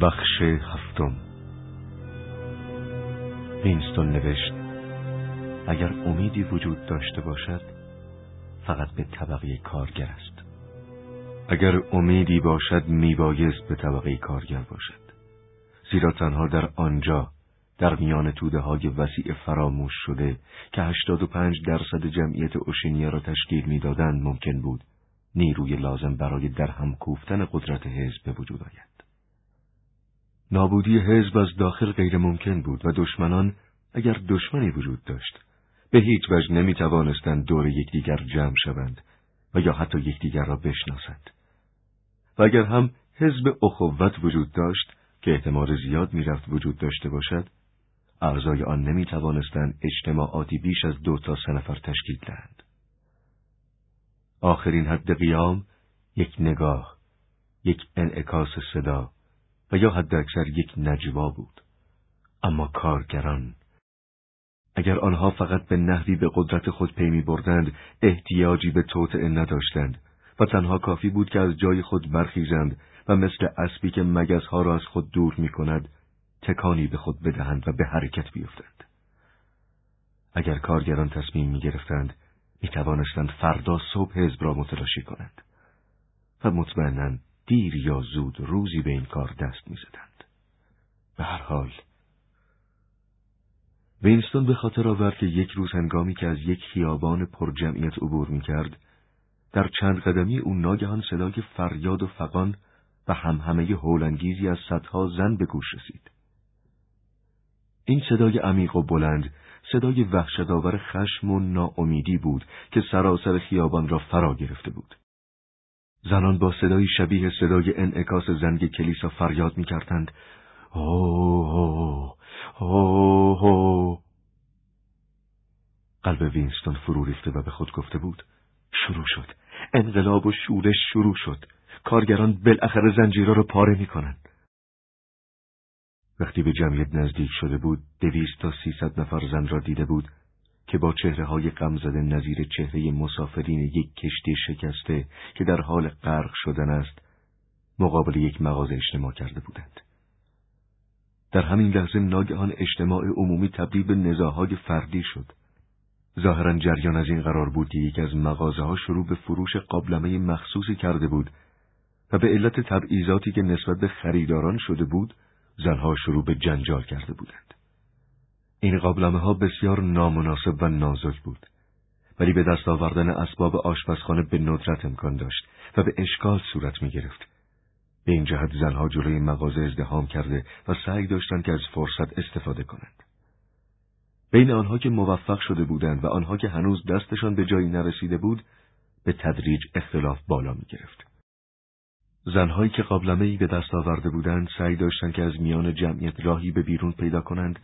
بخش هفتم. وینستون نوشت اگر امیدی وجود داشته باشد فقط به طبقه کارگر است. اگر امیدی باشد میبایست به طبقه کارگر باشد. زیرا تنها در آنجا در میان توده های وسیع فراموش شده که 85 درصد جمعیت اوشینیا را تشکیل می‌دادند ممکن بود نیروی لازم برای درهم کوفتن قدرت حزب به وجود آید. نابودی حزب از داخل غیر ممکن بود و دشمنان اگر دشمنی وجود داشت به هیچ وجه نمی توانستند دور یکدیگر جمع شوند و یا حتی یکدیگر را بشناسند. و اگر هم حزب اخوت وجود داشت که احتمال زیاد می‌رفت وجود داشته باشد اعضای آن نمی توانستند اجتماعاتی بیش از دو تا سه نفر تشکیل دهند. آخرین حد قیام یک نگاه، یک انعکاس صدا و یا حد اکثر یک نجوا بود. اما کارگران اگر آنها فقط به نحوی به قدرت خود پی می بردند احتیاجی به توطعه نداشتند و تنها کافی بود که از جای خود برخیزند و مثل اسبی که مگزها را از خود دور می کند تکانی به خود بدهند و به حرکت بیفتند. اگر کارگران تصمیم می گرفتند می توانستند فردا صبح حزب را متلاشی کنند و مطمئنا دیر یا زود روزی به این کار دست می زدند. به هر حال وینستون به خاطر آورد که یک روز هنگامی که از یک خیابان پر جمعیت عبور می کرد در چند قدمی او ناگهان صدای فریاد و فقان و همهمه هولانگیزی از صدها زن به گوش رسید. این صدای عمیق و بلند صدای وحشتآور خشم و ناامیدی بود که سراسر خیابان را فرا گرفته بود. زنان با صدای شبیه صدای انعکاس زنگ کلیسا فریاد می‌کردند. اوه قلب وینستون فرو ریخته و به خود گفته بود شروع شد. انقلاب و شورش شروع شد. کارگران بالاخره زنجیرها را پاره می‌کنند وقتی به جمعیت نزدیک شده بود دویست تا سیصد نفر زن را دیده بود. که با چهره های نظیر چهره مسافرین یک کشتی شکسته که در حال غرق شدن است مقابل یک مغازه اجتماع کرده بودند. در همین لحظه ناگهان اجتماع عمومی تبدیل به نزاهای فردی شد. ظاهرا جریان از این قرار بود که یکی از مغازه ها شروع به فروش قابلمه مخصوصی کرده بود و به علت تبعیضاتی که نسبت به خریداران شده بود زنها شروع به جنجال کرده بودند. این قابلمه ها بسیار نامناسب و نازک بود ولی به دست آوردن اسباب آشپزخانه به ندرت امکان داشت و به اشکال صورت می گرفت. به این جهت زنها جلوی مغازه ازدهام کرده و سعی داشتند که از فرصت استفاده کنند. بین آنها که موفق شده بودند و آنها که هنوز دستشان به جایی نرسیده بود به تدریج اختلاف بالا می گرفت. زنهایی که قابلمه به دست آورده بودند سعی داشتند که از میان جمعیت راهی به بیرون پیدا کنند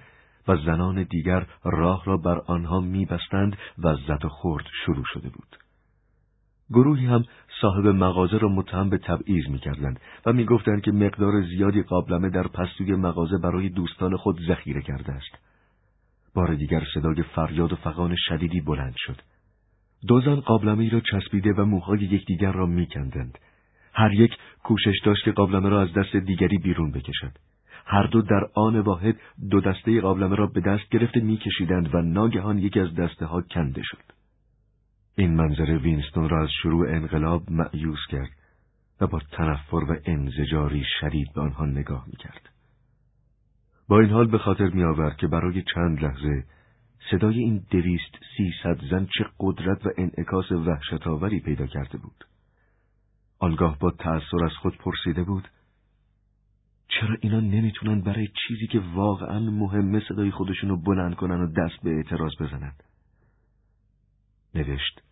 و زنان دیگر راه را بر آنها میبستند و زد و خورد شروع شده بود. گروهی هم صاحب مغازه را متهم به تبعیض می‌کردند و می‌گفتند که مقدار زیادی قابلمه در پستوی مغازه برای دوستان خود ذخیره کرده است. بار دیگر صدای فریاد و فقان شدیدی بلند شد. دو زن قابلمه را چسبیده و موهای یکدیگر را میکندند. هر یک کوشش داشت که قابلمه را از دست دیگری بیرون بکشد. هر دو در آن واحد دو دسته قابلمه را به دست گرفته میکشیدند و ناگهان یکی از دسته ها کنده شد. این منظره وینستون را از شروع انقلاب معیوس کرد و با تنفر و انزجاری شدید به آنها نگاه می‌کرد. با این حال به خاطر می آورد که برای چند لحظه صدای این دویست سیصد زن چه قدرت و انعکاس وحشتآوری پیدا کرده بود. آنگاه با تأثیر از خود پرسیده بود چرا اینا نمی‌تونن برای چیزی که واقعا مهمه صدای خودشونو بلند کنن و دست به اعتراض بزنن؟ نوشت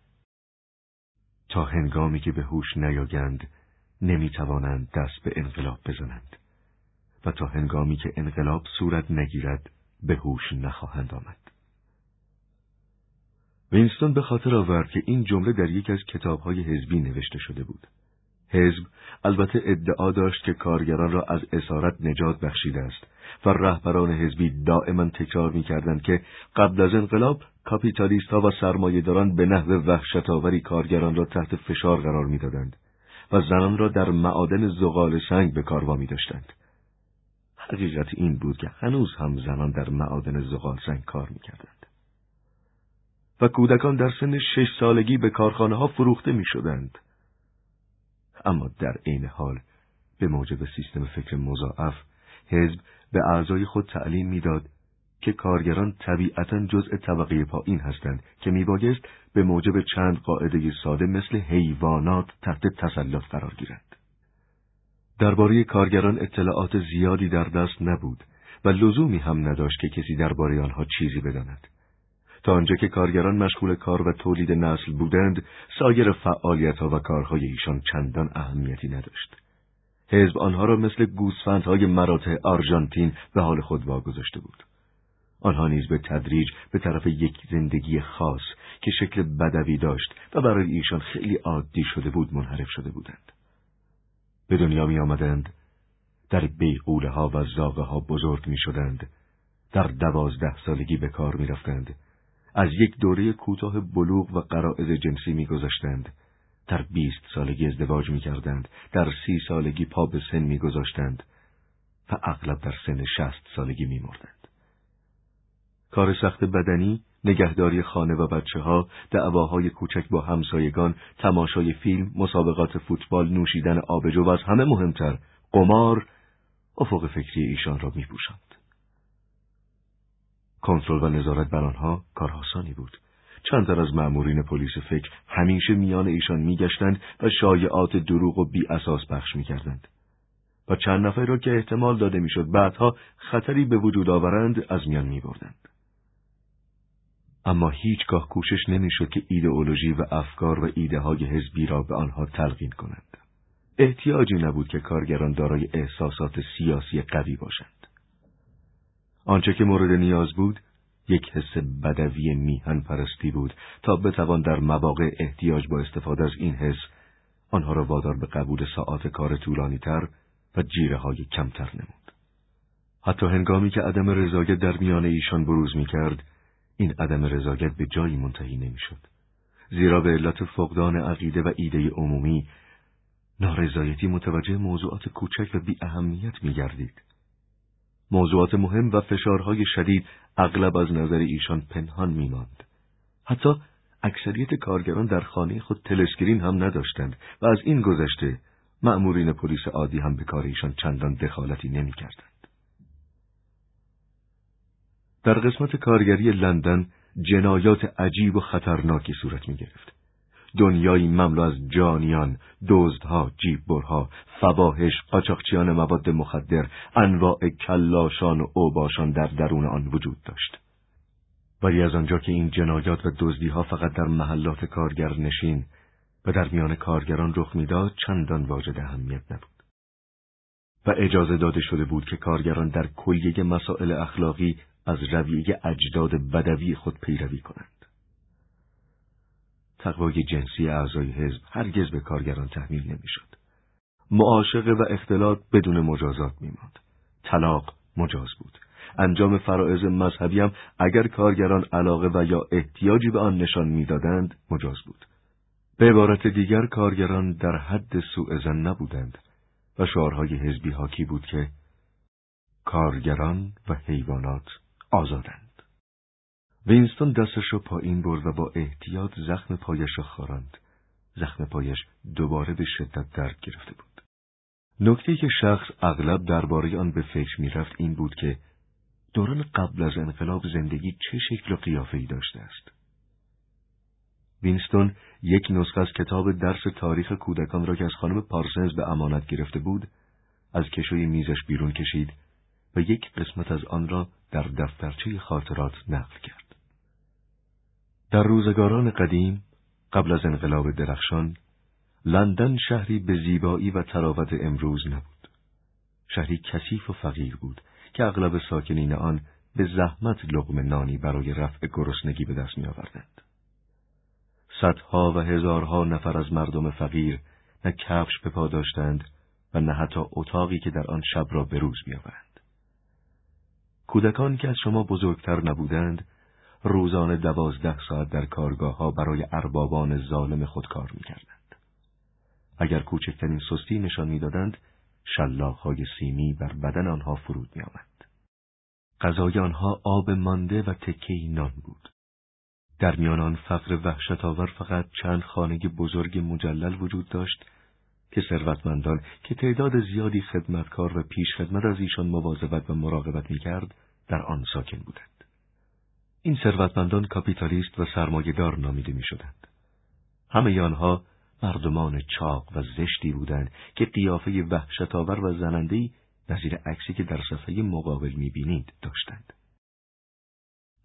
تا هنگامی که به هوش نیایند نمی‌توانند دست به انقلاب بزنند و تا هنگامی که انقلاب صورت نگیرد به هوش نخواهند آمد. وینستون به خاطر آورد که این جمله در یک از کتابهای حزبی نوشته شده بود. حزب البته ادعا داشت که کارگران را از اسارت نجات بخشیده است و رهبران حزبی دائما تکرار می‌کردند که قبل از انقلاب کاپیتالیست ها و سرمایهداران به نحو وحشتآوری کارگران را تحت فشار قرار می‌دادند و زنان را در معادن زغال سنگ به کار وامی داشتند حقیقت این بود که هنوز هم زنان در معادن زغال سنگ کار می‌کردند. و کودکان در سن شش سالگی به کارخانه ها فروخته می شدند. اما در عین حال به موجب سیستم فکر مضاعف حزب به اعضای خود تعلیم می‌داد که کارگران طبیعتا جزء طبقه پایین هستند که میبایست به موجب چند قاعده ساده مثل حیوانات تحت تسلط قرار گیرند. درباره کارگران اطلاعات زیادی در دست نبود و لزومی هم نداشت که کسی درباره آنها چیزی بداند. تا آنجا که کارگران مشغول کار و تولید نسل بودند، سایر فعالیت ها و کارهای ایشان چندان اهمیتی نداشت. حزب آنها را مثل گوسفندهای مراتع آرژانتین به حال خود واگذاشته بود. آنها نیز به تدریج به طرف یک زندگی خاص که شکل بدوی داشت و برای ایشان خیلی عادی شده بود منحرف شده بودند. به دنیا می آمدند، در بیقوله ها و زاغه ها بزرگ می شدند، در دوازده سالگی به کار می رفتند، از یک دوره کوتاه بلوغ و قرائز جنسی می گذاشتند، در بیست سالگی ازدواج می کردند، در سی سالگی پا به سن می گذاشتند و اغلب در سن شست سالگی می مردند. کار سخت بدنی، نگهداری خانه و بچه ها، دعواهای کوچک با همسایگان، تماشای فیلم، مسابقات فوتبال، نوشیدن آبجو و از همه مهمتر، قمار، افق فکری ایشان را می پوشند. کنترل و نظارت بر آنها کار آسانی بود. چند از مأمورین پلیس فکر همیشه میان ایشان میگشتند و شایعات دروغ و بی اساس پخش می‌کردند. و چند نفر را که احتمال داده می‌شد بعدها خطری به وجود آورند از میان میبردند. اما هیچگاه کوشش نمی‌شد که ایدئولوژی و افکار و ایده های حزبی را به آنها تلقین کنند. احتیاجی نبود که کارگران دارای احساسات سیاسی قوی باشند. آنچه که مورد نیاز بود، یک حس بدوی میهن پرستی بود تا بتوان در مواقع احتیاج با استفاده از این حس آنها را وادار به قبول ساعات کار طولانی تر و جیره های کمتر نمود. حتی هنگامی که عدم رضایت در میان ایشان بروز می کرد، این عدم رضایت به جایی منتهی نمی‌شد. زیرا به علت فقدان عقیده و ایده عمومی نارضایتی متوجه موضوعات کوچک و بی اهمیت می گردید. موضوعات مهم و فشارهای شدید اغلب از نظر ایشان پنهان می ماند. حتی اکثریت کارگران در خانه خود تلسکرین هم نداشتند و از این گذشته مأمورین پلیس عادی هم به کار ایشان چندان دخالتی نمی کردند. در قسمت کارگری لندن جنایات عجیب و خطرناکی صورت می گرفت. دنیایی مملو از جانیان، دزدها، جیببرها، فواهش، قاچاقچیان مواد مخدر، انواع کلاشان و اوباشان در درون آن وجود داشت. ولی از آنجا که این جنایات و دزدیها فقط در محلات کارگر نشین و در میان کارگران رخ می‌داد چندان واجد اهمیت نبود. و اجازه داده شده بود که کارگران در کلیه مسائل اخلاقی از رویه اجداد بدوی خود پیروی کنند. تقوای جنسی اعضای حزب هرگز به کارگران تحمیل نمی‌شد. معاشقه و اختلاط بدون مجازات میماند. طلاق مجاز بود. انجام فرائض مذهبی هم اگر کارگران علاقه و یا احتیاجی به آن نشان می‌دادند مجاز بود. به عبارت دیگر کارگران در حد سوء زن نبودند و شعارهای حزبی حاکی بود که کارگران و حیوانات آزادند. وینستون دستش را پایین برد و با احتیاط زخم پایش را خاراند. زخم پایش دوباره به شدت درد گرفته بود. نکته که شخص اغلب درباره آن به فکر می‌رفت این بود که دوران قبل از انقلاب زندگی چه شکل و قیافه‌ای داشته است. وینستون یک نسخه از کتاب درس تاریخ کودکان را که از خانم پارسنز به امانت گرفته بود، از کشوی میزش بیرون کشید و یک قسمت از آن را در دفترچه خاطرات نقل کرد. در روزگاران قدیم قبل از انقلاب درخشان لندن شهری به زیبایی و تراوت امروز نبود شهری کثیف و فقیر بود که اغلب ساکنین آن به زحمت لغم نانی برای رفع گرسنگی به دست می آوردند. صدها و هزارها نفر از مردم فقیر نه کفش به پا داشتند و نه حتی اتاقی که در آن شب را به روز آورند. کودکان که از شما بزرگتر نبودند روزانه دوازده ساعت در کارگاه ها برای اربابان ظالم خود کار می‌کردند. اگر کوچکترین سستی نشان می‌دادند شلاقهای سیمی بر بدن آنها فرود می آمد. غذای آنها آب مانده و تکه نان بود. در میان آن فقر وحشت آور فقط چند خانه بزرگ مجلل وجود داشت که ثروتمندان که تعداد زیادی خدمتکار و پیشخدمت از ایشان مواظبت و مراقبت می‌کرد در آن ساکن بودند. این ثروتمندان کاپیتالیست و سرمایهدار نامیده می‌شدند. همه آنها مردمان چاق و زشتی بودند که قیافه وحشتآور و زنندهی نظیر عکسی که در صفحه مقابل می‌بینید داشتند.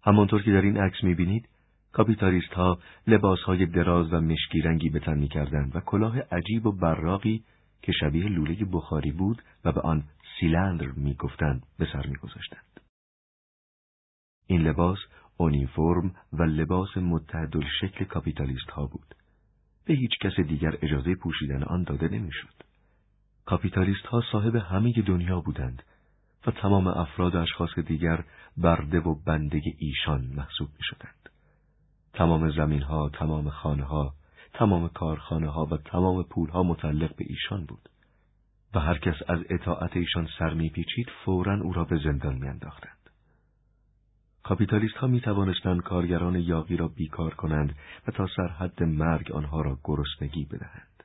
همانطور که در این عکس می‌بینید کاپیتالیست ها لباس های دراز و مشکی رنگی به تن می‌کردند و کلاه عجیب و براقی که شبیه لوله بخاری بود و به آن سیلندر می‌گفتند به سر میگذاشتند. این لباس اونیفرم و لباس متحد شکل کاپیتالیست ها بود. به هیچ کس دیگر اجازه پوشیدن آن داده نمی‌شد. کاپیتالیست ها صاحب همه دنیا بودند و تمام افراد اشخاص دیگر برده و بنده ایشان محسوب می شدند. تمام زمین ها، تمام خانه ها، تمام کارخانه ها و تمام پول ها متعلق به ایشان بود و هر کس از اطاعت ایشان سر می پیچید فورا او را به زندان می انداختند. کاپیتالیست ها می توانستند کارگران یاقی را بیکار کنند و تا سرحد مرگ آنها را گرسنگی بدهند.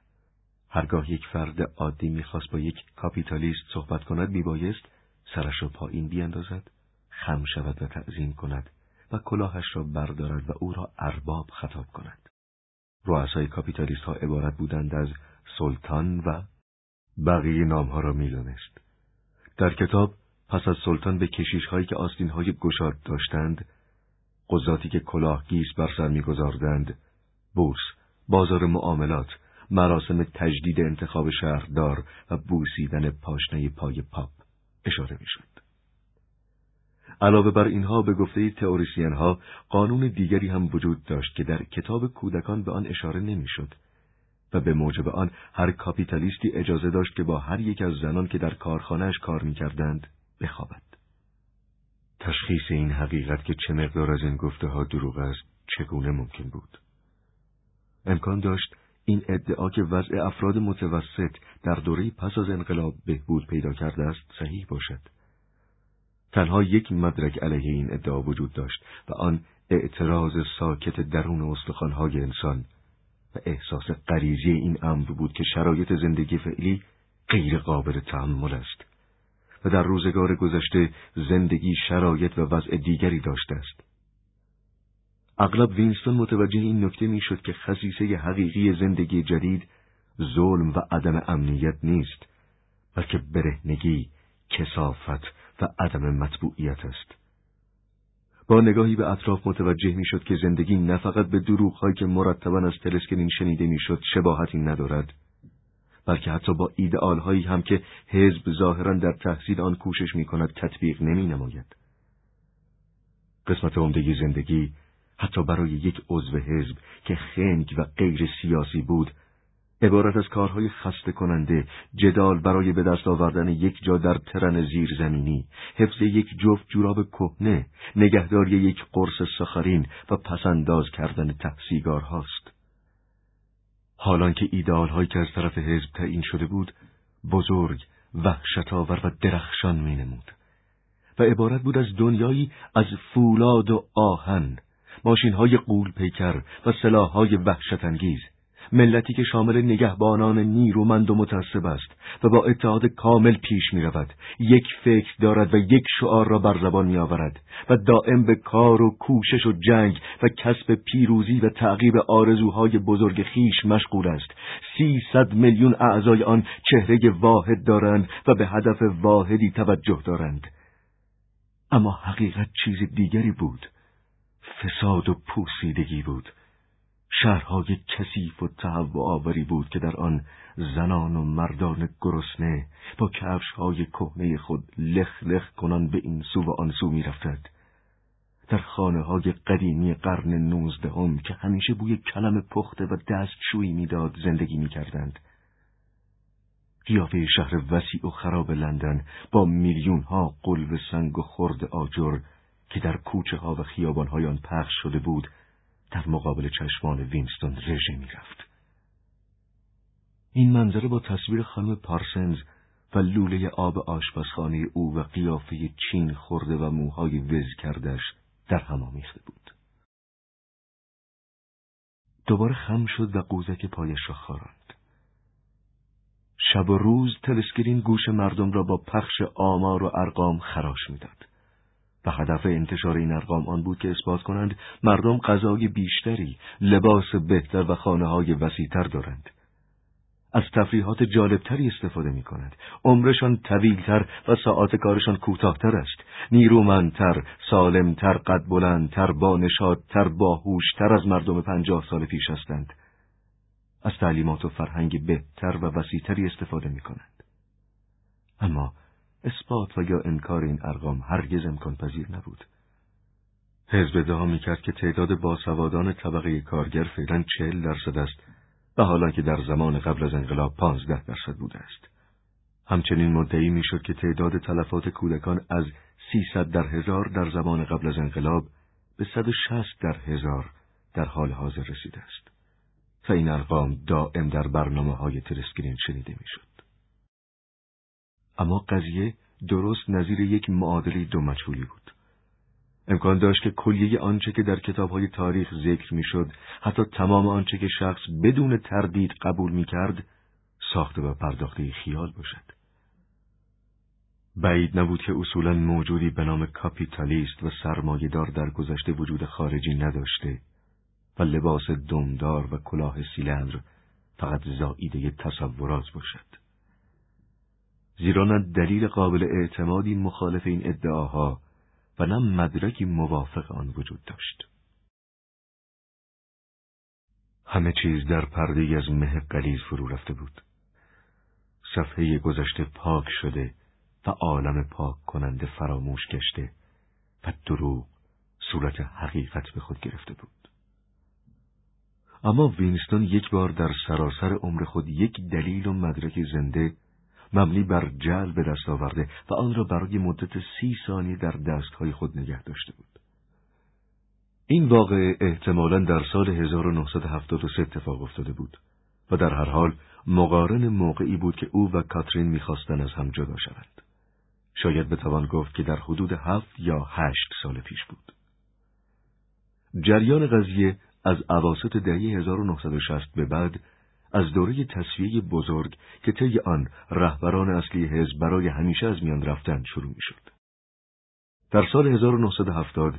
هرگاه یک فرد عادی می‌خواست با یک کاپیتالیست صحبت کند میبایست سرش را پایین بیاندازد خم شود و تعظیم کند و کلاهش را بردارد و او را ارباب خطاب کند. رؤسای کاپیتالیست ها عبارت بودند از سلطان و بقیه نامها را می‌دانست. در کتاب پس از سلطان به کشیش هایی که آستین های گشاد داشتند، قضاتی که کلاه گیس بر سر میگذاردند، بورس، بازار معاملات، مراسم تجدید انتخاب شهردار و بوسیدن پاشنه پای پاپ اشاره می‌شد. علاوه بر اینها به گفته تئوریسین ها قانون دیگری هم وجود داشت که در کتاب کودکان به آن اشاره نمی‌شد و به موجب آن هر کاپیتالیستی اجازه داشت که با هر یک از زنان که در کارخانهش کار می‌کردند بخوابد. تشخیص این حقیقت که چه مقدار از این گفته ها دروغ است چگونه ممکن بود؟ امکان داشت این ادعا که وضع افراد متوسط در دوره پس از انقلاب بهبود پیدا کرده است صحیح باشد. تنها یک مدرک علیه این ادعا وجود داشت و آن اعتراض ساکت درون استخوانهای انسان و احساس غریزی این امر بود که شرایط زندگی فعلی غیر قابل تحمل است و در روزگار گذشته زندگی شرایط و وضع دیگری داشته است. اغلب وینستون متوجه این نکته می‌شد که خصیصه حقیقی زندگی جدید ظلم و عدم امنیت نیست بلکه برهنگی، کسافت و عدم مطبوعیت است. با نگاهی به اطراف متوجه می‌شد که زندگی نه فقط به دروغهایی که مرتبا از تلسکرین شنیده می‌شد شباهتی ندارد بلکه حتی با ایدئالهایی هم که حزب ظاهرا در تحصیل آن کوشش می کند تطبیق نمی نماید. قسمت عمده زندگی حتی برای یک عضو حزب که خنگ و غیر سیاسی بود عبارت از کارهای خسته کننده، جدال برای به دست آوردن یک جا در ترن زیرزمینی، حفظ یک جفت جوراب کهنه، نگهداری یک قرص سخارین و پسنداز کردن تحصیگار هاست. حالان که ایدال هایی که از طرف حزب تعیین شده بود، بزرگ، وحشتآور و درخشان می نمود. و عبارت بود از دنیایی از فولاد و آهن، ماشین های قول پیکر و سلاح های وحشت انگیز، ملتی که شامل نگهبانان نیرومند و متعصب است و با اتحاد کامل پیش می رود. یک فکر دارد و یک شعار را بر زبان می آورد و دائم به کار و کوشش و جنگ و کسب پیروزی و تعقیب آرزوهای بزرگ خیش مشغول است. سیصد میلیون اعضای آن چهره واحد دارند و به هدف واحدی توجه دارند. اما حقیقت چیز دیگری بود. فساد و پوسیدگی بود. شهرهای کثیف و تهوع آوری بود که در آن زنان و مردان گرسنه با کفشهای کهنه خود لخ لخ کنان به این سو و آن سو می رفتد. در خانه های قدیمی قرن نوزدهم که همیشه بوی کلم پخته و دستشویی می‌داد زندگی می کردند. شهر وسیع و خراب لندن با میلیون ها قلب سنگ و خرد آجر که در کوچه ها و خیابان آن پخش شده بود در مقابل چشمان وینستون رژه رفت. این منظره با تصویر خانم پارسنز و لوله آب آشپزخانه او و قیافه چین خورده و موهای وز کردش در هم آمیخته بود. دوباره خم شد و قوزک پایش را خاراند. شب و روز تلسکرین گوش مردم را با پخش آمار و ارقام خراش می‌داد. و هدف انتشار این ارقام آن بود که اثبات کنند مردم غذای بیشتری، لباس بهتر و خانه های وسیعتر دارند. از تفریحات جالبتری استفاده می کنند. عمرشان طویلتر و ساعات کارشان کوتاهتر است. نیرومندتر، سالمتر، قد بلندتر، با نشادتر، باهوشتر از مردم پنجاه سال پیش هستند. از تعلیمات و فرهنگ بهتر و وسیعتری استفاده می کنند. اما اثبات و یا انکار این ارقام هرگز امکان پذیر نبود. حزب ادعا می کرد که تعداد باسوادان طبقه کارگر فعلا چهل درصد است و حالا که در زمان قبل از انقلاب پانزده درصد بوده است. همچنین مدعی می‌شد که تعداد تلفات کودکان از سیصد در هزار در زمان قبل از انقلاب به صد و شست در هزار در حال حاضر رسیده است. و این ارقام دائم در برنامه های ترسکرین شنیده می‌شد. اما قضیه درست نظیر یک معادلی دو مجهولی بود. امکان داشت که کلیه آنچه که در کتابهای تاریخ ذکر می‌شد حتی تمام آنچه که شخص بدون تردید قبول می‌کرد ساخته و پرداخته خیال باشد بعید نبود که اصولا موجودی به نام کاپیتالیست و سرمایهدار در گذشته وجود خارجی نداشته و لباس دمدار و کلاه سیلندر فقط زائیده تصورات باشد زیرا نه دلیل قابل اعتمادی مخالف این ادعاها و نه مدرکی موافق آن وجود داشت. همه چیز در پرده از مه قلیز فرو رفته بود. صفحه گذشته پاک شده و عالم پاک کننده فراموش گشته و دروغ صورت حقیقت به خود گرفته بود. اما وینستون یک بار در سراسر عمر خود یک دلیل و مدرک زنده مبنی بر جل به دست آورده و آن را برای مدت سی ثانیه در دستهای خود نگه داشته بود. این واقع احتمالا در سال 1973 اتفاق افتاده بود و در هر حال مقارن موقعی بود که او و کاترین می‌خواستن از هم جدا شوند. شاید بتوان گفت که در حدود هفت یا هشت سال پیش بود. جریان قضیه از عواست دهه 1960 به بعد از دوره تصفیه بزرگ که طی آن رهبران اصلی حزب برای همیشه از میان رفتن شروع می شد. در سال 1970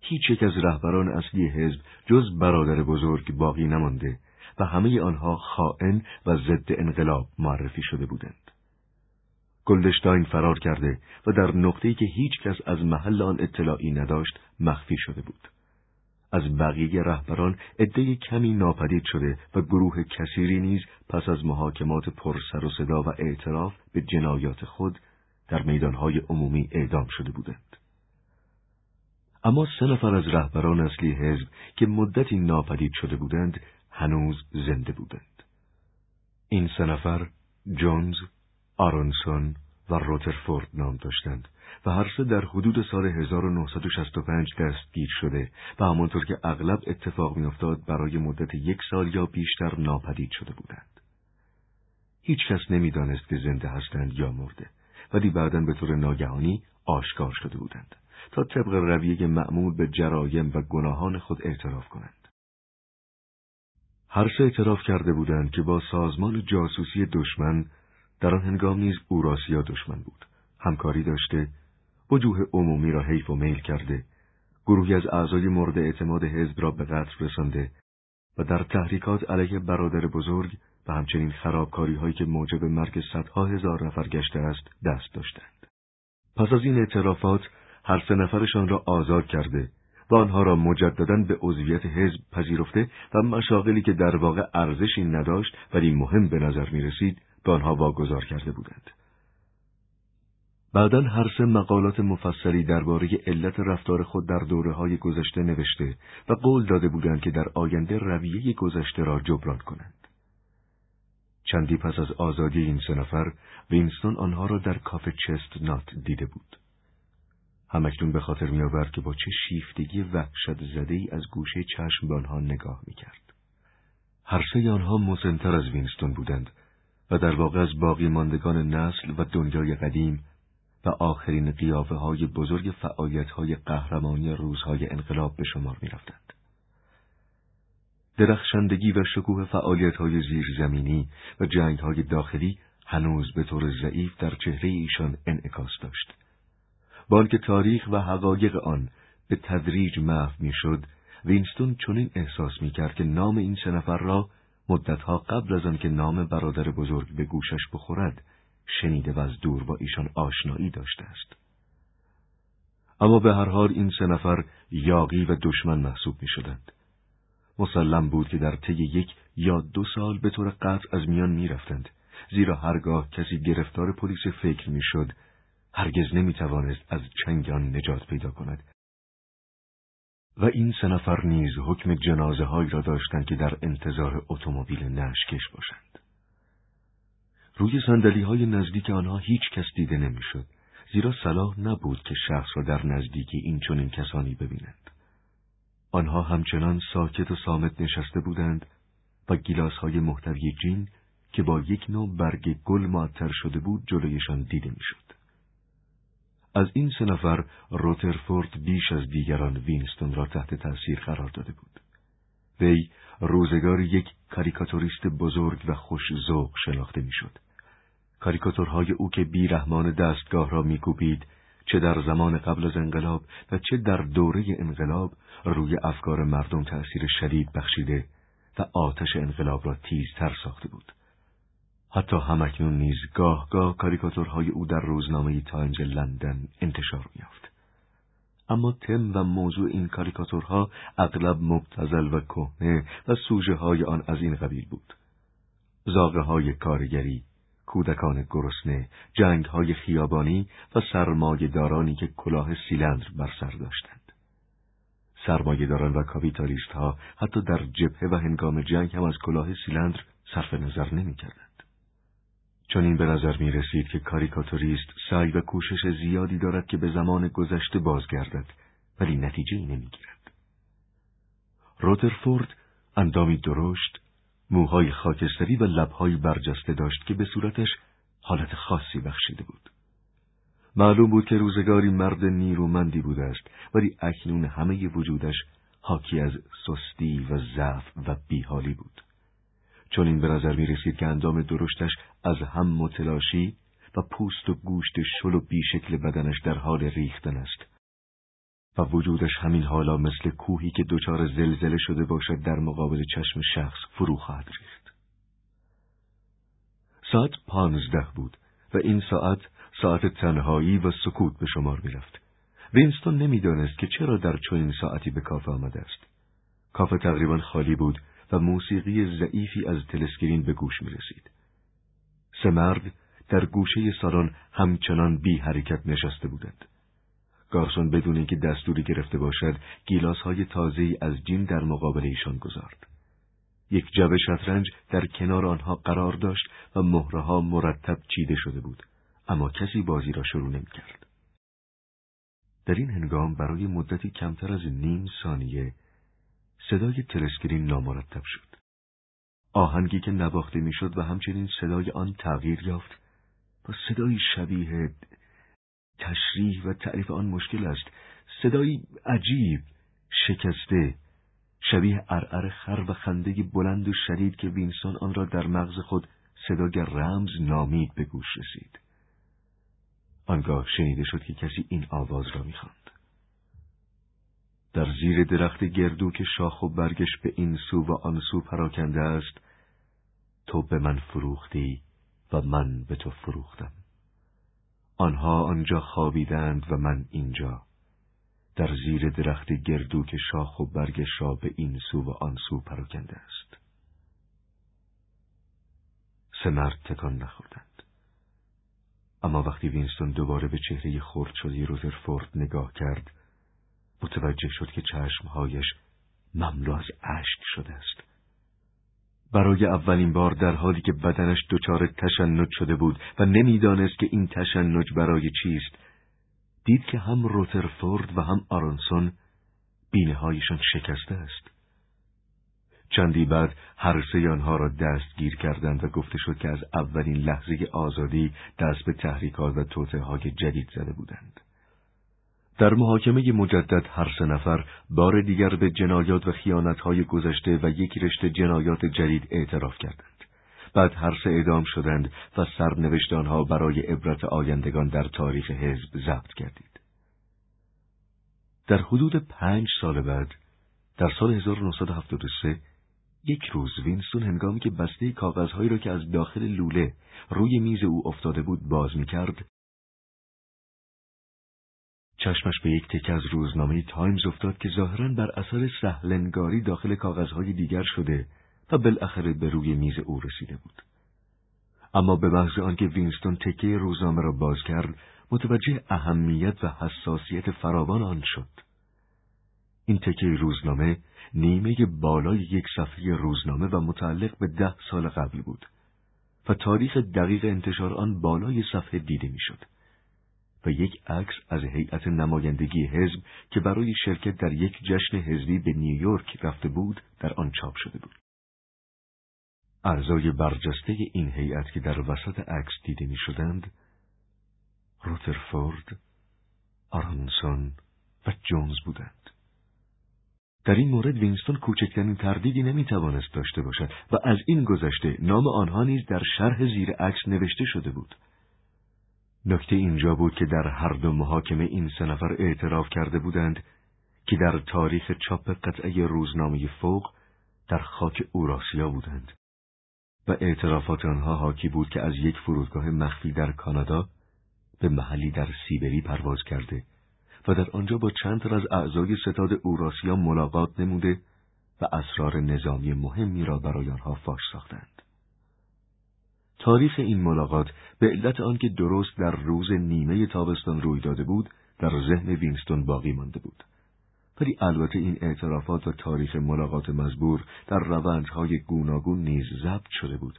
هیچ یک از رهبران اصلی حزب جز برادر بزرگ باقی نمانده و همه آنها خائن و ضد انقلاب معرفی شده بودند. گلدشتاین فرار کرده و در نقطه‌ای که هیچ کس از محل آن اطلاعی نداشت مخفی شده بود. از بقیه رهبران عده کمی ناپدید شده و گروه کثیری نیز پس از محاکمات پر سر و صدا و اعتراف به جنایات خود در میدانهای عمومی اعدام شده بودند. اما سه نفر از رهبران اصلی حزب که مدتی ناپدید شده بودند هنوز زنده بودند. این سه نفر جونز، آرونسون و روترفورد نام داشتند و هر سه در حدود سال 1965 دستگیر شده و همانطور که اغلب اتفاق میافتاد برای مدت یک سال یا بیشتر ناپدید شده بودند. هیچ کس نمی‌دانست که زنده هستند یا مرده ولی بعدا به طور ناگهانی آشکار شده بودند تا طبق رویه معمول به جرایم و گناهان خود اعتراف کنند. هر سه اعتراف کرده بودند که با سازمان جاسوسی دشمن در آن هنگام نیز اوراسیا دشمن بود. همکاری داشته وجوه عمومی را حیف و میل کرده گروهی از اعضای مورد اعتماد حزب را به قتل رسانده و در تحریکات علیه برادر بزرگ و همچنین خرابکاری هایی که موجب مرگ صدها هزار نفر گشته است دست داشتند. پس از این اعترافات هر سه نفرشان را آزاد کرده و آنها را مجددا به عضویت حزب پذیرفته و مشاغلی که در واقع ارزشی نداشت ولی مهم به نظر می رسید به آنها واگذار کرده بودند. بعدا هر سه مقالات مفصلی درباره علت رفتار خود در دوره های گذشته نوشته و قول داده بودند که در آینده رویه گذشته را جبران کنند. چندی پس از آزادی این سه نفر وینستون آنها را در کافه چست نات دیده بود. همکنون به خاطر می آورد که با چه شیفتگی وحشت زده ای از گوشه چشم به آنها نگاه می کرد. هر سه آنها مسنتر از وینستون بودند و در واقع از باقی ماندگان نسل و دنیای قدیم و آخرین قیافه های بزرگ فعالیت های قهرمانی روزهای انقلاب به شمار می رفتند. درخشندگی و شکوه فعالیت های زیرزمینی و جنگ های داخلی هنوز به طور ضعیف در چهره ایشان انعکاس داشت. با که تاریخ و حقایق آن به تدریج محو می‌شد وینستون چنین احساس می‌کرد که نام این سه نفر را مدتها قبل از آنکه نام برادر بزرگ به گوشش بخورد شنیده و از دور با ایشان آشنایی داشته است. اما به هر حال این سه نفر یاقی و دشمن محسوب می شدند. مسلم بود که در طی یک یا دو سال به طور قطع از میان می رفتند. زیرا هرگاه کسی گرفتار پلیس فکر می شد هرگز نمی توانست از چنگان نجات پیدا کند. و این سه نفر نیز حکم جنازه هایی را داشتند که در انتظار اتومبیل نشکش باشند. روی سندلی های نزدیک آنها هیچ کس دیده نمی‌شد زیرا صلاح نبود که شخص را در نزدیکی این چنین کسانی ببینند. آنها همچنان ساکت و سامت نشسته بودند و گیلاس های محتوی جین که با یک نوع برگ گل معطر شده بود جلویشان دیده می‌شد. از این سه نفر روترفورد بیش از دیگران وینستون را تحت تأثیر قرار داده بود. وی روزگار یک کاریکاتوریست بزرگ و خوش ذوق شناخته می‌شد. کاریکاتورهای او که بیرحمان دستگاه را میکوبید چه در زمان قبل از انقلاب و چه در دوره انقلاب روی افکار مردم تأثیر شدید بخشیده و آتش انقلاب را تیزتر ساخته بود. حتی همکنون نیز گاه گاه کاریکاتورهای او در روزنامه تایمز لندن انتشار میافت. اما تم و موضوع این کاریکاتورها اغلب مبتزل و کهنه و سوژه های آن از این قبیل بود. زاغه های کارگری، کودکان گرسنه، جنگ های خیابانی و سرمایه دارانی که کلاه سیلندر بر سر داشتند. سرمایه داران و کاپیتالیست ها حتی در جبهه و هنگام جنگ هم از کلاه سیلندر صرف نظر نمی کردند. چون این به نظر می رسید که کاریکاتوریست سعی و کوشش زیادی دارد که به زمان گذشته بازگردد ولی نتیجه ای نمی گیرد. روترفورد اندامی درشت، موهای خاکستری و لبهایی برجسته داشت که به صورتش حالت خاصی بخشیده بود. معلوم بود که روزگاری مرد نیرومندی بوده است ولی اکنون همه وجودش حاکی از سستی و ضعف و بیحالی بود. چون این به نظر می رسید که اندام درشتش از هم متلاشی و پوست و گوشت شل و بیشکل بدنش در حال ریختن است و وجودش همین حالا مثل کوهی که دچار زلزله شده باشد در مقابل چشم شخص فرو خواهد ریخت. ساعت پانزده بود و این ساعت ساعت تنهایی و سکوت به شمار می رفت. وینستون نمی‌دانست که چرا در چنین ساعتی به کافه آمده است. کافه تقریبا خالی بود و موسیقی ضعیفی از تلسکرین به گوش می رسید. سه مرد در گوشه سالن همچنان بی حرکت نشسته بودند. گارسون بدون اینکه دستوری گرفته باشد گیلاس های تازه از جین در مقابل ایشان گذارد. یک جبه شطرنج در کنار آنها قرار داشت و مهرها مرتب چیده شده بود اما کسی بازی را شروع نمی کرد. در این هنگام برای مدتی کمتر از نیم ثانیه صدای تلسکرین نامرتب شد. آهنگی که نواخته می‌شد و همچنین صدای آن تغییر یافت با صدایی شبیه تشریح و تعریف آن مشکل است. صدایی عجیب شکسته شبیه ارعر خر و خنده بلند و شدید که وینسون آن را در مغز خود صدای رمز نامید به گوش رسید. آنگاه شنیده شد که کسی این آواز را می‌خواند. در زیر درخت گردو که شاخ و برگش به این سو و آن سو پراکنده است تو به من فروختی و من به تو فروختم. آنها آنجا خوابیدند و من اینجا. در زیر درخت گردو که شاخ و برگش را به این سو و آن سو پراکنده است. سه مرد تکان نخوردند. اما وقتی وینستون دوباره به چهره خرد شده روزرفورد نگاه کرد متوجه شد که چشمهایش مملو از اشک شده است. برای اولین بار در حالی که بدنش دچار تشنج شده بود و نمی‌دانست که این تشنج برای چیست، دید که هم روترفورد و هم آرونسون بینه هایشان شکسته است. چندی بعد هر سه آنها را دستگیر کردند و گفته شد که از اولین لحظه آزادی دست به تحریکات و توته های جدید زده بودند. در محاکمه مجدد هر سه نفر بار دیگر به جنایات و های گذشته و یک رشته جنایات جدید اعتراف کردند. بعد هر سه اعدام شدند و سرنوشت آنها برای عبرت آیندگان در تاریخ حزب ضبط کردید. در حدود پنج سال بعد، در سال 1973 یک روز وینستون هنگامی که بسته کاغذهایی را که از داخل لوله روی میز او افتاده بود باز می کرد، چشمش به یک تکه از روزنامه تایمز افتاد که ظاهرا بر اثر سهلنگاری داخل کاغذهای دیگر شده و بالاخره به روی میز او رسیده بود. اما به محض آنکه وینستون تکه روزنامه را باز کرد، متوجه اهمیت و حساسیت فراوان آن شد. این تکه روزنامه نیمه بالای یک صفحه روزنامه و متعلق به ده سال قبل بود و تاریخ دقیق انتشار آن بالای صفحه دیده می‌شد و یک عکس از هیئت نمایندگی حزب که برای شرکت در یک جشن حزبی به نیویورک رفته بود در آن چاپ شده بود. اعضای برجسته این هیئت که در وسط عکس دیده می شدند روترفورد، آرانسون و جونز بودند. در این مورد وینستون کوچکترین تردیدی نمی‌توانست داشته باشد و از این گذشته نام آنها نیز در شرح زیر عکس نوشته شده بود. نکته اینجا بود که در هر دو محاکمه این سه نفر اعتراف کرده بودند که در تاریخ چاپ قطعه روزنامه فوق در خاک اوراسیا بودند و اعترافات آنها حاکی بود که از یک فرودگاه مخفی در کانادا به محلی در سیبری پرواز کرده و در آنجا با چند تر از اعضای ستاد اوراسیا ملاقات نموده و اسرار نظامی مهمی را برای آنها فاش ساختند. تاریخ این ملاقات به علت آنکه درست در روز نیمه تابستان روی داده بود در ذهن وینستون باقی مانده بود. ولی البته این اعترافات و تاریخ ملاقات مزبور در روندهای گوناگون نیز ضبط شده بود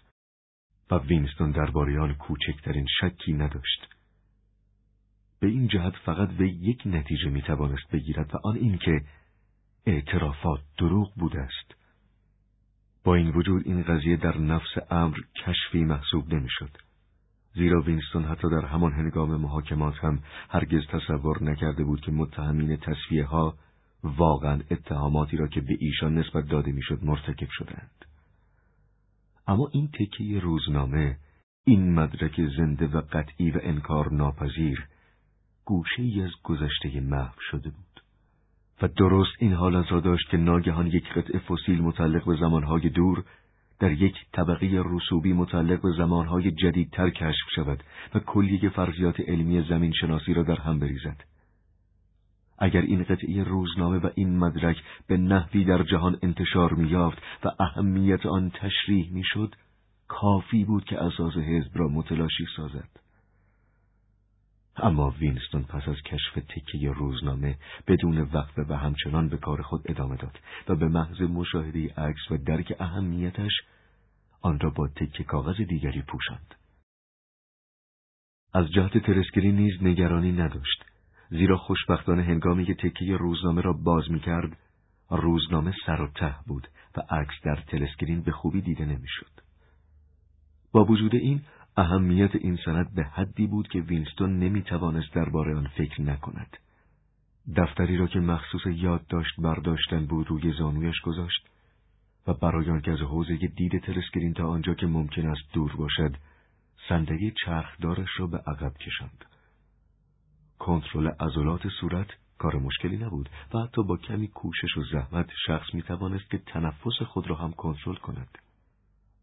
و وینستون درباره آن کوچکترین شکی نداشت. به این جهت فقط به یک نتیجه می‌توانست بگیرد و آن اینکه اعترافات دروغ بوده است. با این وجود این قضیه در نفس امر کشفی محسوب نمی‌شد. زیرا وینستون حتی در همان هنگام محاکمات هم هرگز تصور نکرده بود که متهمین تصفیه ها واقعا اتهاماتی را که به ایشان نسبت داده می‌شد مرتکب شدند. اما این تکیه روزنامه، این مدرک زنده و قطعی و انکار ناپذیر، گوشه ای از گذشته محو شده بود. و درست این حالت را داشت که ناگهان یک قطع فسیل متعلق به زمانهای دور در یک طبقه رسوبی متعلق به زمانهای جدیدتر کشف شود و کلیه فرضیات علمی زمین شناسی را در هم بریزد. اگر این قطعه روزنامه و این مدرک به نحوی در جهان انتشار میافت و اهمیت آن تشریح می‌شد، کافی بود که اساس حزب را متلاشی سازد. اما وینستون پس از کشف تکه روزنامه بدون وقفه و همچنان به کار خود ادامه داد و به محض مشاهده عکس و درک اهمیتش آن را با تکه کاغذ دیگری پوشاند. از جهت ترسکرین نیز نگرانی نداشت زیرا خوشبختانه هنگامی که تکه روزنامه را باز می کرد روزنامه سر و ته بود و عکس در تلسکرین به خوبی دیده نمی‌شد. با وجود این اهمیت این سند به حدی بود که وینستون نمی توانست درباره آن فکر نکند. دفتری را که مخصوص یادداشت برداشتن بود روی زانویش گذاشت و برای آنکه از حوزه دید تلسکرین تا آنجا که ممکن است دور باشد صندلی چرخدارش را به عقب کشاند. کنترل عضلات صورت کار مشکلی نبود و حتی با کمی کوشش و زحمت شخص می توانست که تنفس خود را هم کنترل کند.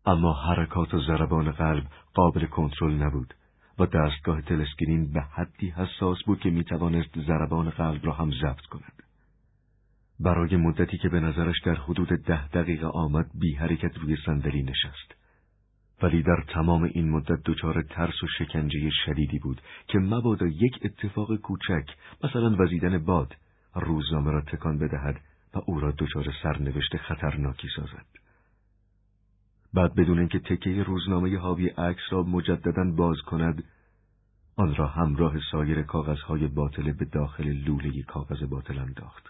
اما حرکات و ضربان قلب قابل کنترل نبود و دستگاه تلسکرین به حدی حساس بود که می توانست ضربان قلب را هم ضبط کند. برای مدتی که به نظرش در حدود ده دقیقه آمد بی حرکت روی صندلی نشست. ولی در تمام این مدت دچار ترس و شکنجه شدیدی بود که مبادا یک اتفاق کوچک مثلا وزیدن باد روزنامه را تکان بدهد و او را دچار سرنوشت خطرناکی سازد. بعد بدون اینکه تکه روزنامه حاوی عکس را مجددا باز کند آن را همراه سایر کاغذهای باطله به داخل لوله کاغذ باطل انداخت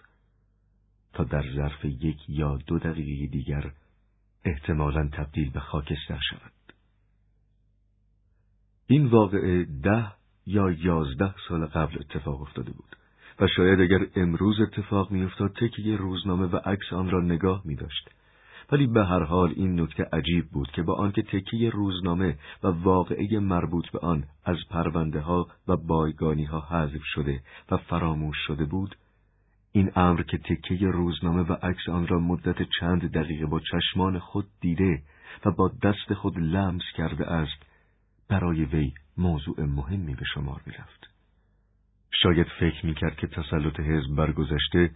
تا در ظرف یک یا دو دقیقه دیگر احتمالا تبدیل به خاکستر شود. این واقعه ده یا یازده سال قبل اتفاق افتاده بود و شاید اگر امروز اتفاق میافتاد تکیه روزنامه و عکس آن را نگاه می داشت. ولی به هر حال این نکته عجیب بود که با آنکه تکیه روزنامه و واقعه مربوط به آن از پرونده ها و بایگانی ها حذف شده و فراموش شده بود این امر که تکیه روزنامه و عکس آن را مدت چند دقیقه با چشمان خود دیده و با دست خود لمس کرده است برای وی موضوع مهمی به شمار می رفت. شاید فکر می کرد که تسلط حزب برگذشته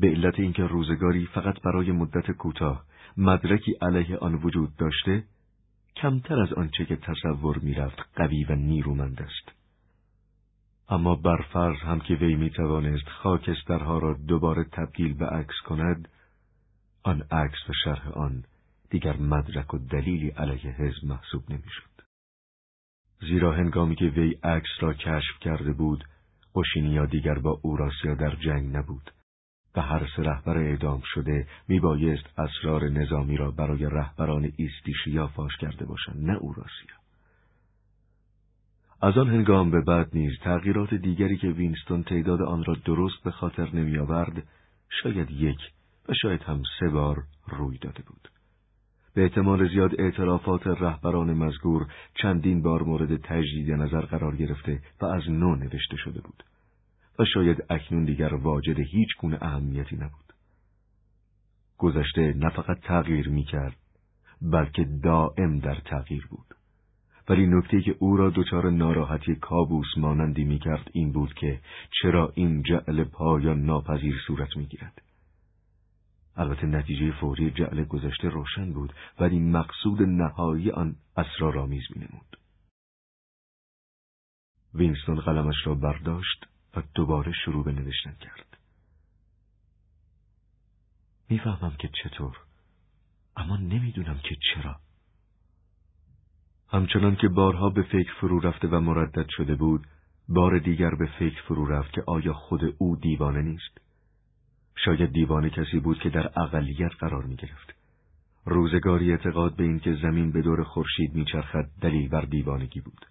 به علت اینکه روزگاری فقط برای مدت کوتاه مدرکی علیه آن وجود داشته کمتر از آنچه که تصور می‌رفت قوی و نیرومند است. اما برفرض هم که وی می توانست خاکسترها را دوباره تبدیل به عکس کند آن عکس و شرح آن دیگر مدرک و دلیلی علیه حزب محسوب نمی‌شد. زیرا هنگامی که وی عکس را کشف کرده بود قشینیا دیگر با اوراسیا در جنگ نبود. و هر سه رهبر اعدام شده میبایست اسرار نظامی را برای رهبران ایستیشیا فاش کرده باشند نه اوراسیا از آن هنگام به بعد نیز تغییرات دیگری که وینستون تعداد آن را درست به خاطر نمیآورد شاید یک و شاید هم سه بار روی داده بود. به احتمال زیاد اعترافات رهبران مزگور چندین بار مورد تجدید نظر قرار گرفته و از نو نوشته شده بود. و شاید اکنون دیگر واجد هیچ گونه اهمیتی نبود. گذشته نه فقط تغییر می کرد بلکه دائم در تغییر بود. ولی نکته که او را دچار ناراحتی کابوس مانندی می کرد این بود که چرا این جعل پایان ناپذیر صورت می گیرد. البته نتیجه فوری جعل گذشته روشن بود ولی مقصود نهایی آن اسرارآمیز می نمود. وینستون قلمش را برداشت و دوباره شروع به نوشتن کرد. می‌فهمم که چطور اما نمی‌دونم که چرا. همچنان که بارها به فکر فرو رفته و مردد شده بود، بار دیگر به فکر فرو رفت که آیا خود او دیوانه نیست؟ شاید دیوانه کسی بود که در اقلیت قرار می گرفت. روزگاری اعتقاد به اینکه زمین به دور خورشید میچرخد دلیل بر دیوانگی بود.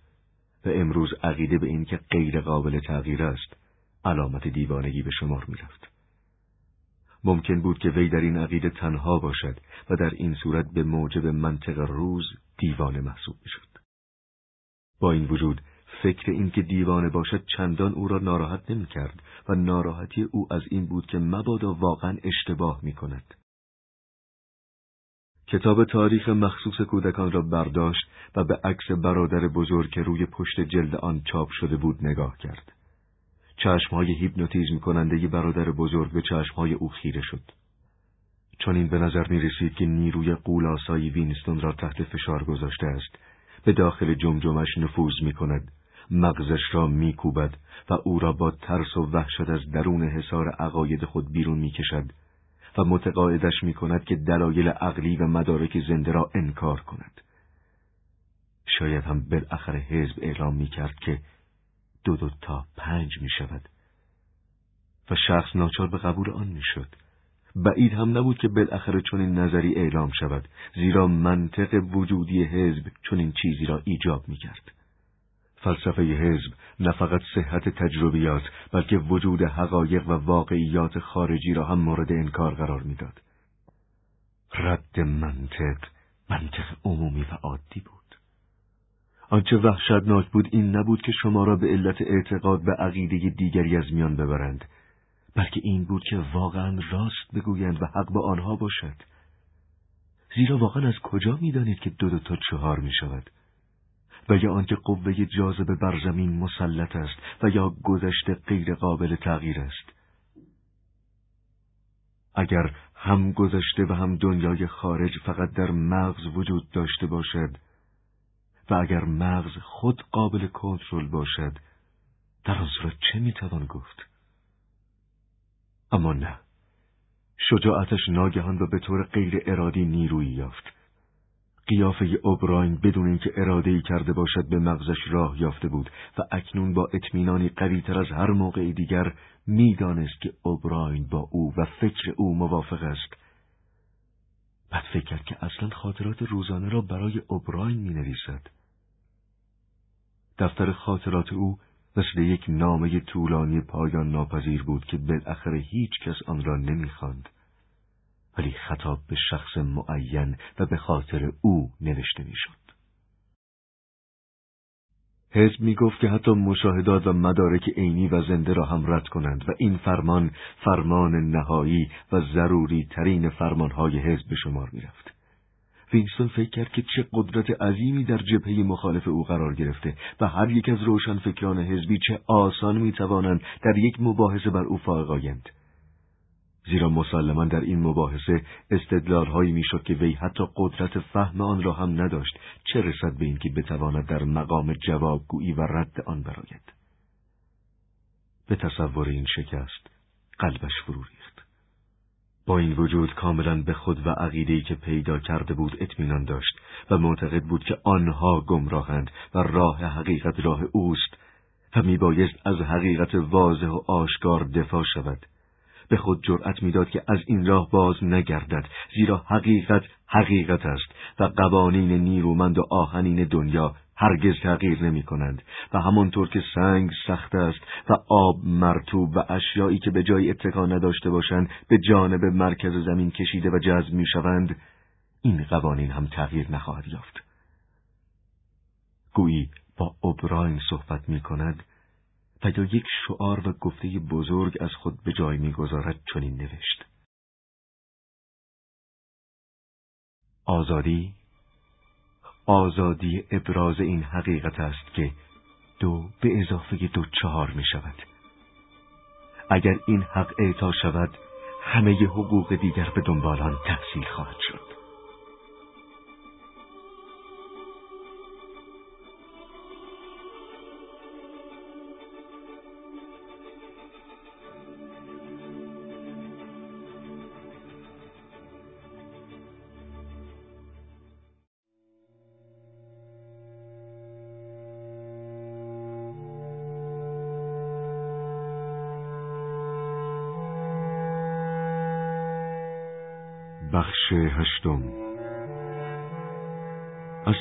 و امروز عقیده به این که غیر قابل تغییر است علامت دیوانگی به شمار می رفت. ممکن بود که وی در این عقیده تنها باشد و در این صورت به موجب منطق روز دیوانه محسوب می شد. با این وجود فکر این که دیوانه باشد چندان او را ناراحت نمی کرد و ناراحتی او از این بود که مبادا واقعا اشتباه می کند. کتاب تاریخ مخصوص کودکان را برداشت و به عکس برادر بزرگ که روی پشت جلد آن چاپ شده بود نگاه کرد. چشمهای هیپنوتیزم کننده برادر بزرگ به چشمهای او خیره شد. چون این به نظر می رسید که نیروی قولاسایی وینستون را تحت فشار گذاشته است، به داخل جمجمش نفوذ می کند، مغزش را می کوبد و او را با ترس و وحشت از درون حصار عقاید خود بیرون می کشد و متقاعدش می کند که دلایل عقلی و مدارک زنده را انکار کند. شاید هم بالاخره حزب اعلام می کرد که دو دو تا پنج می شود و شخص ناچار به قبول آن می شد. بعید هم نبود که بالاخره چنین نظری اعلام شود زیرا منطق وجودی حزب چنین چیزی را ایجاب می کرد. فلسفه حزب نه فقط صحت تجربیات بلکه وجود حقایق و واقعیات خارجی را هم مورد انکار قرار می‌داد. رد منطق منطق عمومی و عادی بود. آنچه وحشتناک بود این نبود که شما را به علت اعتقاد به عقیده دیگری از میان ببرند بلکه این بود که واقعا راست بگویند و حق با آنها باشد زیرا واقعا از کجا می‌دانید که دو دو تا چهار می شود و یا آنکه قوه جاذبه بر زمین مسلط است و یا گذشته غیر قابل تغییر است. اگر هم گذشته و هم دنیای خارج فقط در مغز وجود داشته باشد و اگر مغز خود قابل کنترل باشد در آن صورت چه می‌توان گفت؟ اما نه. شجاعتش ناگهان و به طور غیر ارادی نیرویی یافت. قیافه اوبراین بدون اینکه اراده ای کرده باشد به مغزش راه یافته بود و اکنون با اطمینانی قویتر از هر موقع دیگر می‌دانست که اوبراین با او و فکر او موافق است بعد فکر کرد که اصلا خاطرات روزانه را برای اوبراین می نویسد. دفتر خاطرات او مثل یک نامه طولانی پایان ناپذیر بود که بالاخره هیچ کس آن را نمی‌خواند. ولی خطاب به شخص معین و به خاطر او نوشته می‌شد. حزب می گفت که حتی مشاهدات و مدارک عینی و زنده را هم رد کنند و این فرمان فرمان نهایی و ضروری ترین فرمانهای حزب به شمار می رفت. وینستون فکر کرد که چه قدرت عظیمی در جبهه مخالف او قرار گرفته و هر یک از روشنفکران حزبی چه آسان می توانند در یک مباحثه بر او فائق آیند. زیرا مسلما در این مباحثه استدلالهایی می‌شد که وی حتی قدرت فهم آن را هم نداشت. چه رسد به اینکه بتواند در مقام جوابگویی و رد آن براید؟ به تصور این شکست قلبش فرو ریخت. با این وجود کاملا به خود و عقیده‌ای که پیدا کرده بود اطمینان داشت و معتقد بود که آنها گمراهند و راه حقیقت راه اوست و میبایست از حقیقت واضح و آشکار دفاع شود. به خود جرأت می‌داد که از این راه باز نگردد زیرا حقیقت حقیقت است و قوانین نیرومند و آهنین دنیا هرگز تغییر نمی کنند و همانطور که سنگ سخت است و آب مرتوب و اشیایی که به جای اتکا نداشته باشند به جانب مرکز زمین کشیده و جذب می شوند این قوانین هم تغییر نخواهد یافت. گویی با اوبراین صحبت می کند و یا یک شعار و گفته بزرگ از خود به جای می‌گذارد چنین نوشت. آزادی آزادی ابراز این حقیقت است که دو به اضافه دو چهار می شود اگر این حق اعطا شود همه حقوق دیگر به دنبالان تحصیل خواهد شد.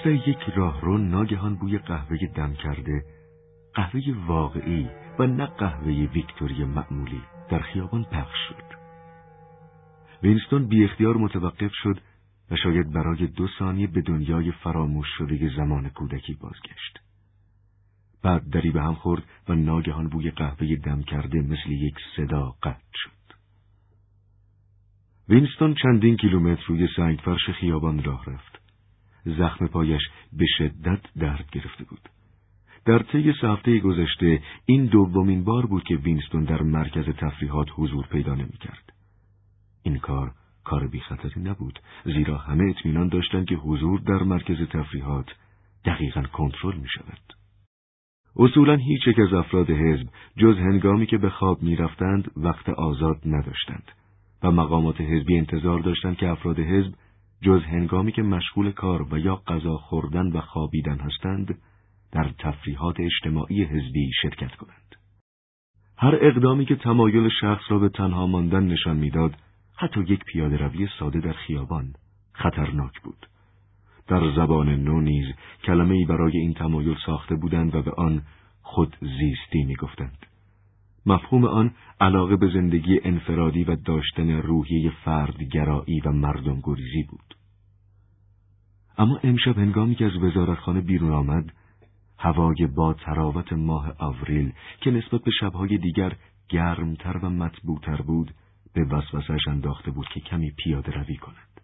یک راهرو ناگهان بوی قهوه دم کرده قهوه واقعی و نه قهوه ویکتوری معمولی در خیابان پخش شد. وینستون بی اختیار متوقف شد و شاید برای دو ثانیه به دنیای فراموش شده زمان کودکی بازگشت. بعد دری به هم خورد و ناگهان بوی قهوه دم کرده مثل یک صدا قطع شد. وینستون چندین کیلومتر روی سنگ فرش خیابان راه رفت. زخم پایش به شدت درد گرفته بود. در طی هفته گذشته این دومین بار بود که وینستون در مرکز تفریحات حضور پیدا نمی‌کرد. این کار کار بی خطری نبود زیرا همه اطمینان داشتند که حضور در مرکز تفریحات دقیقا کنترل می شود. اصولا هیچ یک از افراد حزب جز هنگامی که به خواب می رفتند وقت آزاد نداشتند. و مقامات حزبی انتظار داشتند که افراد حزب جز هنگامی که مشغول کار و یا غذا خوردن و خوابیدن هستند در تفریحات اجتماعی حزبی شرکت کنند. هر اقدامی که تمایل شخص را به تنها ماندن نشان می‌داد، حتی یک پیاده روی ساده در خیابان خطرناک بود. در زبان نو نیز کلمه ای برای این تمایل ساخته بودند و به آن خود زیستی می‌گفتند. مفهوم آن علاقه به زندگی انفرادی و داشتن روحیه فردگرایی و مردم گریزی بود. اما امشب هنگامی که از وزارتخانه بیرون آمد، هوای با تراوت ماه آوریل که نسبت به شبهای دیگر گرمتر و مطبوعتر بود، به وسوسش انداخته بود که کمی پیاده روی کند.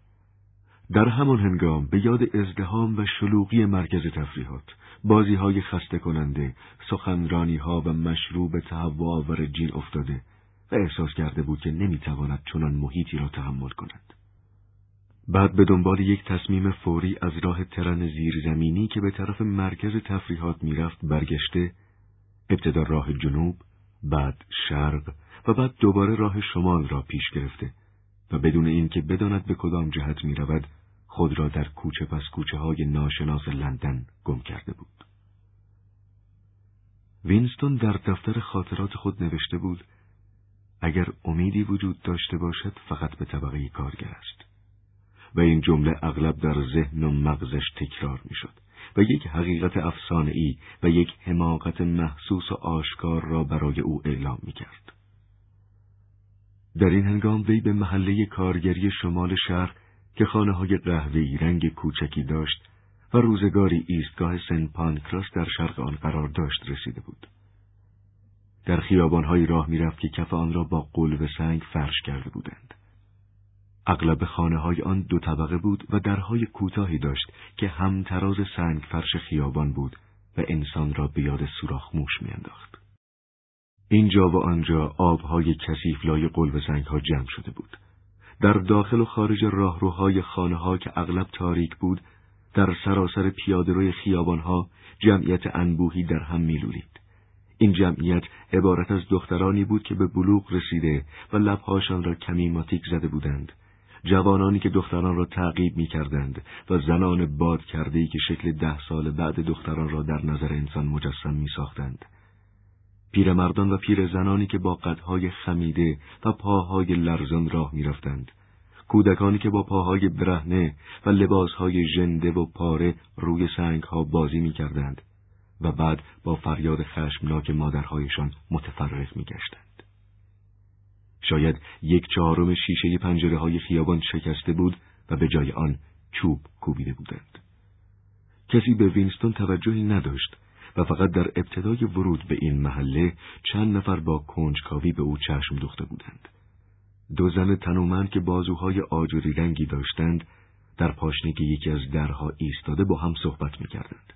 در همان هنگام به یاد ازدهام و شلوغی مرکز تفریحات بازی های خسته کننده سخنرانی ها و مشروب تهوع آور جین افتاده و احساس کرده بود که نمی‌تواند چنان محیطی را تحمل کند. بعد به دنبال یک تصمیم فوری از راه ترن زیرزمینی که به طرف مرکز تفریحات می‌رفت برگشته ابتدا راه جنوب بعد شرق و بعد دوباره راه شمال را پیش گرفته. و بدون اینکه بداند به کدام جهت می رود خود را در کوچه پس کوچه های ناشناس لندن گم کرده بود. وینستون در دفتر خاطرات خود نوشته بود اگر امیدی وجود داشته باشد فقط به طبقه کارگر است. و این جمله اغلب در ذهن و مغزش تکرار می‌شد و یک حقیقت ای و یک حماقت محسوس و آشکار را برای او اعلام می کرد. در این هنگام وی به محله کارگری شمال شهر که خانه های قهوه‌ای رنگ کوچکی داشت و روزگاری ایستگاه سن پانکراس در شرق آن قرار داشت رسیده بود. در خیابانهایی راه می‌رفت که کف آن را با قلب سنگ فرش کرده بودند. اغلب خانه های آن دو طبقه بود و درهای کوتاهی داشت که هم تراز سنگ فرش خیابان بود و انسان را به یاد سوراخ موش میانداخت. اینجا و آنجا آبهای کثیف لای قلب سنگ ها جمع شده بود. در داخل و خارج راهروهای خانه ها که اغلب تاریک بود، در سراسر پیادهروی خیابان ها جمعیت انبوهی در هم میلولید. این جمعیت عبارت از دخترانی بود که به بلوغ رسیده و لبهاشان را کمی ماتیک زده بودند جوانانی که دختران را تعقیب می کردند و زنان باد کرده که شکل ده سال بعد دختران را در نظر انسان مجسم می ساختند. پیرمردان و پیر زنانی که با قدهای خمیده و پاهای لرزان راه می رفتند. کودکانی که با پاهای برهنه و لباسهای ژنده و پاره روی سنگ ها بازی می کردند و بعد با فریاد خشمناک مادرهایشان متفرق می گشتند. شاید یک چهارم شیشه پنجره های خیابان شکسته بود و به جای آن چوب کوبیده بودند. کسی به وینستون توجهی نداشت و فقط در ابتدای ورود به این محله چند نفر با کنجکاوی به او چشم دوخته بودند. دو زن تنومند که بازوهای آجوری رنگی داشتند در پاشنگی یکی از درها ایستاده با هم صحبت می کردند.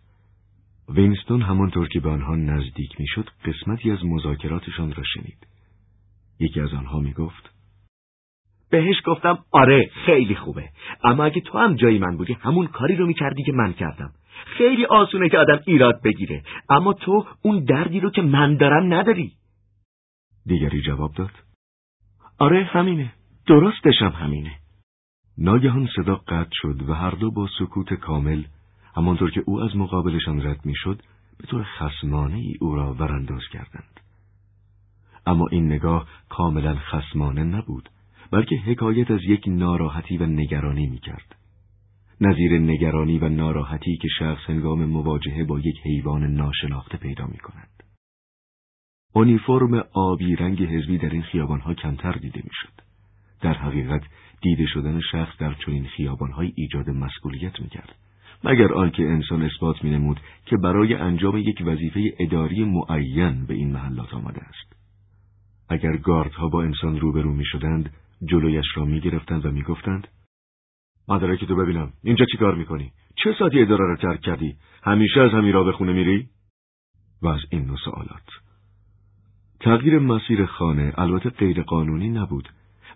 وینستون همانطور که به آنها نزدیک می‌شد قسمتی از مذاکراتشان را شنید. یکی از آنها می گفت بهش گفتم آره خیلی خوبه اما اگه تو هم جای من بودی همون کاری رو می‌کردی که من کردم خیلی آسونه که آدم ایراد بگیره. اما تو اون دردی رو که من دارم نداری. دیگری جواب داد. آره همینه. درستشم همینه. ناگهان صدا قطع شد و هر دو با سکوت کامل همانطور که او از مقابلشان رد می‌شد به طور خسمانه ای او را ورانداز کردند. اما این نگاه کاملا خسمانه نبود بلکه حکایت از یک ناراحتی و نگرانی می کرد. نظیر نگرانی و ناراحتی که شخص هنگام مواجهه با یک حیوان ناشناخته پیدا می کند. اونیفرم آبی رنگ حزبی در این خیابانها کمتر دیده می‌شد. در حقیقت دیده شدن شخص در چنین خیابانهای ایجاد مسئولیت می‌کرد مگر آنکه انسان اثبات مینمود که برای انجام یک وظیفه اداری معین به این محلات آمده است اگر گاردها با انسان روبرو می شدند جلویش را می گرفتند و می گفتند مدرک تو ببینم اینجا چی کار می کنی؟ چه ساعتی اداره را ترک کردی؟ همیشه از همین را به خونه میری؟ و از این نوع سوالات تغییر مسیر خانه البته غیر قانونی نبود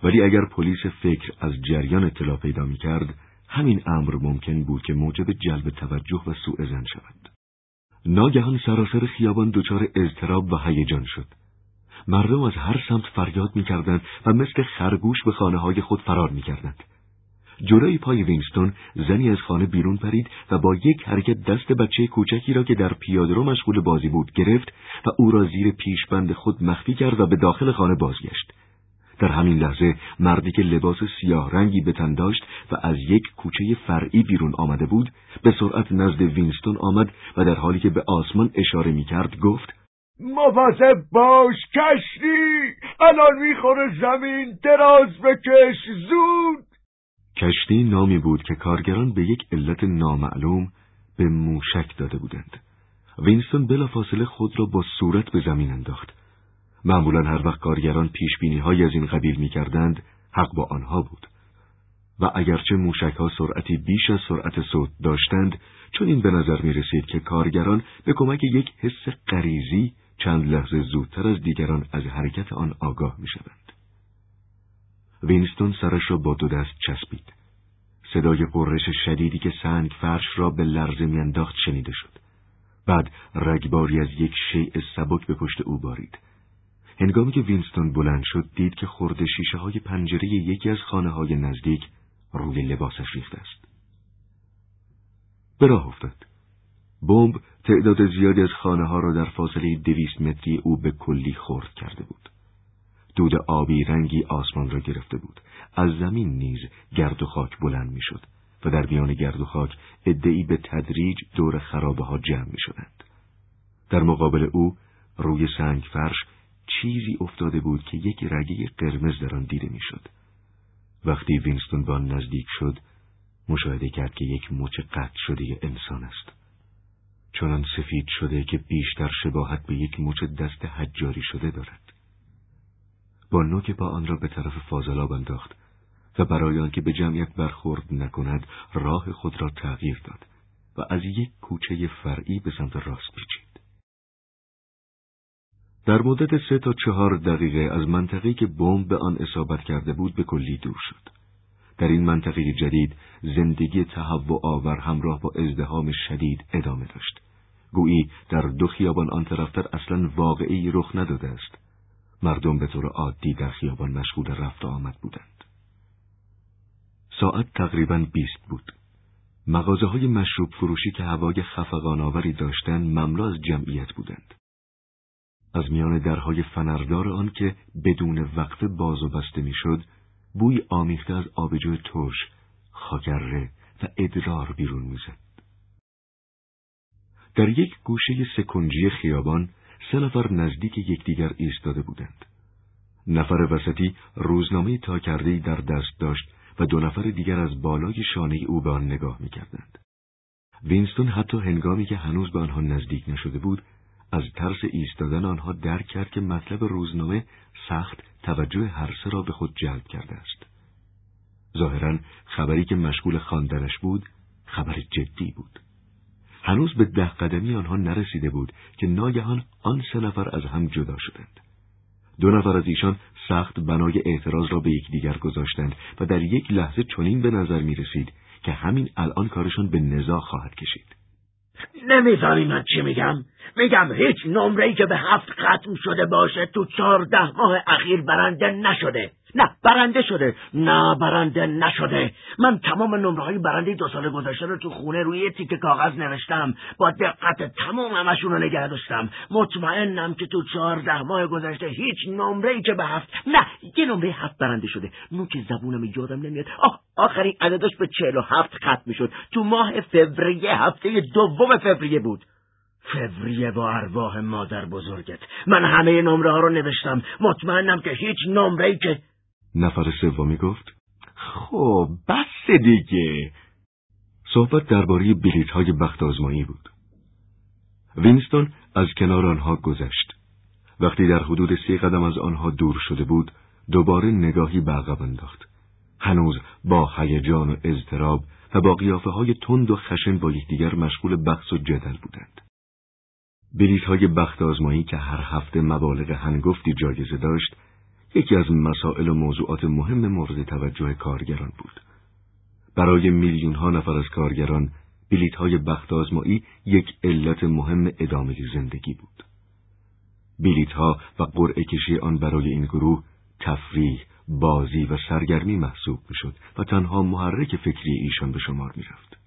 ولی اگر پلیس فکر از جریان اطلاع پیدا می کرد همین امر ممکن بود که موجب جلب توجه و سوء زن شود ناگهان سراسر خیابان دچار اضطراب و هیجان شد مردم از هر سمت فریاد می‌کردند و مثل خرگوش به خانه های خود فرار می‌کردند. جلوی پای وینستون زنی از خانه بیرون پرید و با یک حرکت دست بچه کوچکی را که در پیادهرو مشغول بازی بود گرفت و او را زیر پیشبند خود مخفی کرد و به داخل خانه بازگشت. در همین لحظه مردی که لباس سیاه رنگی به تن داشت و از یک کوچه فرعی بیرون آمده بود به سرعت نزد وینستون آمد و در حالی که به آسمان اشاره می کرد گفت مواظب باش کشتی الان می‌خوره زمین دراز بکش زود کشتی نامی بود که کارگران به یک علت نامعلوم به موشک داده بودند. وینستون بلافاصله خود را با صورت به زمین انداخت. معمولا هر وقت کارگران پیشبینی های از این قبیل می کردند حق با آنها بود. و اگرچه موشک ها سرعتی بیش از سرعت صوت داشتند چنین به نظر می رسید که کارگران به کمک یک حس غریزی چند لحظه زودتر از دیگران از حرکت آن آگاه می شوند. وینستون سرش را با دو دست چسبید. صدای غرش شدیدی که سنگ فرش را به لرزه میانداخت شنیده شد. بعد رگباری از یک شیء سبک به پشت او بارید. هنگامی که وینستون بلند شد دید که خرده شیشه های پنجره یکی از خانه های نزدیک روی لباسش ریخته است. به راه افتاد. بمب تعداد زیادی از خانه ها را در فاصله دویست متری او به کلی خورد کرده بود. دود آبی رنگی آسمان را گرفته بود از زمین نیز گرد و خاک بلند می‌شد و در میان گرد و خاک ادعی به تدریج دور خرابه ها جمع می شدند. در مقابل او روی سنگ فرش چیزی افتاده بود که یک رگه قرمز در آن دیده می‌شد. وقتی وینستون با نزدیک شد مشاهده کرد که یک مچ قطع شده انسان است. چنان سفید شده که بیشتر شباهت به یک مچ دست حجاری شده دارد. با نوک با آن را به طرف فاضلاب انداخت و برای آنکه به جمعیت برخورد نکند راه خود را تغییر داد و از یک کوچه فرعی به سمت راست پیچید. در مدت سه تا چهار دقیقه از منطقه‌ای که بمب به آن اصابت کرده بود به کلی دور شد. در این منطقه جدید زندگی تهوع آور همراه با ازدهام شدید ادامه داشت. گویی در دو خیابان آن طرفتر اصلا واقعی رخ نداده است. مردم به طور عادی در خیابان مشغول رفت و آمد بودند. ساعت تقریبا بیست بود. مغازه های مشروب فروشی که هوای خفقان آوری داشتند مملو از جمعیت بودند. از میان درهای فنردار آن که بدون وقفه باز و بسته می‌شد بوی آمیخته از آبجو ترش خاگره و ادرار بیرون می‌زد در یک گوشه سکنجی خیابان سه نفر نزدیک یکدیگر ایستاده بودند نفر وسطی روزنامه تا کرده در دست داشت و دو نفر دیگر از بالای شانه او به آن نگاه می‌کردند وینستون حتی هنگامی که هنوز به آنها نزدیک نشده بود از ترس ایستادن آنها درک کرد که مطلب روزنامه سخت توجه هر سه را به خود جلب کرده است. ظاهرا خبری که مشغول خواندنش بود خبر جدی بود. هنوز به ده قدمی آنها نرسیده بود که ناگهان آن سه نفر از هم جدا شدند. دو نفر از ایشان سخت بنای اعتراض را به یکدیگر گذاشتند و در یک لحظه چنین به نظر می رسید که همین الان کارشان به نزاع خواهد کشید. نمی‌فهمی من چی میگم میگم هیچ نمره که به هفت ختم شده باشه تو چهارده ماه اخیر برنده نشده نه برنده شده. نه برنده نشده. من تمام نمره های برنده دو سال گذشته رو تو خونه روی یه تیکه کاغذ نوشتم. با دقت تمام همشون رو نگه داشتم. مطمئنم که تو چهارده ماه گذشته هیچ نمره ای که به هفت نه یه نمره هفت برنده شده. که زبونم یادم نمیاد. آه آخرین عددش به چهل و هفت ختم می‌شد. تو ماه فوریه هفته دوم فوریه بود. فوریه با ارواح مادر بزرگت. من همه نمره ها رو نوشتم. مطمئنم که هیچ نمره ای که نفر سومی گفت خب بس دیگه. صحبت درباره بلیت های بخت آزمایی بود. وینستون از کنار آنها گذشت. وقتی در حدود سی قدم از آنها دور شده بود دوباره نگاهی به عقب انداخت. هنوز با هیجان و اضطراب و با قیافه های تند و خشن با یکدیگر مشغول بحث و جدل بودند. بلیت های بخت آزمایی که هر هفته مبالغ هنگفتی جایزه داشت یکی از مسائل و موضوعات مهم مورد توجه کارگران بود. برای میلیون ها نفر از کارگران بلیت های بخت آزمایی یک علت مهم ادامه زندگی بود. بلیت ها و قرعه کشی آن برای این گروه تفریح، بازی و سرگرمی محسوب می‌شد و تنها محرک فکری ایشان به شمار می رفت.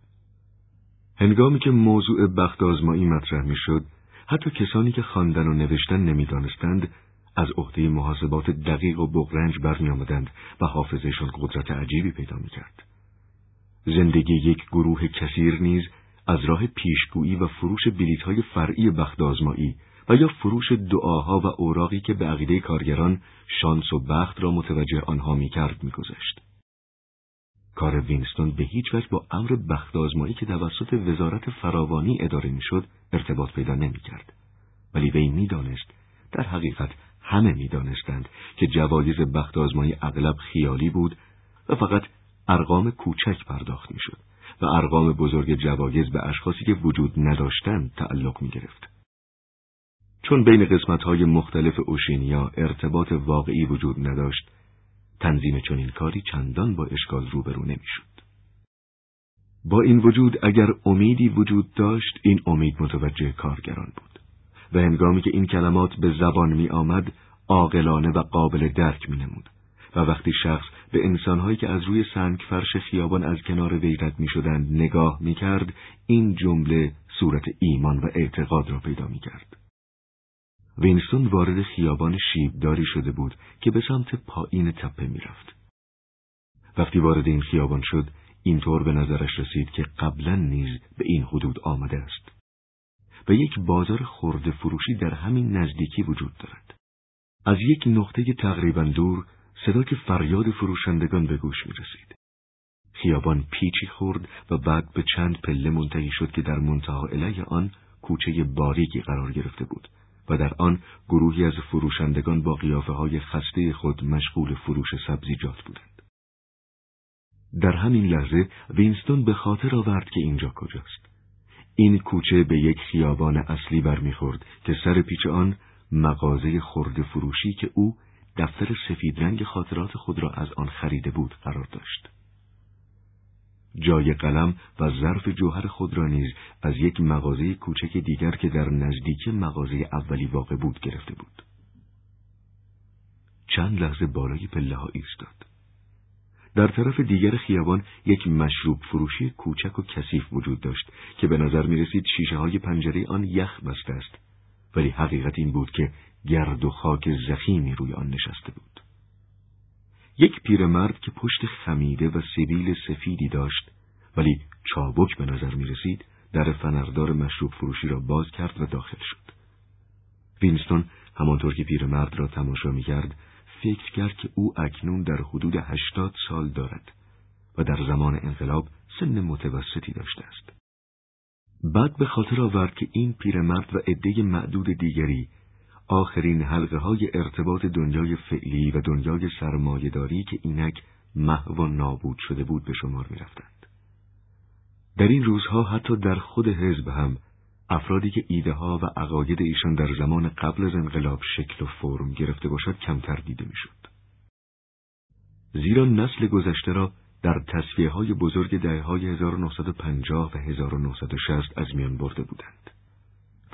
هنگامی که موضوع بخت آزمایی مطرح می شد، حتی کسانی که خواندن و نوشتن نمی‌دانستند از عهده محاسبات دقیق و بغرنج برمی آمدند و حافظشان قدرت عجیبی پیدا می کرد. زندگی یک گروه کثیر نیز از راه پیشگویی و فروش بلیت های فرعی بخت آزمایی و یا فروش دعاها و اوراقی که به عقیده کارگران شانس و بخت را متوجه آنها می کرد می گذشت. کار وینستون به هیچ وجه با امر بخت آزمایی که توسط وزارت فراوانی اداره می‌شد ارتباط پیدا نمی کرد. ولی وی می‌دانست در حقیقت همه می‌دانستند که جوایز بخت آزمایی اغلب خیالی بود و فقط ارقام کوچک پرداخت می‌شد و ارقام بزرگ جوایز به اشخاصی که وجود نداشتند تعلق می گرفت. چون بین قسمت های مختلف اوشینیا ارتباط واقعی وجود نداشت، تنظیم چنین کاری چندان با اشکال روبرو نمی‌شد. با این وجود اگر امیدی وجود داشت این امید متوجه کارگران بود و هنگامی که این کلمات به زبان می آمد عاقلانه و قابل درک می نمود و وقتی شخص به انسانهایی که از روی سنگ فرش خیابان از کنار وی رد می شدند نگاه می کرد این جمله صورت ایمان و اعتقاد را پیدا می کرد. وینستون وارد خیابان شیبداری شده بود که به سمت پایین تپه می‌رفت. وقتی وارد این خیابان شد اینطور به نظرش رسید که قبلا نیز به این حدود آمده است و یک بازار خورده فروشی در همین نزدیکی وجود دارد از یک نقطه تقریبا دور صدا که فریاد فروشندگان به گوش می رسید. خیابان پیچی خورد و بعد به چند پله منتهی شد که در منتها علیه آن کوچه باریکی قرار گرفته بود و در آن گروهی از فروشندگان با قیافه های خسته خود مشغول فروش سبزیجات بودند. در همین لحظه وینستون به خاطر آورد که اینجا کجاست. این کوچه به یک خیابان اصلی برمیخورد که سر پیچ آن مغازه خورده فروشی که او دفتر سفید رنگ خاطرات خود را از آن خریده بود قرار داشت. جای قلم و ظرف جوهر خود را نیز از یک مغازه کوچک دیگر که در نزدیک مغازه اولی واقع بود گرفته بود. چند لحظه بالای پله ها ایستاد. در طرف دیگر خیابان یک مشروب فروشی کوچک و کثیف وجود داشت که به نظر می رسید شیشه های پنجره آن یخ بسته است ولی حقیقت این بود که گرد و خاک زخیمی روی آن نشسته بود. یک پیرمرد که پشت خمیده و سبیل سفیدی داشت ولی چابک به نظر می رسید در فنردار مشروب فروشی را باز کرد و داخل شد. وینستون همانطور که پیرمرد را تماشا می کرد فکر کرد که او اکنون در حدود هشتاد سال دارد و در زمان انقلاب سن متوسطی داشته است. بعد به خاطر آورد که این پیرمرد و عده معدود دیگری آخرین حلقه های ارتباط دنیای فعلی و دنیای سرمایهداری که اینک محو و نابود شده بود به شمار می رفتند. در این روزها حتی در خود حزب هم افرادی که ایده ها و عقاید ایشان در زمان قبل از انقلاب شکل و فرم گرفته باشد کمتر دیده می‌شد. زیرا نسل گذشته را در تصفیه های بزرگ دهه های 1950 و 1960 از میان برده بودند.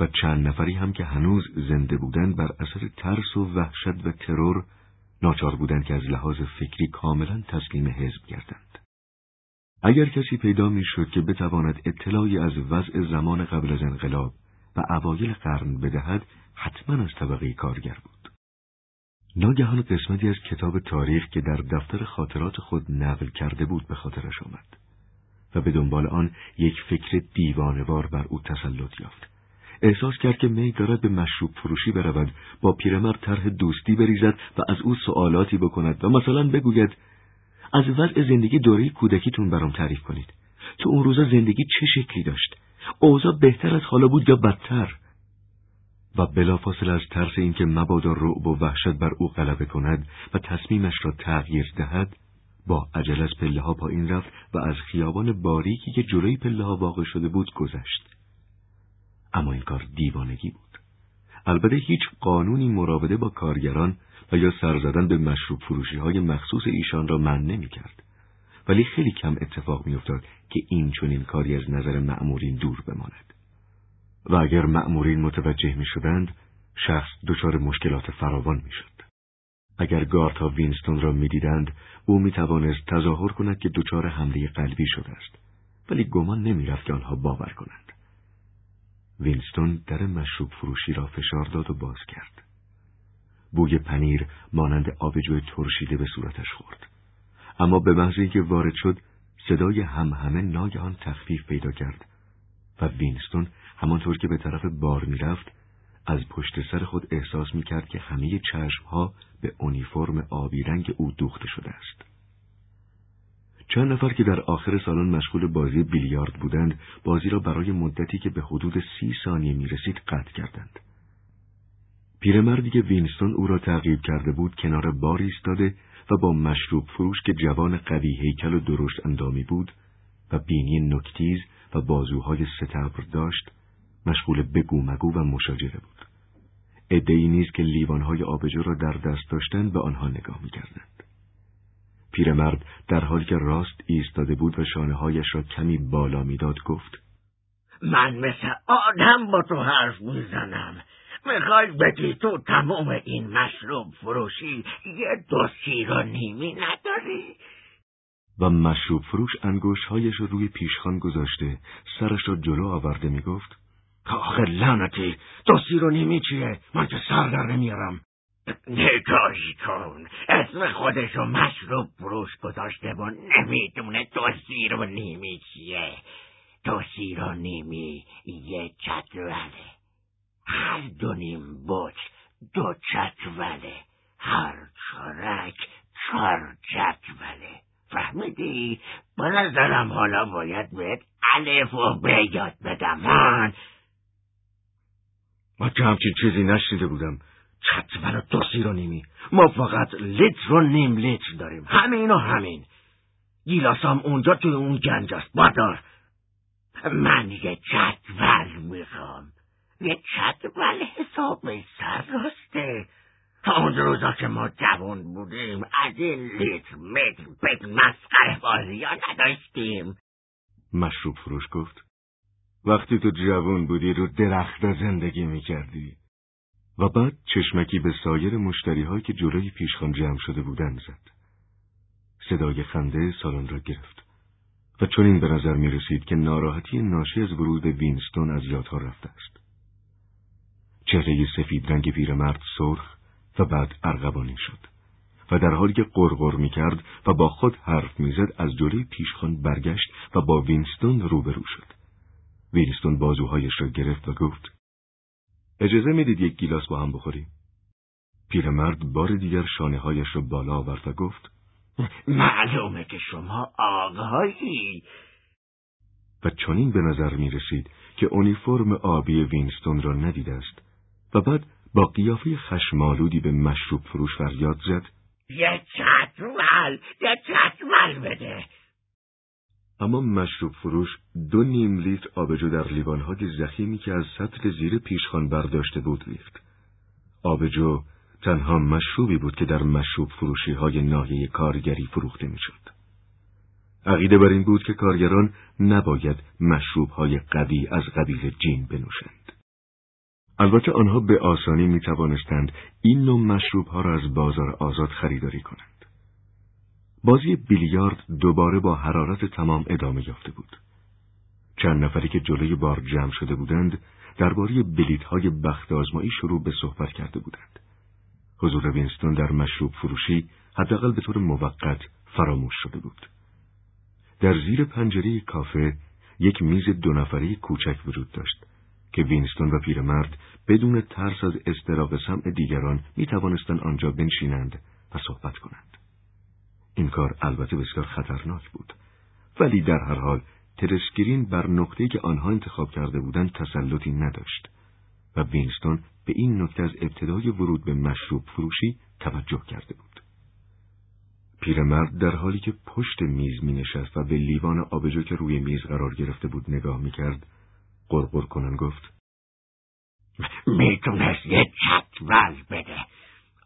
و چند نفری هم که هنوز زنده بودند بر اثر ترس و وحشت و ترور ناچار بودند که از لحاظ فکری کاملا تسلیم حزب گردند. اگر کسی پیدا می‌شد که بتواند اطلاعی از وضع زمان قبل از انقلاب و اوایل قرن بدهد حتما از طبقه کارگر بود. ناگهان قسمتی از کتاب تاریخ که در دفتر خاطرات خود نقل کرده بود به خاطرش آمد و به دنبال آن یک فکر دیوانوار بر او تسلط یافت. احساس کرد که می دارد به مشروب فروشی برود با پیرمرد طرح دوستی بریزد و از او سوالاتی بکند و مثلا بگوید از وضع زندگی دوره کودکیتون برام تعریف کنید. تو اون روزا زندگی چه شکلی داشت؟ اوضاع بهتر از حالا بود یا بدتر؟ و بلافاصله از ترس اینکه مبادا رعب و وحشت بر او غلبه کند و تصمیمش را تغییر دهد با عجل از پله ها پایین رفت و از خیابان باریکی که جلوی پله ها واقع شده بود گذشت. اما این کار دیوانگی بود. البته هیچ قانونی مراوده با کارگران و یا سر زدن به مشروب فروشی های مخصوص ایشان را من نمی کرد. ولی خیلی کم اتفاق می افتاد که این چنین کاری از نظر مأمورین دور بماند. و اگر مأمورین متوجه می شدند، شخص دچار مشکلات فراوان می شد. اگر گاردها وینستون را می دیدند، او می توانست تظاهر کند که دچار حمله قلبی شده است. ولی گمان نمی رفت که آنها باور کنند. وینستون در مشروب فروشی را فشار داد و باز کرد. بوی پنیر مانند آبجو ترشیده به صورتش خورد. اما به محض اینکه وارد شد صدای همه ناگهان تخفیف پیدا کرد و وینستون همانطور که به طرف بار می‌رفت از پشت سر خود احساس می‌کرد که همه چشمها به اونیفرم آبی رنگ او دوخته شده است. چند نفر که در آخر سالن مشغول بازی بیلیارد بودند بازی را برای مدتی که به حدود سی ثانیه می رسید قطع کردند. پیرمردی که وینستون او را تعقیب کرده بود کنار بار ایستاده و با مشروب فروش که جوان قوی هیکل و درشت اندامی بود و بینی نکتیز و بازوهای ستبر داشت مشغول بگو مگو و مشاجره بود. ادهی نیز که لیوانهای آبجو را در دست داشتند به آنها نگاه می‌کردند. پیرمرد در حالی که راست ایستاده بود و شانه هایش را کمی بالا می‌داد گفت من مثل آدم با تو حرف می‌زنم می‌خوای بدی تو تمام این مشروب فروشی یه دوستی را نیمی نداری؟ و مشروب فروش انگوش هایش رو روی پیشخان گذاشته سرش را جلو آورده می‌گفت آخه لعنتی دوستی رو نیمی چیه؟ من که سر در نمیارم. نگاهی کن. اسم خودشو مشروب فروش گذاشته و نمی‌دونه دوستی رو نیمی چیه. دوستی رو نیمی یه چتوله هر دو نیم بچ دو چتوله هر چارک چار چتوله فهمیدی؟ به نظرم حالا باید بهت الف و به یاد بدم من ما که همچین چیزی نشیده بودم. چتول و دوسی رو نیمی. ما فقط لیتر و نیم لیتر داریم. همین و همین. گیلاسام اونجا توی اون گنج است. بادار. من یه چتول می‌خوام. یه چتول حساب سر راسته. تا اون روزا که ما جوان بودیم از این لیتر متر بگ مسخره بازی ها نداشتیم. مشروب فروش گفت وقتی تو جوان بودی رو درخت زندگی می‌کردی. و بعد چشمکی به سایر مشتری که جلوی پیشخان جمع شده بودند زد. صدای خنده سالن را گرفت. و چنین به نظر می رسید که ناراحتی ناشی از ورود وینستون از یادها رفته است. چهره سفید رنگ پیرمرد سرخ و بعد ارغوانی شد و در حالی که غرغر می کرد و با خود حرف می‌زد از جلوی پیشخان برگشت و با وینستون روبرو شد. وینستون بازوهایش را گرفت و گفت اجازه می‌دید یک گیلاس با هم بخوریم؟ پیرمرد بار دیگر شانه هایش را بالا آورد و گفت معلومه که شما آقایی و چنین به نظر می رسید که اونیفرم آبی وینستون را ندیده است. و بعد با قیافه خشمالودی به مشروب فروش فریاد زد یه چتمل یه چتمل بده اما مشروب فروش دو نیم لیتر آبجو در لیوانهای زخیمی که از سطل زیر پیشخان برداشته بود ریخت. آبجو تنها مشروبی بود که در مشروب فروشی های ناحیه کارگری فروخته می‌شد. عقیده بر این بود که کارگران نباید مشروب های قوی از قبیل جین بنوشند. البته آنها به آسانی می توانستند این نوع مشروب ها را از بازار آزاد خریداری کنند. بازی بیلیارد دوباره با حرارت تمام ادامه یافته بود. چند نفری که جلوی بار جمع شده بودند درباره بلیت های بخت آزمایی شروع به صحبت کرده بودند. حضور وینستون در مشروب فروشی حداقل به طور موقت فراموش شده بود. در زیر پنجره کافه یک میز دو نفره کوچک وجود داشت که وینستون و پیرمرد بدون ترس از استراق سمع دیگران می توانستند آنجا بنشینند و صحبت کنند. این کار البته بسیار خطرناک بود ولی در هر حال ترسکرین بر نقطه‌ای که آنها انتخاب کرده بودند تسلطی نداشت و وینستون به این نکته از ابتدای ورود به مشروب فروشی توجه کرده بود. پیرمرد در حالی که پشت میز می نشست و به لیوان آبجو که روی میز قرار گرفته بود نگاه می کرد، قرقر کنن گفت. می‌تونست یه چتول بده.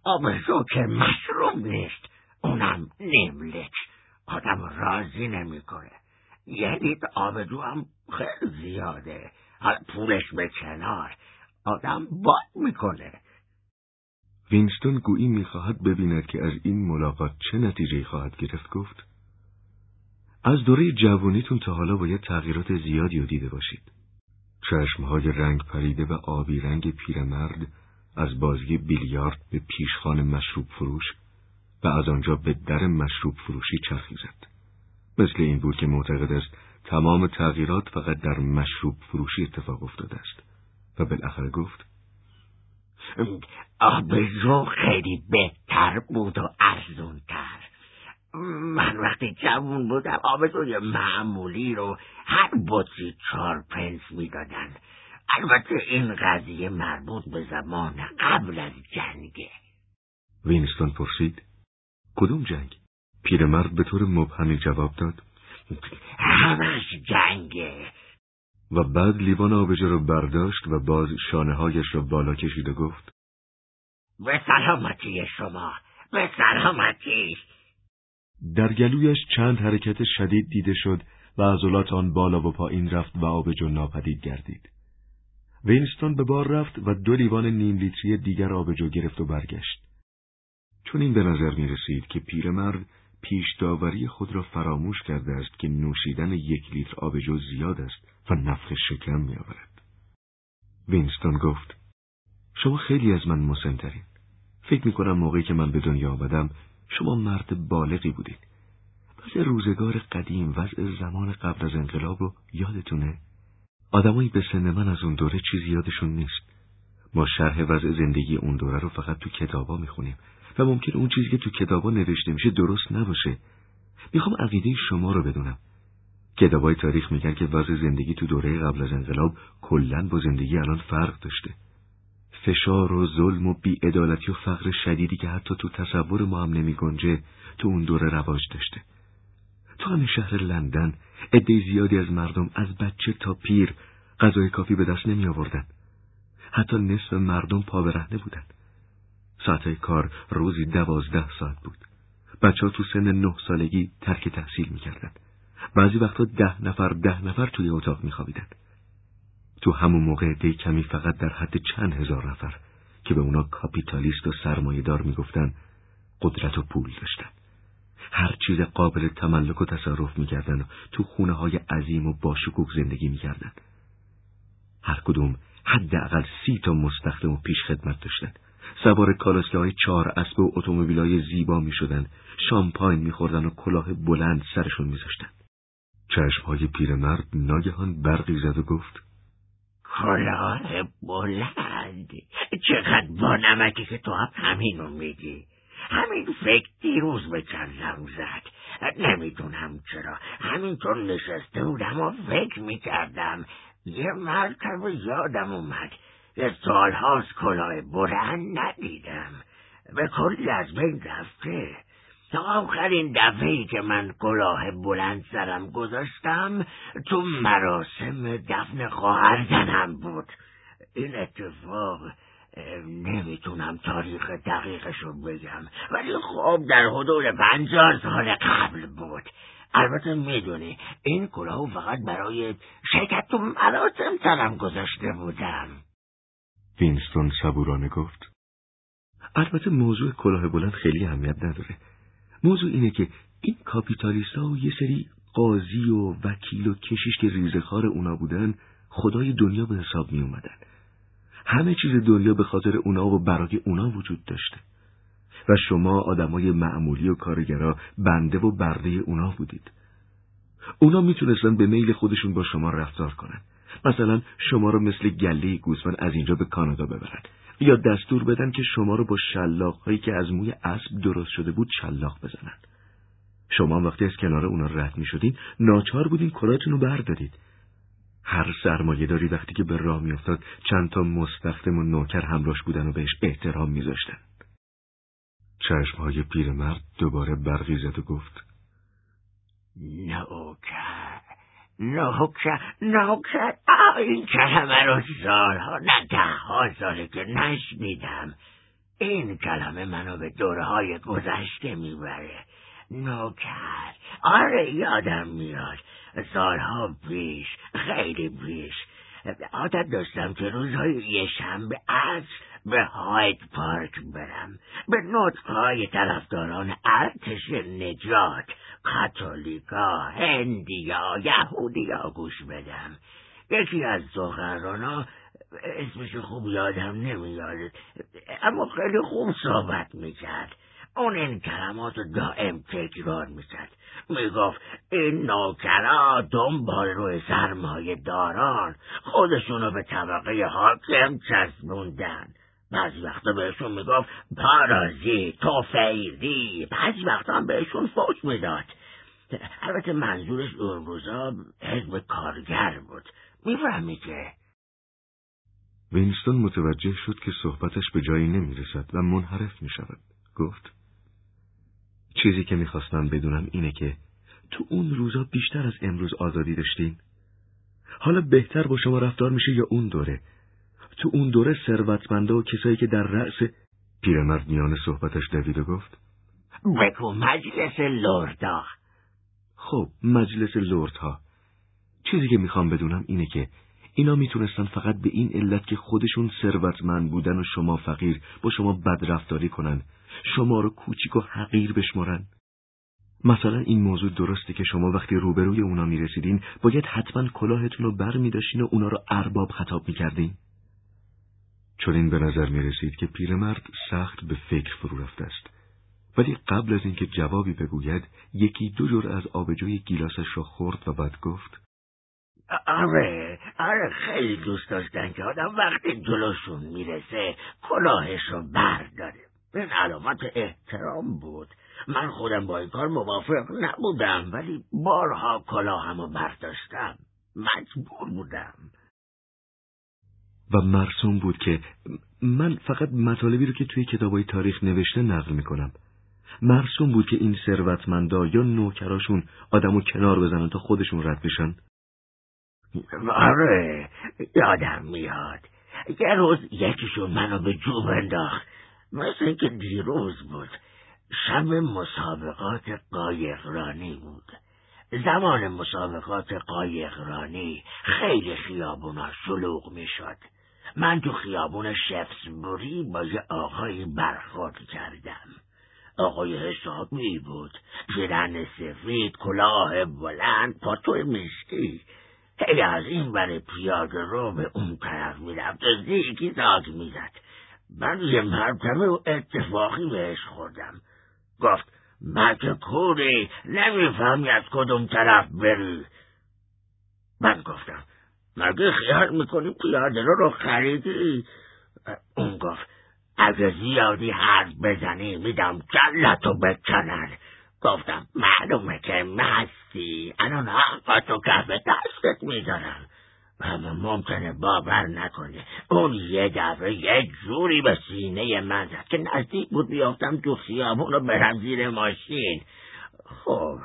آبجو که مشروب نیست. اونم نیم آدم راضی نمی‌کنه. یه لیتر آبجو هم خیلی زیاده. حال پولش به کنار. آدم باد می‌کنه. وینستون گویی می‌خواهد ببیند که از این ملاقات چه نتیجه خواهد گرفت گفت. از دوره جوانیتون تا حالا باید تغییرات زیادی رو دیده باشید. چشمهای رنگ پریده و آبی رنگ پیرمرد از بازی بیلیارد به پیشخان مشروب فروش و از آنجا به در مشروب فروشی چرخی زد. مثل این بود که معتقد است تمام تغییرات فقط در مشروب فروشی اتفاق افتاده است و بالاخره گفت آبجو خیلی بهتر بود و ارزونتر من وقتی جوون بودم آبجوی معمولی رو هر بطری چهار پنس می‌دادن البته این قضیه مربوط به زمان قبل از جنگه وینستون پرسید کدوم جنگ؟ پیرمرد به طور مبهمی جواب داد همش جنگه و بعد لیوان آبجه رو برداشت و باز شانه هایش را بالا کشید و گفت به سلامتی شما به سلامتی. در گلویش چند حرکت شدید دیده شد و عضلات آن بالا و پایین رفت و آبجو ناپدید گردید. وینستون به بار رفت و دو لیوان نیم لیتری دیگر آبجو گرفت و برگشت. چنین به نظر می رسید که پیرمرد پیش داوری خود را فراموش کرده است که نوشیدن یک لیتر آبجو زیاد است و نفخ شکم می آورد. وینستون گفت شما خیلی از من مسنترین. فکر می‌کنم موقعی که من به دنیا آمدم شما مرد بالغی بودید. وضع روزگار قدیم وضع زمان قبل از انقلاب رو یادتونه؟ آدمایی به سن من از اون دوره چیزی یادشون نیست. ما شرح وضع زندگی اون دوره رو فقط تو کتابا می‌خونیم و ممکن اون چیزی که تو کتابا نوشته میشه درست نباشه. می‌خوام عقیده شما رو بدونم. کتابای تاریخ میگن که وضع زندگی تو دوره قبل از انقلاب کلا با زندگی الان فرق داشته. فشار و ظلم و بیعدالتی و فقر شدیدی که حتی تو تصور ما هم نمی گنجه تو اون دوره رواج داشته. تو همین شهر لندن عده زیادی از مردم از بچه تا پیر غذای کافی به دست نمی آوردن. حتی نصف مردم پا برهنه بودن. ساعت کار روزی دوازده ساعت بود. بچه ها تو سن نه سالگی ترک تحصیل می‌کردن. بعضی وقتا ده نفر ده نفر توی اتاق میخوابیدن. تو همون موقع دی کمی فقط در حد چند هزار نفر که به اونا کاپیتالیست و سرمایهدار می‌گفتن قدرت و پول داشتن. هر چیز قابل تملک و تصرف می‌کردن و تو خونه های عظیم و باشکوک زندگی می‌کردن. هر کدوم حداقل سی تا مستخدم و پیش خدمت داشتن. سوار کالاسکه های چهار اسب و اتومبیل های زیبا می شدن شامپاین می خوردن و کلاه بلند سرشون می زشتن. چشم های پیرمرد ناگهان برقی زد و گفت کلاه بلند. چقدر با نمکی که تو هم همینو میگی. همین فکر دیروز به چندم زد. نمی‌دونم چرا. همینطور نشسته بودم و فکر می‌کردم. یه مرتبه یادم اومد. یه سالهاست کلاه بلند ندیدم. به کلی از بین رفته. تا آخرین دفعه که من کلاه بلند سرم گذاشتم تو مراسم دفن خواهر زنم بود. این اتفاق نمی‌تونم تاریخ دقیقشو بگم. ولی خب در حدود پنجاه سال قبل بود. البته می‌دونی این کلاه فقط برای شرکت تو مراسم سرم گذاشته بودم. وینستون صبورانه گفت. البته موضوع کلاه بلند خیلی اهمیت نداره. موضوع اینه که این کاپیتالیست ها و یه سری قاضی و وکیل و کشیش که ریزخار اونا بودن خدای دنیا به حساب می اومدن همه چیز دنیا به خاطر اونا و برای اونا وجود داشته. و شما آدمای معمولی و کارگرا بنده و برده اونا بودید. اونا می‌تونستن به میل خودشون با شما رفتار کنن. مثلا شما رو مثل گله گوسفند از اینجا به کانادا ببرن. یا دستور بدن که شما رو با شلاق هایی که از موی اسب درست شده بود شلاق بزنن شما وقتی از کنار اونا رد می شدین ناچار بودین کراتون رو بردارید. هر سرمایه داری وقتی که به راه میافتاد چند تا مستخدم و نوکر همراش بودن و بهش احترام میذاشتن. چشمهای پیرمرد دوباره برقی زد و گفت نوکر نوکر نوکر. این کلمه رو سالها نه ده ها ساله که نشنیدم. این کلمه منو به دوره های گذشته می‌بره. نوکر. آره یادم میاد. سالها پیش خیلی پیش عادت داشتم که روزهای یه شنبه از به هایت پارک برم. به نطقهای طرفداران ارتش نجات. کاتولیکا هندیا یهودیا گوش بدم. یکی از سخنرانا اسمش خوب یادم نمیاد اما خیلی خوب صحبت می‌کرد. اون این کلمات دائم تکرار می‌کرد. می‌گفت این نوکرا دنبال روی سرمایه داران. خودشونو به طبقه حاکم چسبوندن. بعضی وقتا بهشون می‌گفت پارازی توفیری بعضی وقتا بهشون فوش می‌داد. البته منظورش روزا حزب کارگر بود. می‌فهمی که؟ وینستون متوجه شد که صحبتش به جایی نمی‌رسد و منحرف می‌شود. گفت چیزی که می‌خواستم بدونم اینه که تو اون روزا بیشتر از امروز آزادی داشتین؟ حالا بهتر با شما رفتار میشه یا اون دوره؟ تو اون دوره ثروتمنده و کسایی که در رأس پیرمرد میان صحبتش دوید و گفت بگو مجلس لردا. خب مجلس لردها. چیزی که می‌خوام بدونم اینه که اینا می‌تونستن فقط به این علت که خودشون ثروتمند بودن و شما فقیر با شما بدرفتاری کنن شما رو کوچیک و حقیر بشمارن. مثلا این موضوع درسته که شما وقتی روبروی اونا می‌رسیدین باید حتما کلاهتون رو بر میداشتین و اونا رو ارباب خطاب می‌کردین. چون به نظر می رسید که پیرمرد سخت به فکر فرو رفته است. ولی قبل از اینکه جوابی بگوید یکی دو جور از آبجوی گیلاسش را خورد و بعد گفت آره آره خیلی دوست داشتن که آدم وقتی جلوشون می‌رسه کلاهش رو برداره. این علامت احترام بود. من خودم با این کار موافق نبودم ولی بارها کلاهمو برداشتم. مجبور بودم. و مرسوم بود که من فقط مطالبی رو که توی کتابای تاریخ نوشته نقل می‌کنم. مرسوم بود که این ثروتمندا یا نوکراشون آدمو کنار بزنن تا خودشون رد بشن؟ آره یادم میاد. یه روز یکیشون منو به جوب انداخت مثل اینکه دیروز بود. شب مسابقات قایقرانی بود. زمان مسابقات قایقرانی خیلی خیابونا شلوغ می‌شد. من تو خیابون شفسبوری با یه آقایی برخورد کردم. آقای حسابی بود. پیرن سفید کلاه بلند پاتوی مشکی. هی از این بر پیاده رو به اون طرف می‌رفت و زیگی داد می‌زد من یه مرتبه و اتفاقی بهش خوردم. گفت مگه کوری نمی‌فهمی از کدوم طرف بری. من گفتم مگه خیال می‌کنی پیاده رو رو خریدی؟ اون گفت اگه زیادی حرف بزنی میدم جلتو بکنن. گفتم معلومه که مستی. الان حقاتو کف دستت می‌ذارم اما ممکنه باور نکنه اون یه دفعه یه جوری به سینه من زد که نزدیک بود بیافتم تو خیابون رو برم زیر ماشین. خب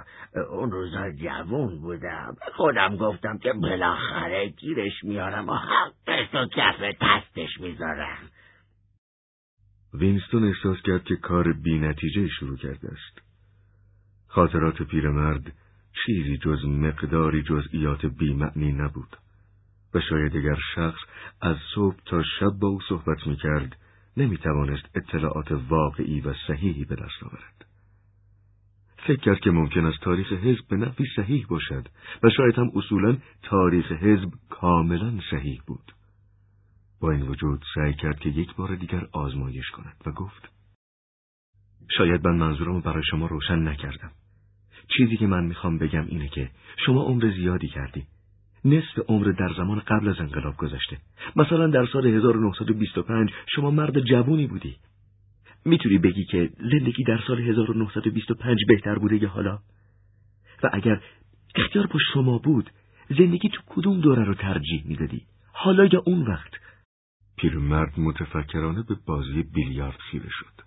اون روزا جوون بودم. خودم گفتم که بالاخره گیرش میارم و حقش رو کف دستش می‌ذارم. وینستون احساس کرد که کار بی نتیجه شروع کرده است خاطرات پیرمرد چیزی جز مقداری جزئیات بیمعنی نبود و شاید اگر شخص از صبح تا شب با او صحبت می کرد نمی توانست اطلاعات واقعی و صحیحی به دست آورد. فکر کرد که ممکن است تاریخ حزب به نفی صحیح باشد و شاید هم اصولا تاریخ حزب کاملا صحیح بود. با این وجود سعی کرد که یک بار دیگر آزمایش کند و گفت شاید من منظورم برای شما روشن نکردم. چیزی که من می‌خوام بگم اینه که شما عمر زیادی کردی. نصف عمر در زمان قبل از انقلاب گذشته. مثلا در سال 1925 شما مرد جوونی بودی. می‌تونی بگی که زندگی در سال 1925 بهتر بوده یا حالا؟ و اگر اختیار با شما بود زندگی تو کدوم دوره رو ترجیح می‌دادی؟ حالا یا اون وقت؟ پیرمرد متفکرانه به بازی بیلیارد خیره شد.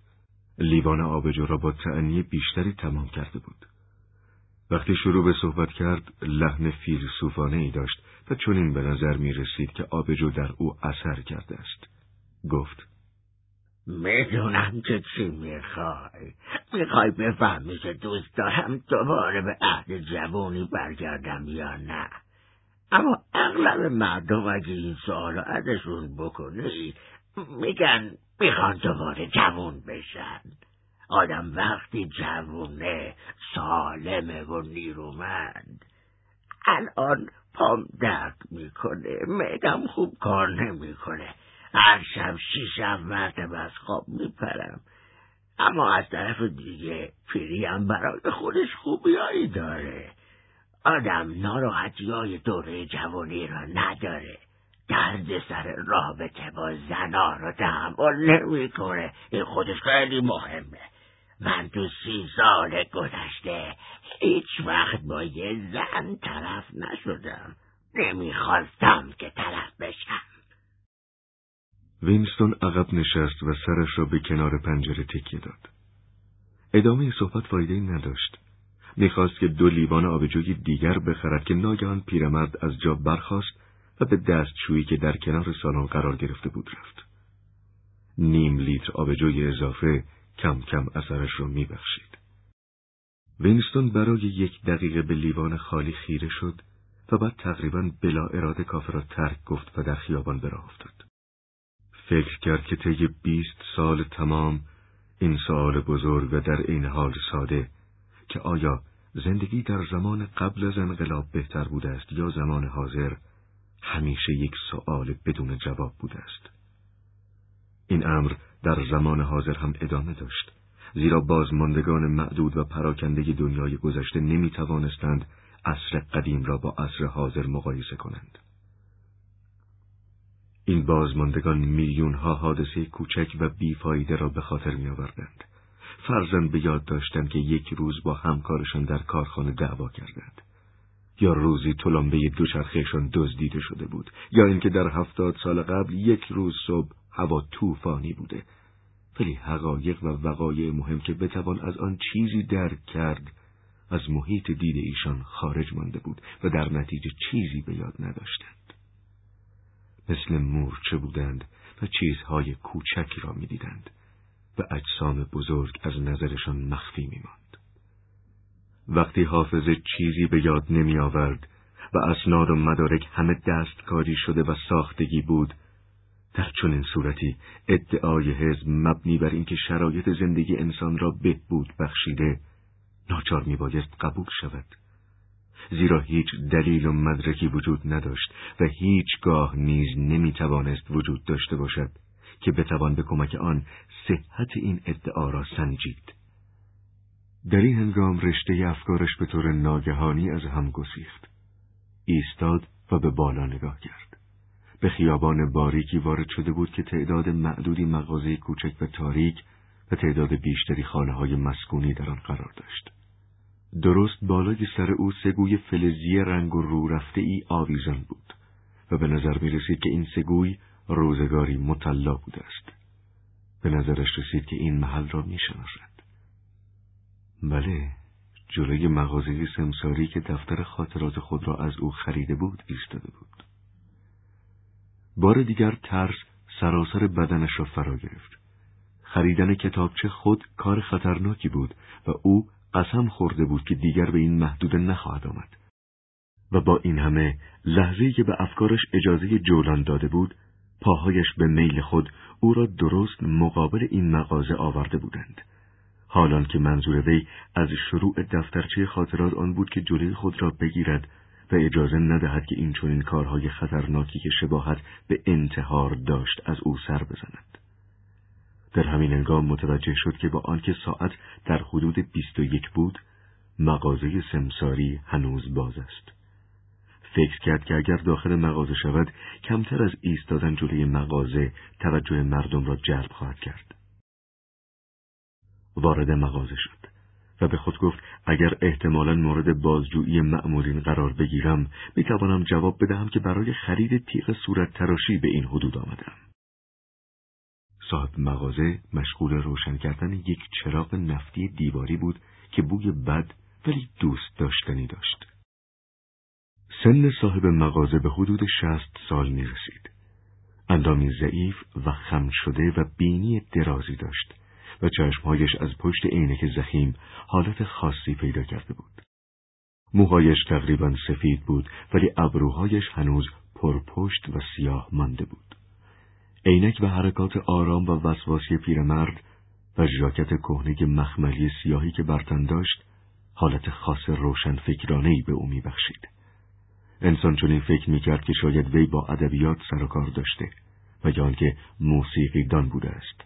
لیوان آبجو را با تعنی بیشتری تمام کرده بود. وقتی شروع به صحبت کرد لحن فیلسوفانه ای داشت و چنین به نظر می رسید که آبجو در او اثر کرده است. گفت می‌دونم که چی می‌خوای. می‌خوای بفهمی که دوست دارم دوباره به عهد جوانی برگردم یا نه. اما اغلب مردم اگه این سوال ازشون بکنی میگن می‌خوان دوباره جوون بشن. آدم وقتی جوونه سالمه و نیرومند. الان پام درد می‌کنه میدم خوب کار نمی‌کنه. هر شب شیشم مرتب از خواب میپرم. اما از طرف دیگه پیریم برای خودش خوبیایی داره. آدم ناراحتی های دوره جوانی را نداره. درد سر رابطه با زنا رو تحمل نمی‌کنه. این خودش خیلی مهمه. من تو سی سال گذشته هیچ وقت با یه زن طرف نشدم. نمی‌خواستم که طرف بشم. وینستون عقب نشست و سرش را به کنار پنجره تکیه داد. ادامه صحبت فایده نداشت. می‌خواست که دو لیوان آبجوی دیگر بخرد که ناگهان پیرمرد از جا برخاست و به دستشویی که در کنار سالن قرار گرفته بود رفت. نیم لیتر آبجوی اضافه کم کم اثرش رو میبخشید. وینستون برای یک دقیقه به لیوان خالی خیره شد و بعد تقریبا بلا اراده کافه را ترک گفت و در خیابان به راه افتاد. فکر کرد که طی بیست سال تمام این سوال بزرگ و در این حال ساده که آیا زندگی در زمان قبل از انقلاب بهتر بوده است یا زمان حاضر همیشه یک سوال بدون جواب بوده است. این امر در زمان حاضر هم ادامه داشت زیرا بازماندگان معدود و پراکنده دنیای گذشته نمی توانستند عصر قدیم را با عصر حاضر مقایسه کنند. این بازماندگان میلیون ها حادثه کوچک و بیفایده را به خاطر می آوردند. فرزن به یاد داشتند که یک روز با همکارشان در کارخانه دعوا کردند. یا روزی تلمبه دوچرخهشان دزدیده شده بود یا اینکه در هفتاد سال قبل یک روز صبح هوا طوفانی بوده. ولی حقایق و وقایع مهم که بتوان از آن چیزی درک کرد از محیط دید ایشان خارج مانده بود و در نتیجه چیزی به یاد نداشتند. مثل مورچه بودند و چیزهای کوچکی را می‌دیدند. و اجسام بزرگ از نظرشان مخفی میماند. وقتی حافظه چیزی به یاد نمی آورد و اسناد و مدارک همه دستکاری شده و ساختگی بود در چنین صورتی ادعای حزب مبنی بر اینکه شرایط زندگی انسان را بهبود بخشیده ناچار میبایست قبول شود. زیرا هیچ دلیل و مدرکی وجود نداشت و هیچگاه نیز نمی‌توانست وجود داشته باشد. که بتوان به کمک آن صحت این ادعا را سنجید. در این هنگام رشته افکارش به طور ناگهانی از هم گسیخت. ایستاد و به بالا نگاه کرد. به خیابان باریکی وارد شده بود که تعداد معدودی مغازه کوچک و تاریک و تعداد بیشتری خانه های مسکونی در آن قرار داشت. درست بالای سر او سگوی فلزی رنگ و رو رفته ای آویزان بود و به نظر می رسید که این سگوی روزگاری مطلا بوده است. به نظرش رسید که این محل را می شناسد. بله، جلوی مغازه سمساری که دفتر خاطرات خود را از او خریده بود ایستاده بود. بار دیگر ترس سراسر بدنش را فرا گرفت. خریدن کتابچه خود کار خطرناکی بود و او قسم خورده بود که دیگر به این محدوده نخواهد آمد. و با این همه لحظه‌ای که به افکارش اجازه جولان داده بود، پاهایش به میل خود او را درست مقابل این مغازه آورده بودند. حالان که منظور وی از شروع دفترچه خاطرات آن بود که جلوی خود را بگیرد و اجازه ندهد که این چنین کارهای خطرناکی که شباهت به انتحار داشت از او سر بزند. در همین انگام متوجه شد که با آنکه ساعت در حدود بیست و یک بود مغازه سمساری هنوز باز است. فکر کرد که اگر داخل مغازه شود کمتر از ایستادن جلوی مغازه توجه مردم را جلب خواهد کرد. وارد مغازه شد و به خود گفت اگر احتمالا مورد بازجویی مأمورین قرار بگیرم می‌توانم جواب بدهم که برای خرید تیغ صورت تراشی به این حدود آمدم. صاحب مغازه مشغول روشن کردن یک چراغ نفتی دیواری بود که بوی بد ولی دوست داشتنی داشت. سن صاحب مغازه به حدود شست سال می رسید. اندامی ضعیف و خم شده و بینی درازی داشت و چشمهایش از پشت عینک زخیم حالت خاصی پیدا کرده بود. موهایش تقریبا سفید بود ولی ابروهایش هنوز پرپشت و سیاه مانده بود. عینک و حرکات آرام و وسواسی پیرمرد و ژاکت کهنه مخملی سیاهی که برتن داشت حالت خاص روشن فکرانهی به او میبخشید. انسان چون این فکر می‌کرد که شاید وی با ادبیات سر و کار داشته و یا آنکه موسیقی دان بوده است.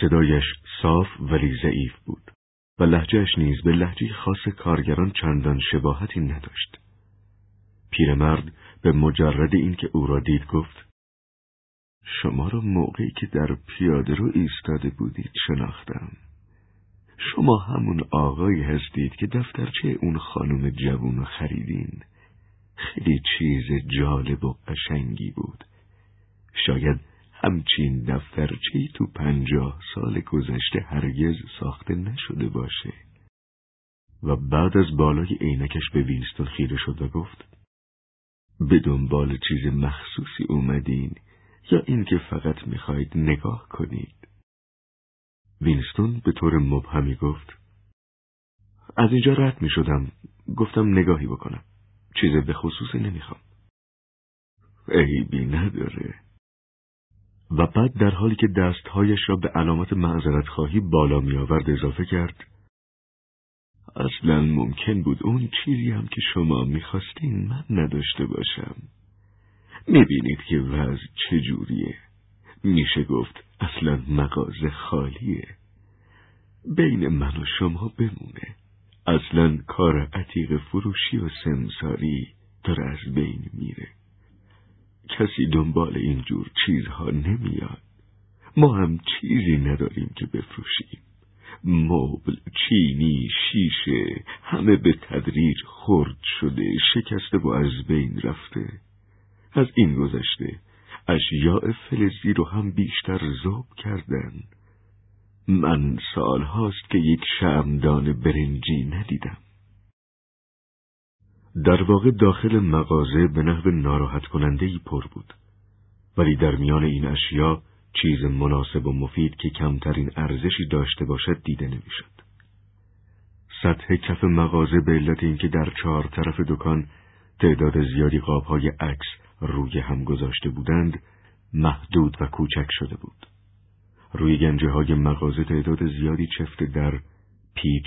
صدایش صاف ولی ضعیف بود و لحجهش نیز به لحجه خاص کارگران چندان شباهتی نداشت. پیرمرد به مجرد اینکه او را دید گفت شما را موقعی که در پیاده رو ایستاده بودید شناختم. شما همون آقایی هستید که دفترچه اون خانم جوون خریدین. خیلی چیز جالب و قشنگی بود. شاید همچین دفترچه تو پنجاه سال گذشته هرگز ساخته نشده باشه. و بعد از بالای عینکش به وینستون خیره شد و گفت به دنبال چیز مخصوصی اومدین یا اینکه فقط می‌خواید نگاه کنید وینستون به طور مبهمی گفت از اینجا رد می شدم گفتم نگاهی بکنم چیز به خصوصی نمی‌خوام. عیبی نداره. و بعد در حالی که دستهایش را به علامت معذرت خواهی بالا می آورد اضافه کرد اصلا ممکن بود اون چیزی هم که شما می‌خواستین من نداشته باشم. می‌بینید که وضع چجوریه میشه گفت اصلا مغازه خالیه. بین من و شما بمونه. اصلا کار عتیق فروشی و سمساری داره از بین میره. کسی دنبال اینجور چیزها نمیاد. ما هم چیزی نداریم که بفروشیم. مبل، چینی، شیشه همه به تدریج خرد شده شکسته و از بین رفته. از این گذشته اشیاء فلزی رو هم بیشتر ذوب کردن. من سال هاست که یک شمدان برنجی ندیدم در واقع داخل مغازه به نحو ناراحت کننده ای پر بود ولی در میان این اشیا چیز مناسب و مفید که کمترین ارزشی داشته باشد دیده نمی‌شد. سطح کف مغازه به علت اینکه در چهار طرف دکان تعداد زیادی قابهای عکس روی هم گذاشته بودند محدود و کوچک شده بود. روی گنجه های مغازه تعداد زیادی چفت در پیچ،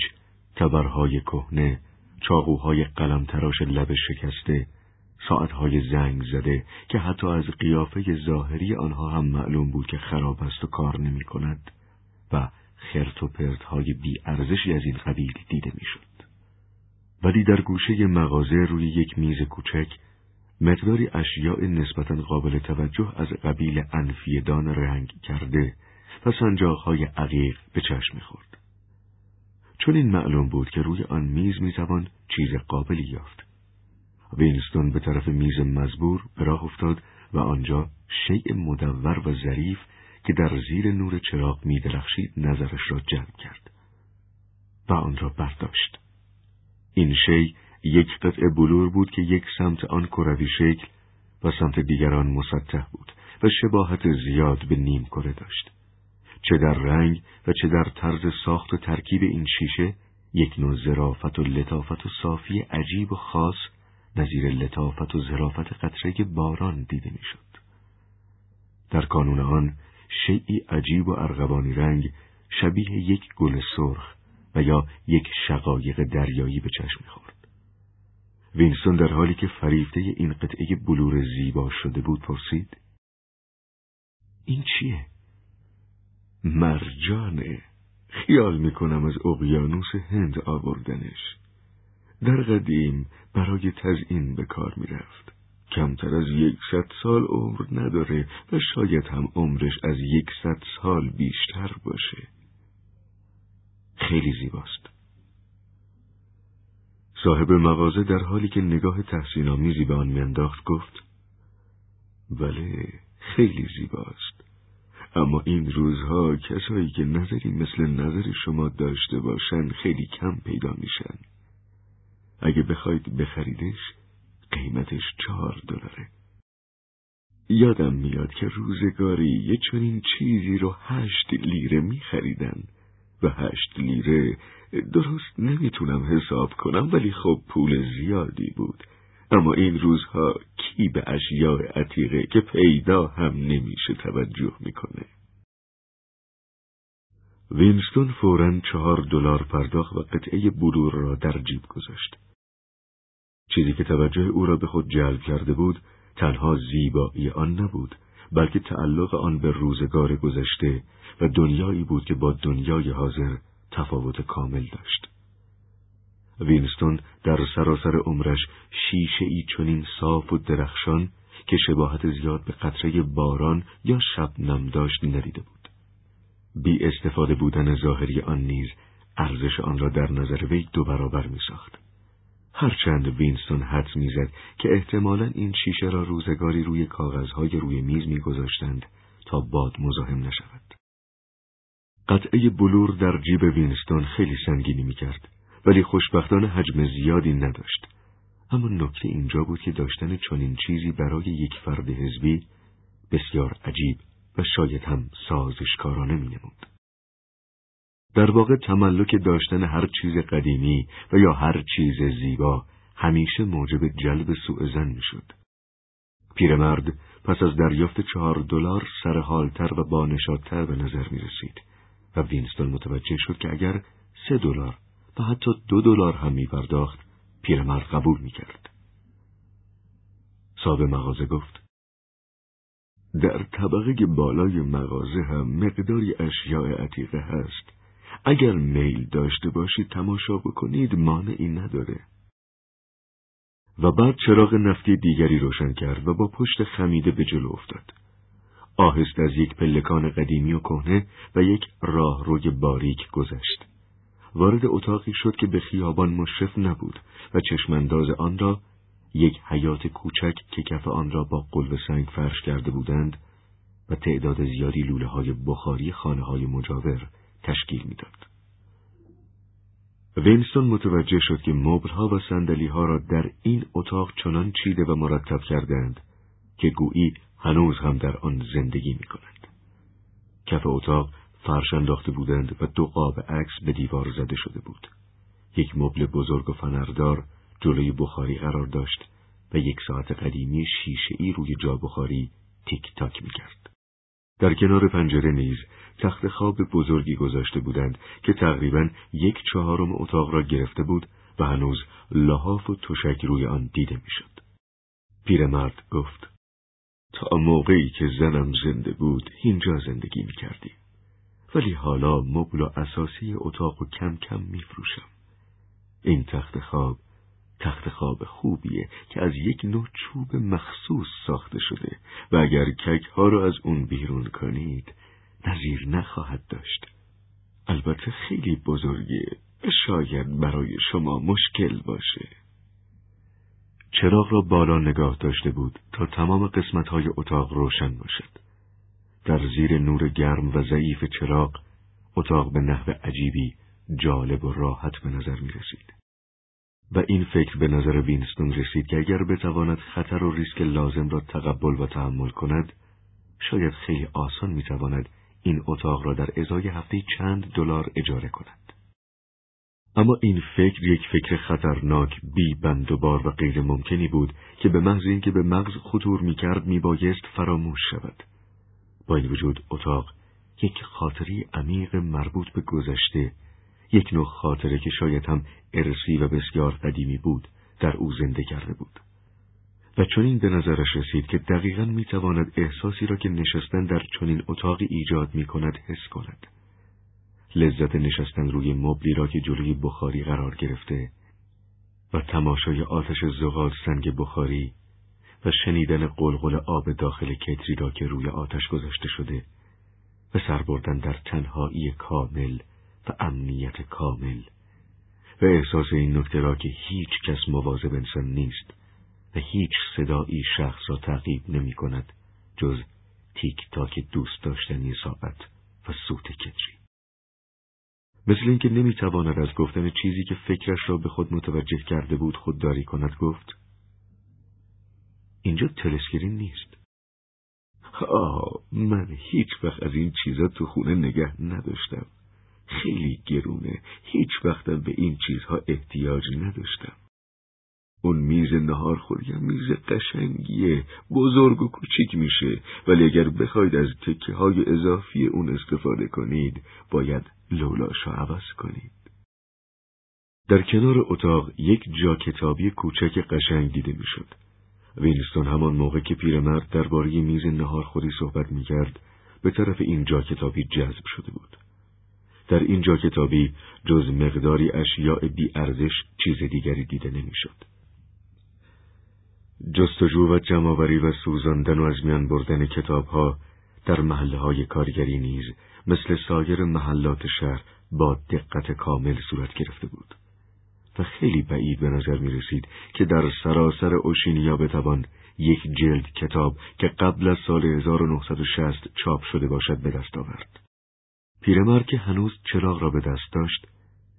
تبرهای کهنه، چاقوهای قلم تراش لب شکسته، ساعتهای زنگ زده که حتی از قیافه ظاهری آنها هم معلوم بود که خراب است و کار نمی کند و خرت و پرت های بی ارزشی از این قبیل دیده می‌شد. ولی در گوشه مغازه روی یک میز کوچک مقداری اشیاء نسبتا قابل توجه از قبیل انفیدان رنگ کرده و سنجاقهای عقیق به چشم می‌خورد. چون این معلوم بود که روی آن میز می‌توان چیز قابلی یافت. وینستون به طرف میز مزبور به راه افتاد و آنجا شیء مدور و ظریف که در زیر نور چراغ می درخشید نظرش را جلب کرد و آن را برداشت. این شی یک قطعه بلور بود که یک سمت آن کروی شکل و سمت دیگران مسطح بود و شباهت زیاد به نیم کره داشت. چه در رنگ و چه در طرز ساخت و ترکیب این شیشه یک نوع ظرافت و لطافت و صافی عجیب و خاص نظیر لطافت و ظرافت قطره باران دیده می‌شد. در کانون آن شیعی عجیب و ارغوانی رنگ شبیه یک گل سرخ و یا یک شقایق دریایی به چشم می‌خورد. وینستون در حالی که فریفته این قطعه بلور زیبا شده بود پرسید این چیه؟ مرجانه خیال می‌کنم از اقیانوس هند آوردنش. در قدیم برای تزئین به کار می‌رفت. کمتر از یکصد سال عمر نداره و شاید هم عمرش از یکصد سال بیشتر باشه. خیلی زیباست. صاحب مغازه در حالی که نگاه تحسین آمیزی به آن میانداخت گفت بله خیلی زیباست. اما این روزها کسایی که نظری مثل نظر شما داشته باشن خیلی کم پیدا میشن. اگه بخواید بخریدش قیمتش چهار دلاره. یادم میاد که روزگاری یه چنین چیزی رو هشت لیره میخریدن و هشت لیره درست نمی‌تونم حساب کنم ولی خب پول زیادی بود. اما این روزها کی به اشیاء عتیقه که پیدا هم نمیشه توجه می‌کنه وینستون فورا چهار دلار پرداخت و قطعه بلور را در جیب گذاشت چیزی که توجه او را به خود جلب کرده بود تنها زیبایی آن نبود بلکه تعلق آن به روزگار گذشته و دنیایی بود که با دنیای حاضر تفاوت کامل داشت. وینستون در سراسر عمرش شیشه ای چنین صاف و درخشان که شباهت زیاد به قطره باران یا شبنم داشت ندیده بود. بی استفاده بودن ظاهری آن نیز ارزش آن را در نظر وی دو برابر می ساخت. هرچند وینستون حد می‌زد که احتمالا این شیشه را روزگاری روی کاغذهای روی میز میگذاشتند تا باد مزاحم نشود. قطعه بلور در جیب وینستون خیلی سنگینی می‌کرد ولی خوشبختانه حجم زیادی نداشت. اما نکته اینجا بود که داشتن چنین چیزی برای یک فرد حزبی بسیار عجیب و شاید هم سازشکارانه می نمود. در واقع تملک داشتن هر چیز قدیمی و یا هر چیز زیبا همیشه موجب جلب سوء زن می‌شد. پیرمرد پس از دریافت چهار دلار سرحالتر و بانشادتر به نظر می رسید و وینستون متوجه شد که اگر سه دلار و حتی دو دلار هم می پرداخت پیرمرد قبول می کرد. صاحب مغازه گفت در طبقه بالای مغازه هم مقداری اشیاء عتیقه هست اگر میل داشته باشید تماشا بکنید مانعی نداره. و بعد چراغ نفتی دیگری روشن کرد و با پشت خمیده به جلو افتاد. آهست از یک پلکان قدیمی و کهنه و یک راهروی باریک گذشت. وارد اتاقی شد که به خیابان مشرف نبود و چشمانداز آن را یک حیات کوچک که کف آن را با قلب سنگ فرش کرده بودند و تعداد زیادی لوله های بخاری خانه های مجاور تشکیل می‌داد. وینستون متوجه شد که مبلها و سندلی ها را در این اتاق چنان چیده و مرتب کردند که گویی هنوز هم در آن زندگی می کنند. کف اتاق فرش انداخته بودند و دو قاب عکس به دیوار زده شده بود. یک مبل بزرگ و فنردار جلوی بخاری قرار داشت و یک ساعت قدیمی شیشه ای روی جا بخاری تیک تاک می کرد. در کنار پنجره نیز تخت خواب بزرگی گذاشته بودند که تقریبا یک چهارم اتاق را گرفته بود و هنوز لحاف و تشک روی آن دیده می‌شد. پیرمرد گفت تا موقعی که زنم زنده بود اینجا زندگی می کردیم. ولی حالا مبل و اساسی اتاق و کم کم می فروشم. این تخت خواب تخت خواب خوبیه که از یک نوع چوب مخصوص ساخته شده و اگر کک ها را از اون بیرون کنید نظیر نخواهد داشت. البته خیلی بزرگه شاید برای شما مشکل باشه. چراغ را بالا نگاه داشته بود تا تمام قسمت های اتاق روشن باشد. در زیر نور گرم و ضعیف چراغ اتاق به نحو عجیبی جالب و راحت به نظر می رسید. و این فکر به نظر وینستون رسید که اگر بتواند خطر و ریسک لازم را تقبل و تحمل کند شاید خیلی آسان می‌تواند این اتاق را در ازای هفته چند دلار اجاره کند اما این فکر یک فکر خطرناک بی بند و بار و غیر ممکنی بود که به محض اینکه به مغز خطور می‌کرد میبایست فراموش شود با این وجود اتاق یک خاطری عمیق مربوط به گذشته یک نوع خاطره که شاید هم ارسی و بسیار قدیمی بود در او زنده کرده بود. و چنین به نظرش رسید که دقیقا می‌تواند احساسی را که نشستن در چنین اتاقی ایجاد می کند حس کند. لذت نشستن روی مبلی را که جلوی بخاری قرار گرفته و تماشای آتش زغال سنگ بخاری و شنیدن قلقل آب داخل کتری را که روی آتش گذاشته شده و سر بردن در تنهایی کامل و امنیت کامل. و احساس این نکته را که هیچ کس مواظب انسان نیست و هیچ صدایی شخص را تعقیب نمی کند جز تیک تاک دوست داشتنی ساعت و سوت کتری. مثل اینکه نمی‌تواند از گفتن چیزی که فکرش را به خود متوجه کرده بود خودداری کند گفت اینجا تلسکرین نیست. آه من هیچ وقت از این چیزا تو خونه نگه نداشتم. خیلی گرونه. هیچ وقتم به این چیزها احتیاج نداشتم. اون میز نهار خوری میز قشنگیه. بزرگ و کوچیک میشه. ولی اگر بخواید از تکه های اضافی اون استفاده کنید باید لولاشو عوض کنید. در کنار اتاق یک جا کتابی کوچک قشنگ دیده می‌شد. وینستون همان موقع که پیرمرد درباره میز نهارخوری صحبت می‌کرد به طرف این جا کتابی جذب شده بود در این جا کتابی جز مقداری اشیاء بی ارزش چیز دیگری دیده نمی‌شد. جستجو و جمعآوری و سوزاندن و از میان بردن کتابها در محله های کارگری نیز مثل سایر محلات شهر با دقت کامل صورت گرفته بود و خیلی بعید به نظر می رسید که در سراسر اوشینیا بتوان یک جلد کتاب که قبل از سال 1960 چاپ شده باشد به دست آورد. پیرمرد که هنوز چراغ را به دست داشت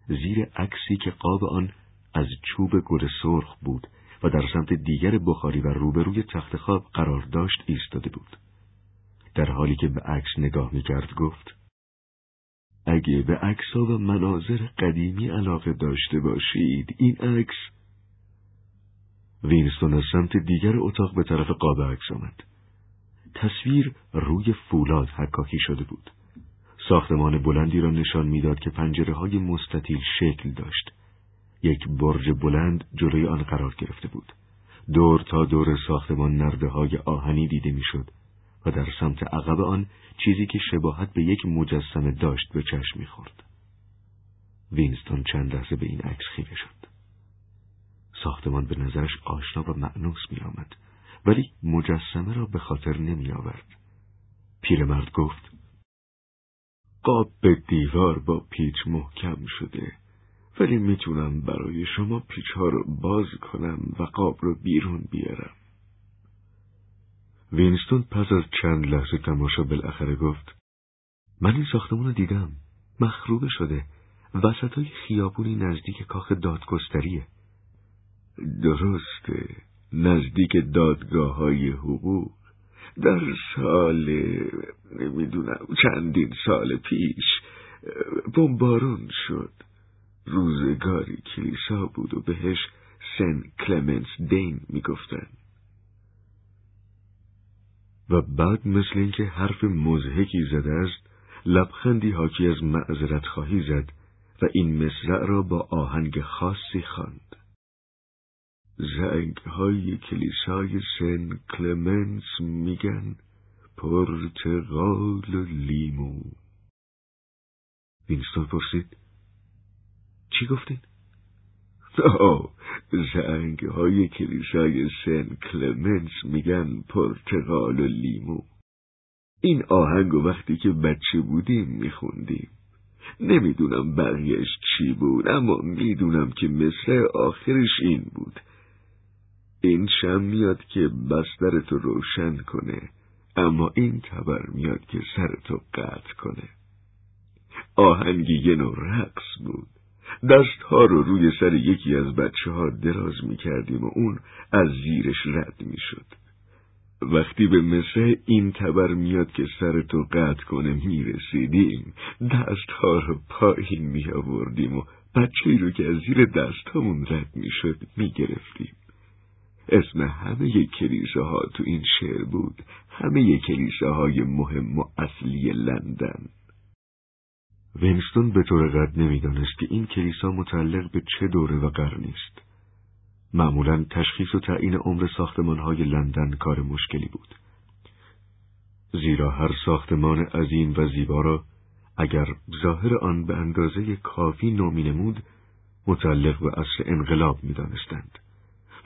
زیر عکسی که قاب آن از چوب گل سرخ بود و در سمت دیگر بخاری و روبروی تخت خواب قرار داشت ایستاده بود در حالی که به عکس نگاه می‌کرد گفت اگه به عکسها و مناظر قدیمی علاقه داشته باشید این عکس وینستون از سمت دیگر اتاق به طرف قاب عکس آمد تصویر روی فولاد حکاکی شده بود ساختمان بلندی را نشان می‌داد که پنجره های مستطیل شکل داشت. یک برج بلند جلوی آن قرار گرفته بود. دور تا دور ساختمان نرده های آهنی دیده می‌شد و در سمت عقب آن چیزی که شباهت به یک مجسمه داشت به چشم می‌خورد. وینستون چند لحظه به این عکس خیره شد. ساختمان به نظرش آشنا و معنوس می آمد ولی مجسمه را به خاطر نمی آورد. پیرمرد گفت قاب به دیوار با پیچ محکم شده ولی می‌تونم برای شما پیچ ها رو باز کنم و قاب رو بیرون بیارم. وینستون پس از چند لحظه تماشا بالاخره گفت من این ساختمون رو دیدم. مخروبه شده. وسط های خیابونی نزدیک کاخ دادگستریه. درسته. نزدیک دادگاه های حقوق. در سال نمی‌دونم چندین سال پیش بمبارون شد. روزگاری کلیسا بود و بهش سن کلمنس دین می‌گفتن. و بعد مثل اینکه حرف مزهکی زده است لبخندی حاکی از معذرت خواهی زد و این مصرع را با آهنگ خاصی خواند. زنگ های کلیسای سن کلمنس میگن پرتغال و لیمو وینستون پرسید چی گفتین؟ زنگ های کلیسای سن کلمنس میگن پرتغال و لیمو. این آهنگ وقتی که بچه بودیم میخوندیم. نمی‌دونم بقیهش چی بود اما می‌دونم که مثل آخرش این بود. این شم میاد که بسترتو روشن کنه اما این تبر میاد که سرتو قطع کنه. آهنگی یه نوع رقص بود. دستها رو روی سر یکی از بچه ها دراز می کردیم و اون از زیرش رد می شد. وقتی به مثل این تبر میاد که سرتو قطع کنه می رسیدیم دستها رو پایین می آوردیم و بچه رو که از زیر دستهامون رد می شد می گرفتیم. اسم همه کلیساها تو این شعر بود همه کلیساهای مهم و اصلی لندن وینستون به طور قد نمی‌دانست که این کلیسا متعلق به چه دوره و قرنی است. معمولا تشخیص و تعیین عمر ساختمانهای لندن کار مشکلی بود. زیرا هر ساختمان عظیم و زیبا را اگر ظاهر آن به اندازه کافی نومی نمود متعلق به اصل انقلاب می‌دانستند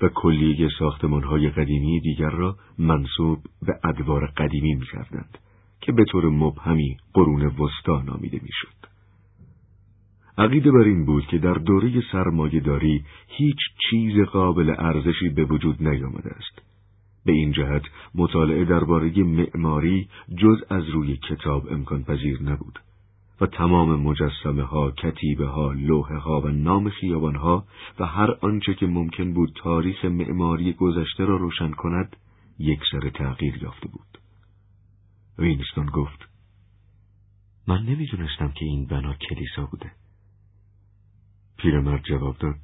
و کلیه ساختمانهای قدیمی دیگر را منصوب به ادوار قدیمی می‌کردند که به طور مبهمی قرون وسطا نامیده می‌شد. عقیده بر این بود که در دوره سرمایهداری هیچ چیز قابل ارزشی به وجود نیامده است. به این جهت مطالعه درباره معماری جز از روی کتاب امکان پذیر نبود و تمام مجسمه ها، کتیبه ها، لوحه ها و نام خیابان ها و هر آنچه که ممکن بود تاریخ معماری گذشته را روشن کند یک سر تغییر یافته بود. وینستون گفت. من نمی‌دونستم که این بنا کلیسا بوده. پیرمرد جواب داد.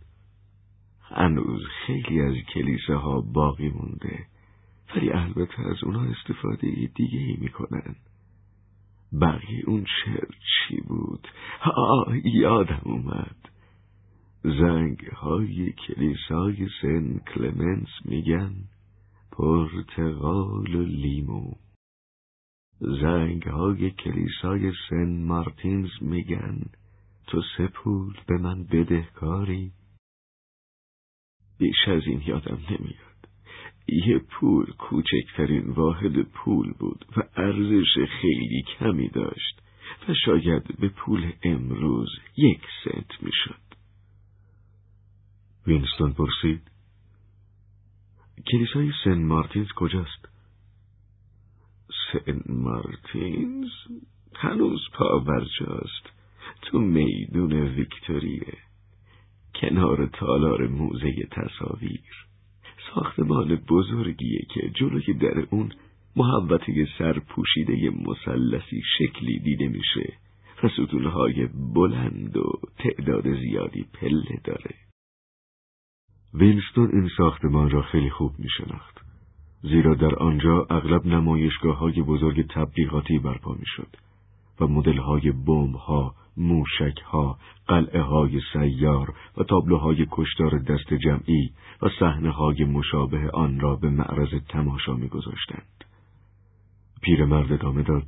هنوز خیلی از کلیساها باقی مونده ولی البته از اونا استفاده دیگه ای می‌کنن. بقیه اون شعر چی بود؟ ها یادم اومد. زنگ های کلیسای سن کلمنس میگن پرتغال و لیمو. زنگ های کلیسای سن مارتینز میگن تو سه پول به من بدهکاری بیش از این یادم نمیاد یه پول کوچکترین واحد پول بود و ارزش خیلی کمی داشت و شاید به پول امروز یک سنت می‌شد. وینستون پرسید کلیسای سن مارتینز کجاست؟ سن مارتینز هنوز پاورجاست تو میدون ویکتوریه. کنار تالار موزه تصاویر. ساختمان بزرگیه که جلوی در اون محوطه سر پوشیده مسلسی شکلی دیده میشه و ستونهای بلند و تعداد زیادی پله داره. وینستون این ساختمان را خیلی خوب میشناخت. زیرا در آنجا اغلب نمایشگاه های بزرگ تبلیغاتی برپا می‌شد و مدل های بمب ها، موشک ها، قلعه های سیار و تابلوهای کشتار دست جمعی و صحنه های مشابه آن را به معرض تماشا می گذاشتند. پیرمرد ادامه داد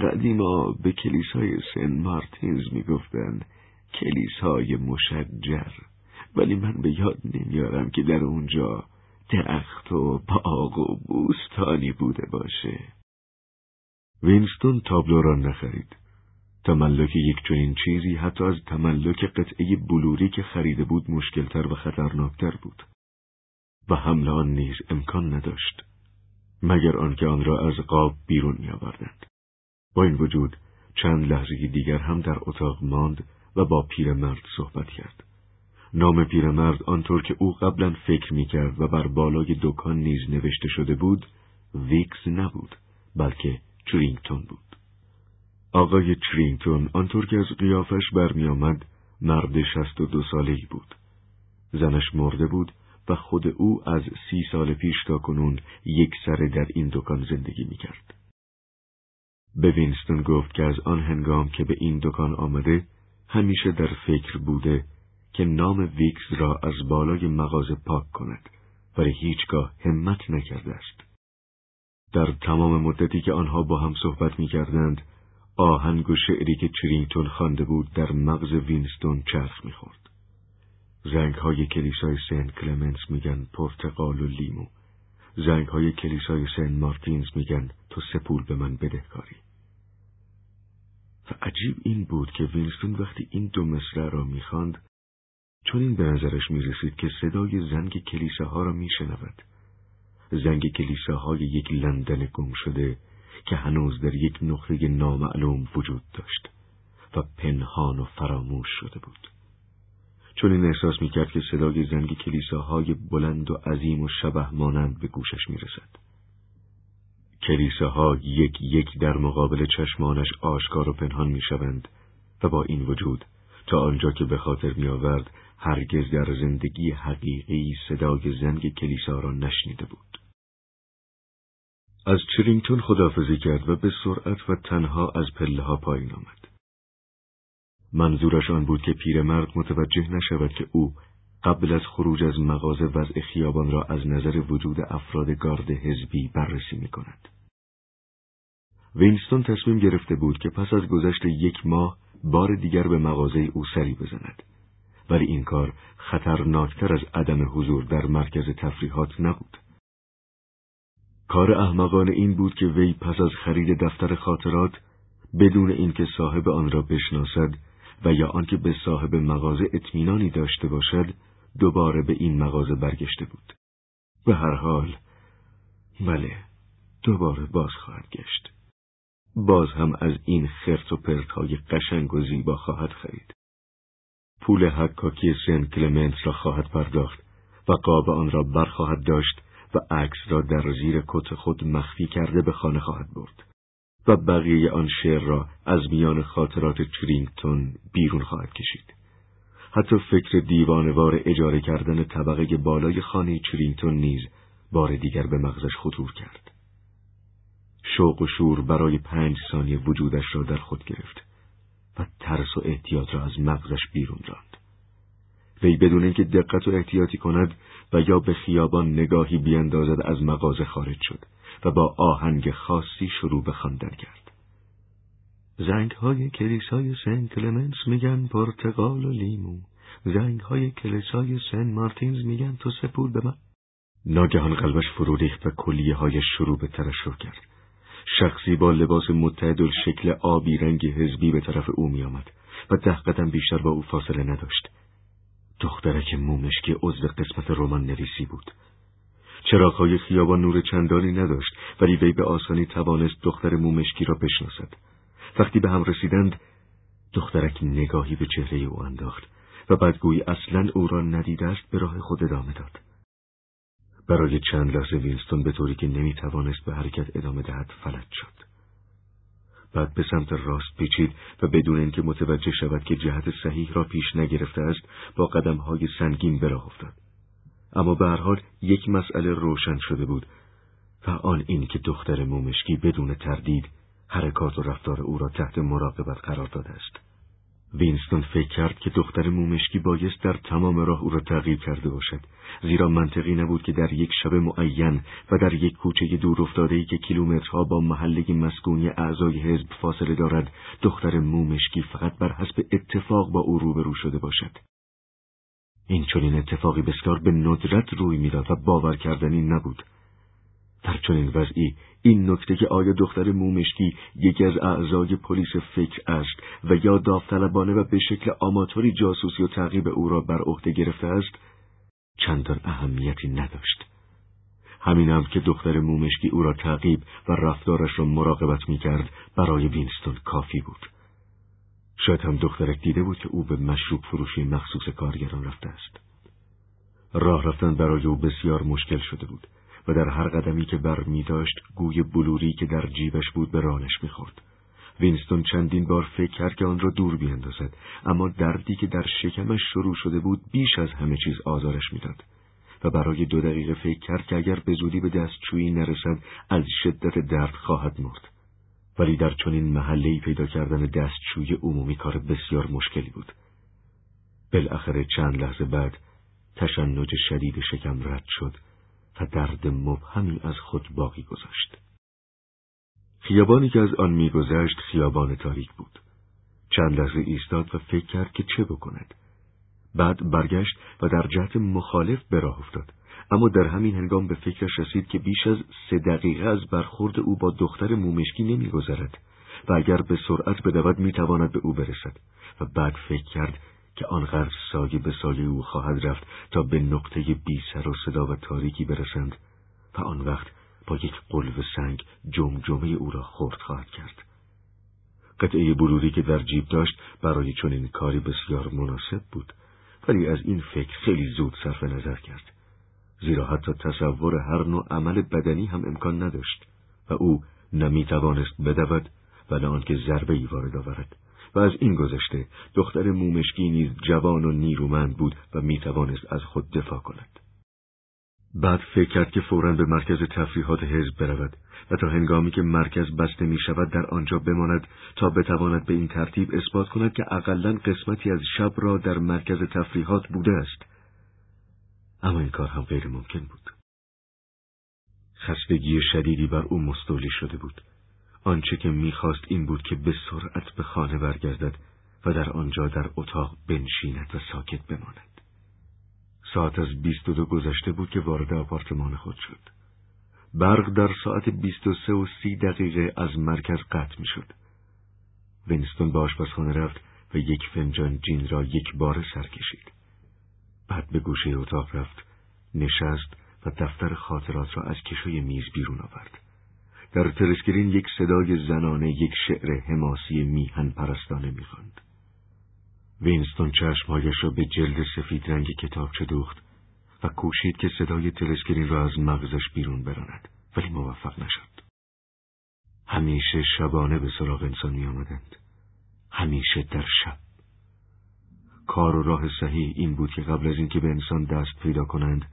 قدیما به کلیسای سن مارتینز می‌گفتند کلیسای مشجر ولی من به یاد نمیارم که در اونجا درخت و باغ و بوستانی بوده باشه وینستون تابلو را نخرید تملک یک چنین چیزی حتی از تملک قطعه بلوری که خریده بود مشکلتر و خطرناکتر بود و حمل آن نیز امکان نداشت مگر آنکه آن را از قاب بیرون می آوردند. با این وجود چند لحظه دیگر هم در اتاق ماند و با پیرمرد صحبت کرد. نام پیرمرد آنطور که او قبلا فکر می کرد و بر بالای دکان نیز نوشته شده بود ویکس نبود بلکه چرینگتون بود. آقای چرینگتون آنطور که از قیافش برمی آمد مرد شست و دو ساله ای بود. زنش مرده بود و خود او از سی سال پیش تا کنون یک سره در این دکان زندگی می کرد. به وینستون گفت که از آن هنگام که به این دکان آمده همیشه در فکر بوده که نام ویکس را از بالای مغازه پاک کند ولی هیچگاه همت نکرده است. در تمام مدتی که آنها با هم صحبت می کردند آهنگ و شعری که چرینگتون خوانده بود در مغز وینستون چرخ می‌خورد. زنگ های کلیسای سن کلمنس میگن پرتقال و لیمو. زنگ های کلیسای سن مارتینز میگن تو سپول به من بدهکاری. و عجیب این بود که وینستون وقتی این دو مصرع را می‌خواند چون این به نظرش می‌رسید که صدای زنگ کلیساها را میشنود. زنگ کلیساهای یک لندن گم شده که هنوز در یک نقطه نامعلوم وجود داشت و پنهان و فراموش شده بود. چون این احساس می‌کرد که صدای زنگ کلیساهای بلند و عظیم و شبه مانند به گوشش می‌رسد. کلیساها یک یک در مقابل چشمانش آشکار و پنهان می‌شوند و با این وجود تا آنجا که به خاطر میآورد هرگز در زندگی حقیقی صدای زنگ کلیسا را نشنیده بود. از چرینگتون خدافزی کرد و به سرعت و تنها از پله ها پایین آمد. منظورش آن بود که پیرمرد متوجه نشود که او قبل از خروج از مغازه وضع خیابان را از نظر وجود افراد گارد حزبی بررسی می کند. وینستون تصمیم گرفته بود که پس از گذشت یک ماه بار دیگر به مغازه او سری بزند. ولی این کار خطرناکتر از عدم حضور در مرکز تفریحات نبود. کار احمقانه این بود که وی پس از خرید دفتر خاطرات بدون اینکه صاحب آن را بشناسد و یا آنکه به صاحب مغازه اطمینانی داشته باشد دوباره به این مغازه برگشته بود. به هر حال بله دوباره باز خواهد گشت. باز هم از این خرت و پرت های قشنگ و زیبا خواهد خرید. پول حکاکی سن کلمنت را خواهد پرداخت و قاب آن را برخواهد داشت و عکس را در زیر کت خود مخفی کرده به خانه خواهد برد و بقیه آن شعر را از میان خاطرات چرینگتون بیرون خواهد کشید. حتی فکر دیوانوار اجاره کردن طبقه بالای خانه چرینگتون نیز بار دیگر به مغزش خطور کرد. شوق و شور برای پنج ثانیه وجودش را در خود گرفت و ترس و احتیاط را از مغزش بیرون راند. وی بدون اینکه دقت و احتیاطی کند و یا به خیابان نگاهی بیندازد از مغازه خارج شد و با آهنگ خاصی شروع به خواندن کرد. زنگ های کلیسای سن کلمنس میگن پرتقال و لیمو زنگ های کلیسای سن مارتینز میگن تو سپول به من ناگهان قلبش فرو ریخت و کلیه هایش شروع به ترشح کرد شخصی با لباس متعدل شکل آبی رنگ حزبی به طرف او می آمد و ده قدم بیشتر با او فاصله نداشت. دخترک مومشکی عضو قسمت رمان نویسی بود. چراغهای خیابان نور چندانی نداشت ولی وی به آسانی توانست دختر مومشکی را بشناسد. وقتی به هم رسیدند دخترک نگاهی به چهره او انداخت و بعدگویی اصلا او را ندیده است به راه خود ادامه داد. برای چند لحظه وینستون به طوری که نمی توانست به حرکت ادامه دهد فلج شد. بعد به سمت راست پیچید و بدون اینکه متوجه شود که جهت صحیح را پیش نگرفته است با قدمهای سنگین به راه افتاد. اما به هر حال یک مسئله روشن شده بود و آن این که دختر مومشکی بدون تردید حرکات و رفتار او را تحت مراقبت قرار داده است. وینستون فکر کرد که دختر مومشکی بایست در تمام راه او را تعقیب کرده باشد. زیرا منطقی نبود که در یک شب معین و در یک کوچه دور افتاده که کیلومترها با محله مسکونی اعضای حزب فاصله دارد دختر مومشکی فقط بر حسب اتفاق با او روبرو شده باشد. این چنین اتفاقی بسیار به ندرت روی می‌داد و باور کردنی نبود. در چنین وضعی. این نکته که آیا دختر مومشکی یکی از اعضای پلیس فکر است و یا داوطلبانه و به شکل آماتوری جاسوسی و تعقیب او را بر عهده گرفته است؟ چندان اهمیتی نداشت. همین هم که دختر مومشکی او را تعقیب و رفتارش را مراقبت می‌کرد برای وینستون کافی بود. شاید هم دخترک دیده بود که او به مشروب فروشی مخصوص کارگران رفته است. راه رفتن برای او بسیار مشکل شده بود. و در هر قدمی که بر می داشت گوی بلوری که در جیبش بود به رانش می خورد. وینستون چندین بار فکر کرد که آن را دور بیندازد اما دردی که در شکمش شروع شده بود بیش از همه چیز آزارش می‌داد. و برای دو دقیقه فکر کرد که اگر به زودی به دستشویی نرسد از شدت درد خواهد مرد. ولی در چنین محلهای پیدا کردن دستشوی عمومی کار بسیار مشکلی بود. بالاخره چند لحظه بعد تشنج شدید شکم رد شد. و درد مبهمی از خود باقی گذاشت. خیابانی که از آن میگذشت خیابان تاریک بود. چند لحظه ایستاد و فکر کرد که چه بکند. بعد برگشت و در جهت مخالف به راه افتاد. اما در همین هنگام به فکرش رسید که بیش از سه دقیقه از برخورد او با دختر مومشکی نمیگذرد و اگر به سرعت بدود می‌تواند به او برسد و بعد فکر کرد که آنقدر سایه به سایه او خواهد رفت تا به نقطه بی سر و صدا و تاریکی برسند و آن وقت با یک قلب سنگ جمجمه او را خورد خواهد کرد. قطعه بلوری که در جیب داشت برای چنین کاری بسیار مناسب بود ولی از این فکر خیلی زود صرف نظر کرد زیرا حتی تصور هر نوع عمل بدنی هم امکان نداشت و او نمی توانست بدود و نه آنکه ضربه ای وارد آورد و از این گذشته دختر مومشکی نیز جوان و نیرومند بود و می توانست از خود دفاع کند. بعد فکر کرد که فورا به مرکز تفریحات حزب برود و تا هنگامی که مرکز بسته می شود در آنجا بماند تا بتواند به این ترتیب اثبات کند که اقلا قسمتی از شب را در مرکز تفریحات بوده است. اما این کار هم غیر ممکن بود. خستگی شدیدی بر او مستولی شده بود. آنچه که می‌خواست این بود که به سرعت به خانه برگردد و در آنجا در اتاق بنشیند و ساکت بماند. ساعت از بیست و دو گذشته بود که وارد آپارتمان خود شد. برق در ساعت بیست و سه و سی دقیقه از مرکز قطع می‌شد. وینستون به آشپزخانه رفت و یک فنجان جین را یک بار سر کشید. بعد به گوشه اتاق رفت، نشست و دفتر خاطرات را از کشوی میز بیرون آورد. در تلسکرین یک صدای زنانه یک شعر حماسی میهن پرستانه می‌خواند. وینستون چشمهایش را به جلد سفید رنگ چه دوخت و کوشید که صدای تلسکرین را از مغزش بیرون براند ولی موفق نشد. همیشه شبانه به سراغ انسان می آمدند. همیشه در شب. کار و راه صحیح این بود که قبل از اینکه به انسان دست پیدا کنند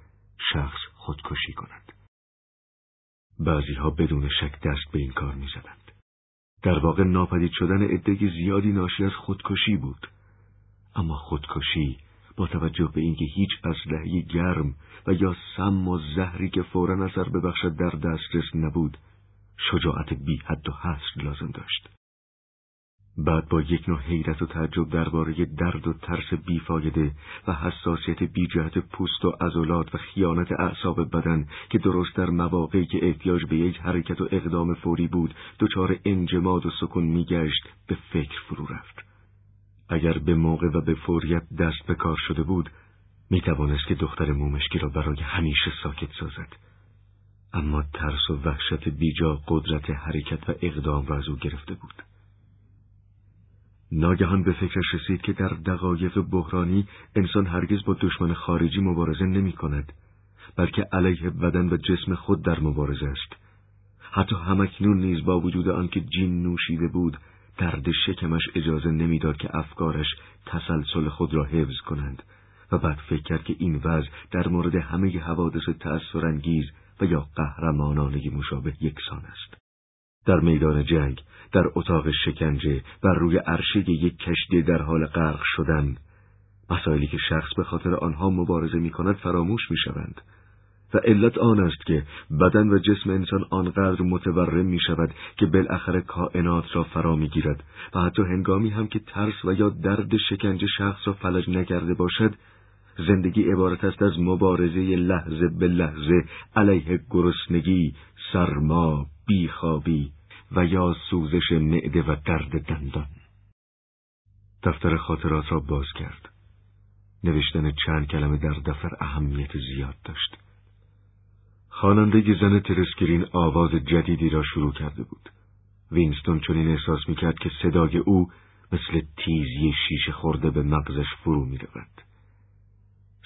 شخص خودکشی کند. ها بدون شک دست به این کار می‌زدند. در واقع ناپدید شدن عده زیادی ناشی از خودکشی بود. اما خودکشی با توجه به اینکه هیچ اسلحه گرم و یا سم و زهری که فورا اثر ببخشد در دسترس نبود شجاعت بی حد و حصر لازم داشت بعد با یک نوع حیرت و تعجب درباره درد و ترس بیفایده و حساسیت بیجهت پوست و عضلات و خیانت اعصاب بدن که درست در مواقعی که احتیاج به یک حرکت و اقدام فوری بود دچار انجماد و سکون میگشت به فکر فرو رفت. اگر به موقع و به فوریت دست به کار شده بود می توانست که دختر مومشکی را برای همیشه ساکت سازد. اما ترس و وحشت بیجا قدرت حرکت و اقدام را از او گرفته بود. ناگهان به فکرش رسید که در دقایق بحرانی انسان هرگز با دشمن خارجی مبارزه نمی کند بلکه علیه بدن و جسم خود در مبارزه است. حتی همکنون نیز با وجود آنکه جین نوشیده بود درد شکمش اجازه نمی‌داد که افکارش تسلسل خود را حفظ کنند و بعد فکر کرد که این وضع در مورد همه حوادث تأثیرانگیز و یا قهرمانانه مشابه یکسان است. در میدان جنگ در اتاق شکنجه و روی عرشه یک کشتی در حال غرق شدن. مسائلی که شخص به خاطر آنها مبارزه می کند فراموش می شوند و علت آن است که بدن و جسم انسان آنقدر متورم می شود که بالاخره کائنات را فرا می گیرد و حتی هنگامی هم که ترس و یا درد شکنجه شخص را فلج نکرده باشد زندگی عبارت است از مبارزه لحظه به لحظه علیه گرسنگی، سرما، بیخوابی. و یا سوزش معده و درد دندان. دفتر خاطرات را باز کرد. نوشتن چند کلمه در دفتر اهمیت زیاد داشت. خواننده زن ترسکرین آواز جدیدی را شروع کرده بود. وینستون چنین احساس می‌کرد که صدای او مثل تیزی شیشه خورده به مغزش فرو می رود.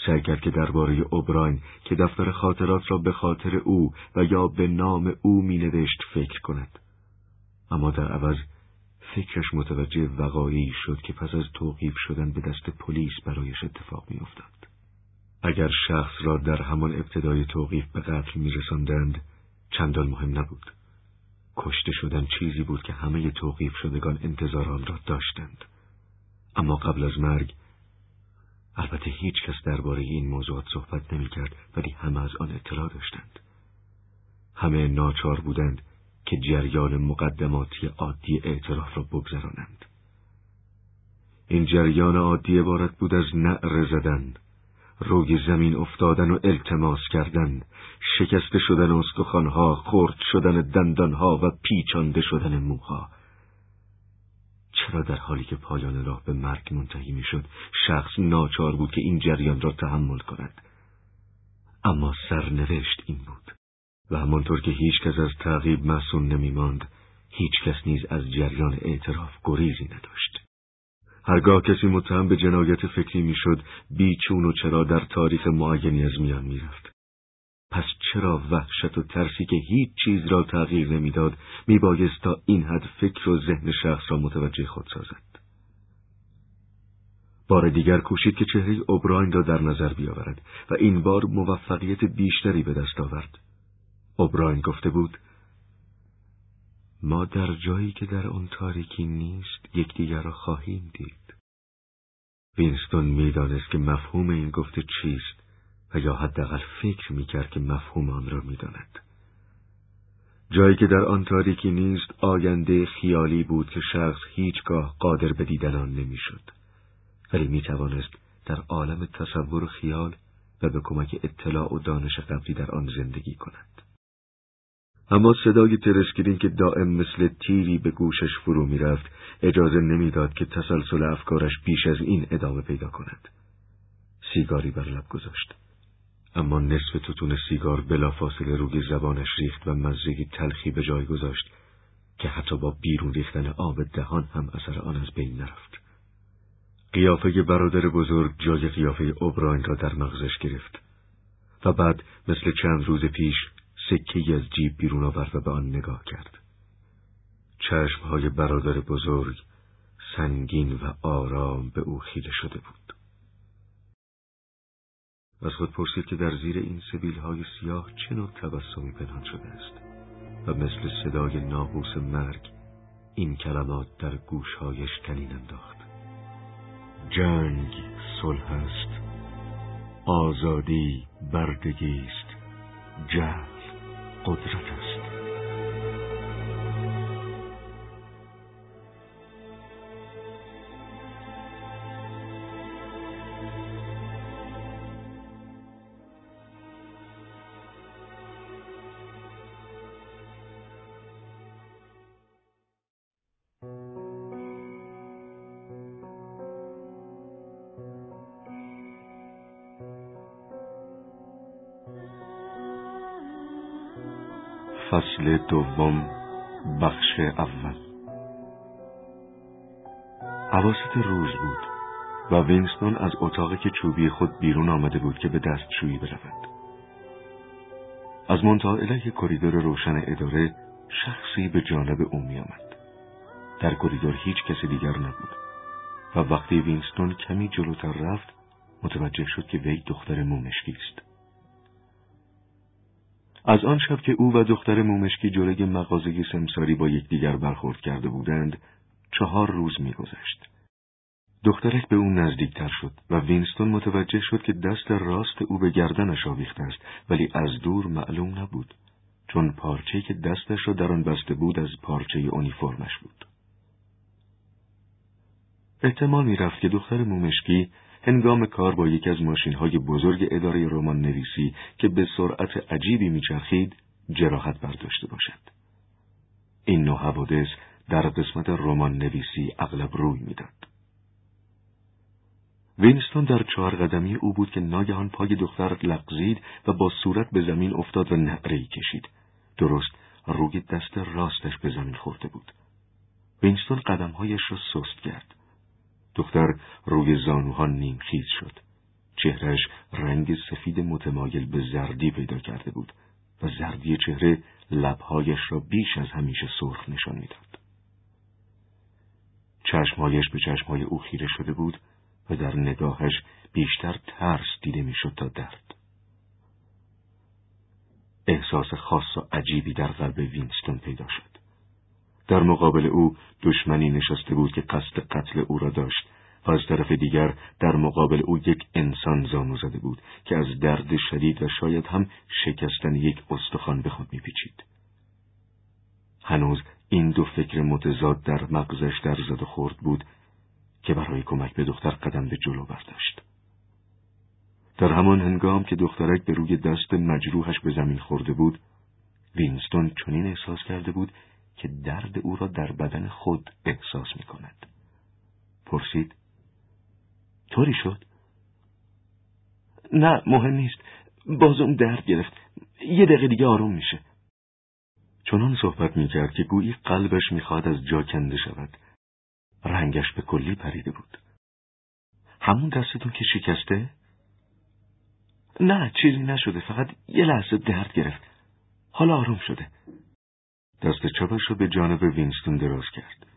سعی کرد که درباره اوبراین که دفتر خاطرات را به خاطر او و یا به نام او می نوشت فکر کند. اما در عوض فکرش متوجه وقایعی شد که پس از توقیف شدن به دست پلیس برایش اتفاق می افتاد. اگر شخص را در همان ابتدای توقیف به قتل می رسندند، چندان مهم نبود. کشته شدن چیزی بود که همه توقیف شدگان انتظار آن را داشتند. اما قبل از مرگ البته هیچ کس درباره این موضوعات صحبت نمی کرد ولی همه از آن اطلاع داشتند. همه ناچار بودند که جریان مقدماتی عادی اعتراف را بگذرانند. این جریان عادی عبارت بود از نعر زدن، روی زمین افتادن و التماس کردن، شکسته شدن استخوانها، خرد شدن دندانها و پیچانده شدن موها. چرا در حالی که پایان راه به مرگ منتهی می‌شد شخص ناچار بود که این جریان را تحمل کند اما سرنوشت این بود و همانطور که هیچ کس از تعقیب مسون نمی ماند هیچ کس نیز از جریان اعتراف گریزی نداشت. هرگاه کسی متهم به جنایت فکری می‌شد بیچون و چرا در تاریخ معینی از میان می‌رفت. پس چرا وحشت و ترسی که هیچ چیز را تغییر نمی‌داد میبایست تا این حد فکر و ذهن شخص را متوجه خود سازد؟ بار دیگر کوشید که چهره اوبراین را در نظر بیاورد و این بار موفقیت بیشتری به دست آورد. اوبراین گفته بود ما در جایی که در آن تاریکی نیست یکدیگر را خواهیم دید. وینستون می‌دانست که مفهوم این گفته چیست و یا حداقل فکر می‌کرد که مفهوم آن را می‌داند. جایی که در آن تاریکی نیست آینده خیالی بود که شخص هیچگاه قادر به دیدن آن نمی‌شد. ولی می‌توانست در عالم تصور و خیال و به کمک اطلاع و دانش قبلی در آن زندگی کند. اما صدای ترسکرین که دائم مثل تیری به گوشش فرو می‌رفت اجازه نمی‌داد که تسلسل افکارش بیش از این ادامه پیدا کند سیگاری بر لب گذاشت اما نصف توتون سیگار بلافاصله روی زبانش ریخت و مزه تلخی به جای گذاشت که حتی با بیرون ریختن آب دهان هم اثر آن از بین نرفت. قیافه برادر بزرگ جای قیافه اوبراین را در مغزش گرفت و بعد مثل چند روز پیش سکه از جیب بیرون آورد و به آن نگاه کرد. چشمهای برادر بزرگ سنگین و آرام به او خیره شده بود. از خود پرسید که در زیر این سبیل های سیاه چه نوع تبسمی پنهان شده است و مثل صدای ناقوس مرگ این کلمات در گوشهایش تنین انداخت جنگ صلح است آزادی بردگی است جهل قدرت است فصل اتاقک چوبی خود بیرون آمده بود که به دستشویی برود. از منتها علیه کریدور روشن اداره شخصی به جانب او می آمد. در کریدور هیچ کسی دیگر نبود و وقتی وینستون کمی جلوتر رفت متوجه شد که وی دختر مومشکی است. از آن شب که او و دختر مومشکی جلوی مغازه سمساری با یکدیگر برخورد کرده بودند چهار روز میگذشت. دخترک به او نزدیکتر شد و وینستون متوجه شد که دست راست او به گردنش آویخته است ولی از دور معلوم نبود چون پارچه که دستش را در آن بسته بود از پارچه اونیفرمش بود احتمال می رفت که دختر مومشکی هنگام کار با یکی از ماشین های بزرگ اداره رمان نویسی که به سرعت عجیبی میچرخید جراحت برداشته باشد. این نوع حوادث در قسمت رمان نویسی اغلب روی می‌داد. وینستون در چهار قدمی او بود که ناگهان پای دختر لغزید و با صورت به زمین افتاد و نعرهی کشید. درست روی دست راستش به زمین خورده بود. وینستون قدمهایش را سست کرد. دختر روی زانوها نیمخیز شد. چهرش رنگ سفید متمایل به زردی پیدا کرده بود و زردی چهره لبهایش را بیش از همیشه سرخ نشان می‌داد. چشمهایش به چشمهای او خیره شده بود و در نگاهش بیشتر ترس دیده می‌شد تا درد. احساس خاص و عجیبی در قلب وینستون پیدا شد. در مقابل او دشمنی نشسته بود که قصد قتل او را داشت و از طرف دیگر در مقابل او یک انسان زانو زده بود که از درد شدید و شاید هم شکستن یک استخوان به خود میپیچید. هنوز این دو فکر متضاد در مغزش در زد خورد بود که برای کمک به دختر قدم به جلو برداشت. در همان هنگام که دخترک به روی دست مجروحش به زمین خورده بود، وینستون چنین احساس کرده بود که درد او را در بدن خود احساس می کند. پرسید طوری شد؟ نه مهم نیست بازم درد گرفت یه دقیقه دیگه آروم میشه چنان صحبت می‌کرد که گویی قلبش می‌خواد از جا کنده شود رنگش به کلی پریده بود. همون دستتون که شکسته؟ نه چیزی نشده فقط یه لحظه درد گرفت. حالا آروم شده. دست چپش رو به جانب وینستون دراز کرد.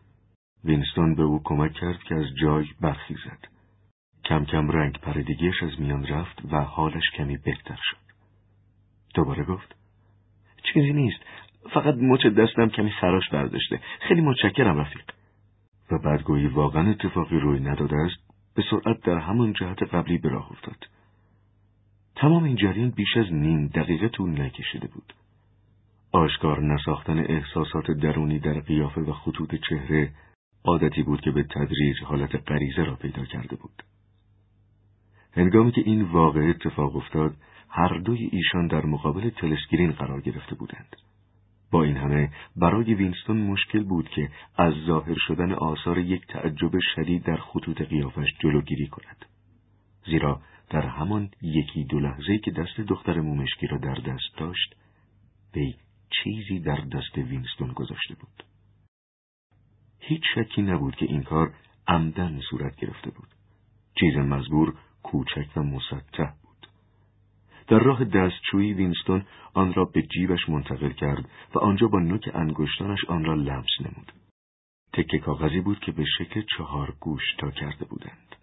وینستون به او کمک کرد که از جای برخیزد کم کم رنگ پریدگیش از میان رفت و حالش کمی بهتر شد. دوباره گفت چیزی نیست فقط مچ دستم کمی خراش برداشته. خیلی متشکرم رفیق. و بعد گویی واقعا اتفاقی روی نداده است به سرعت در همان جهت قبلی به راه افتاد. تمام این جریان بیش از نیم دقیقه طول نکشیده بود. آشکار نساختن احساسات درونی در قیافه و خطوط چهره عادتی بود که به تدریج حالت غریزه را پیدا کرده بود. هنگامی که این واقعه اتفاق افتاد هر دوی ایشان در مقابل تلسکرین قرار گرفته بودند. با این همه برای وینستون مشکل بود که از ظاهر شدن آثار یک تعجب شدید در خطوط قیافش جلوگیری کند. زیرا در همان یکی دو لحظه که دست دختر مومشکی را در دست داشت وی چیزی در دست وینستون گذاشته بود. هیچ شکی نبود که این کار عمدن صورت گرفته بود. چیز مزبور کوچک و مسطح در راه دستشویی وینستون آن را به جیبش منتقل کرد و آنجا با نوک انگشتانش آن را لمس نمود. تکه کاغذی بود که به شکل چهار گوش تا کرده بودند.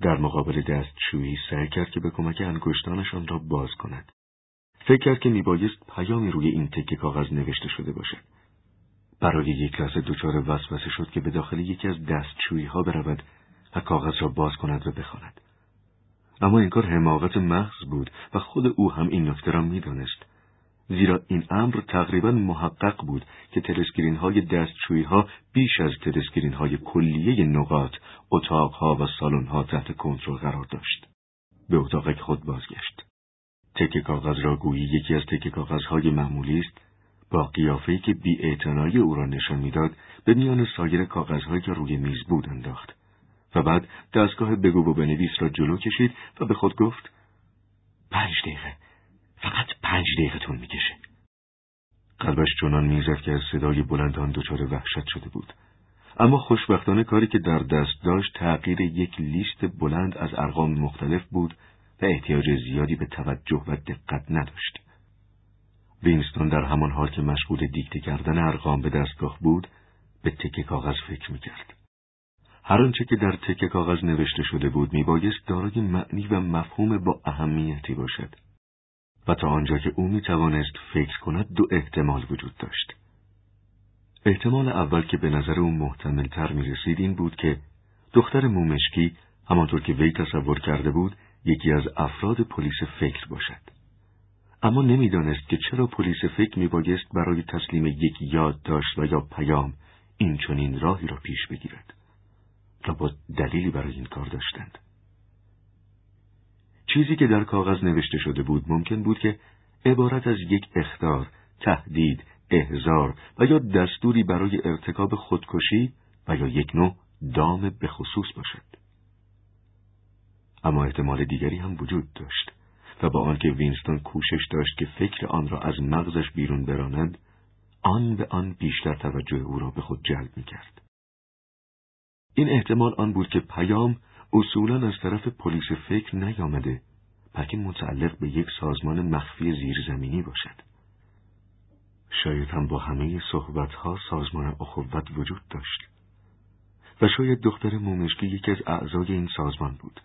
در مقابل دستشویی سعی کرد که به کمک انگشتانش آن را باز کند. فکر کرد که میبایست پیامی روی این تکه کاغذ نوشته شده باشد. برای یک لحظه دچار وسوسه شد که به داخل یکی از دستشویی ها برود و کاغذ را باز کند و بخواند. اما این کار حماقت محض بود و خود او هم این نکته را می‌دانست زیرا این امر تقریبا محقق بود که تلسکرین های دستشویی ها بیش از تلسکرین های کلیه نقاط، اتاق ها و سالن ها تحت کنترل قرار داشت. به اتاق خود بازگشت. تکه کاغذ را گویی یکی از تکه کاغذهای معمولی است با قیافه‌ای که بی او را نشان می‌داد به میان سایر کاغذهایی که روی میز بود انداخت و بعد دستگاه بگو و بنویس را جلو کشید و به خود گفت پنج دقیقه فقط پنج دقیقه طول می‌کشه قلبش چنان می‌زد که از صدای بلند آن دچار وحشت شده بود اما خوشبختانه کاری که در دست داشت تغییر یک لیست بلند از ارقام مختلف بود و احتیاج زیادی به توجه و دقت نداشت. وینستون در همان حال که مشغول دیکته کردن ارقام به دستگاه بود به تکه کاغذ فکر می‌کرد. هر آنچه که در تکه کاغذ نوشته شده بود میبایست دارای معنی و مفهوم با اهمیتی باشد. و تا آنجا که او می توانست فکر کند دو احتمال وجود داشت. احتمال اول که به نظر او محتمل تر می رسید این بود که دختر مومشکی همانطور که وی تصور کرده بود یکی از افراد پلیس فکر باشد. اما نمی‌دانست که چرا پلیس فکر می بایست برای تسلیم یک یادداشت و یا پیام این چنین راهی را پیش بگیرد. با دلیلی برای این کار داشتند. چیزی که در کاغذ نوشته شده بود ممکن بود که عبارت از یک اختار، تهدید، احزار و یا دستوری برای ارتکاب خودکشی و یا یک نوع دام به خصوص باشد. اما احتمال دیگری هم وجود داشت و با آنکه وینستون کوشش داشت که فکر آن را از مغزش بیرون براند، آن به آن بیشتر توجه او را به خود جلب می کرد. این احتمال آن بود که پیام اصولا از طرف پلیس فکر نیامده بلکه متعلق به یک سازمان مخفی زیرزمینی باشد. شاید هم با همه صحبتها سازمان اخوت وجود داشت. و شاید دختر مومشکی یکی از اعضای این سازمان بود.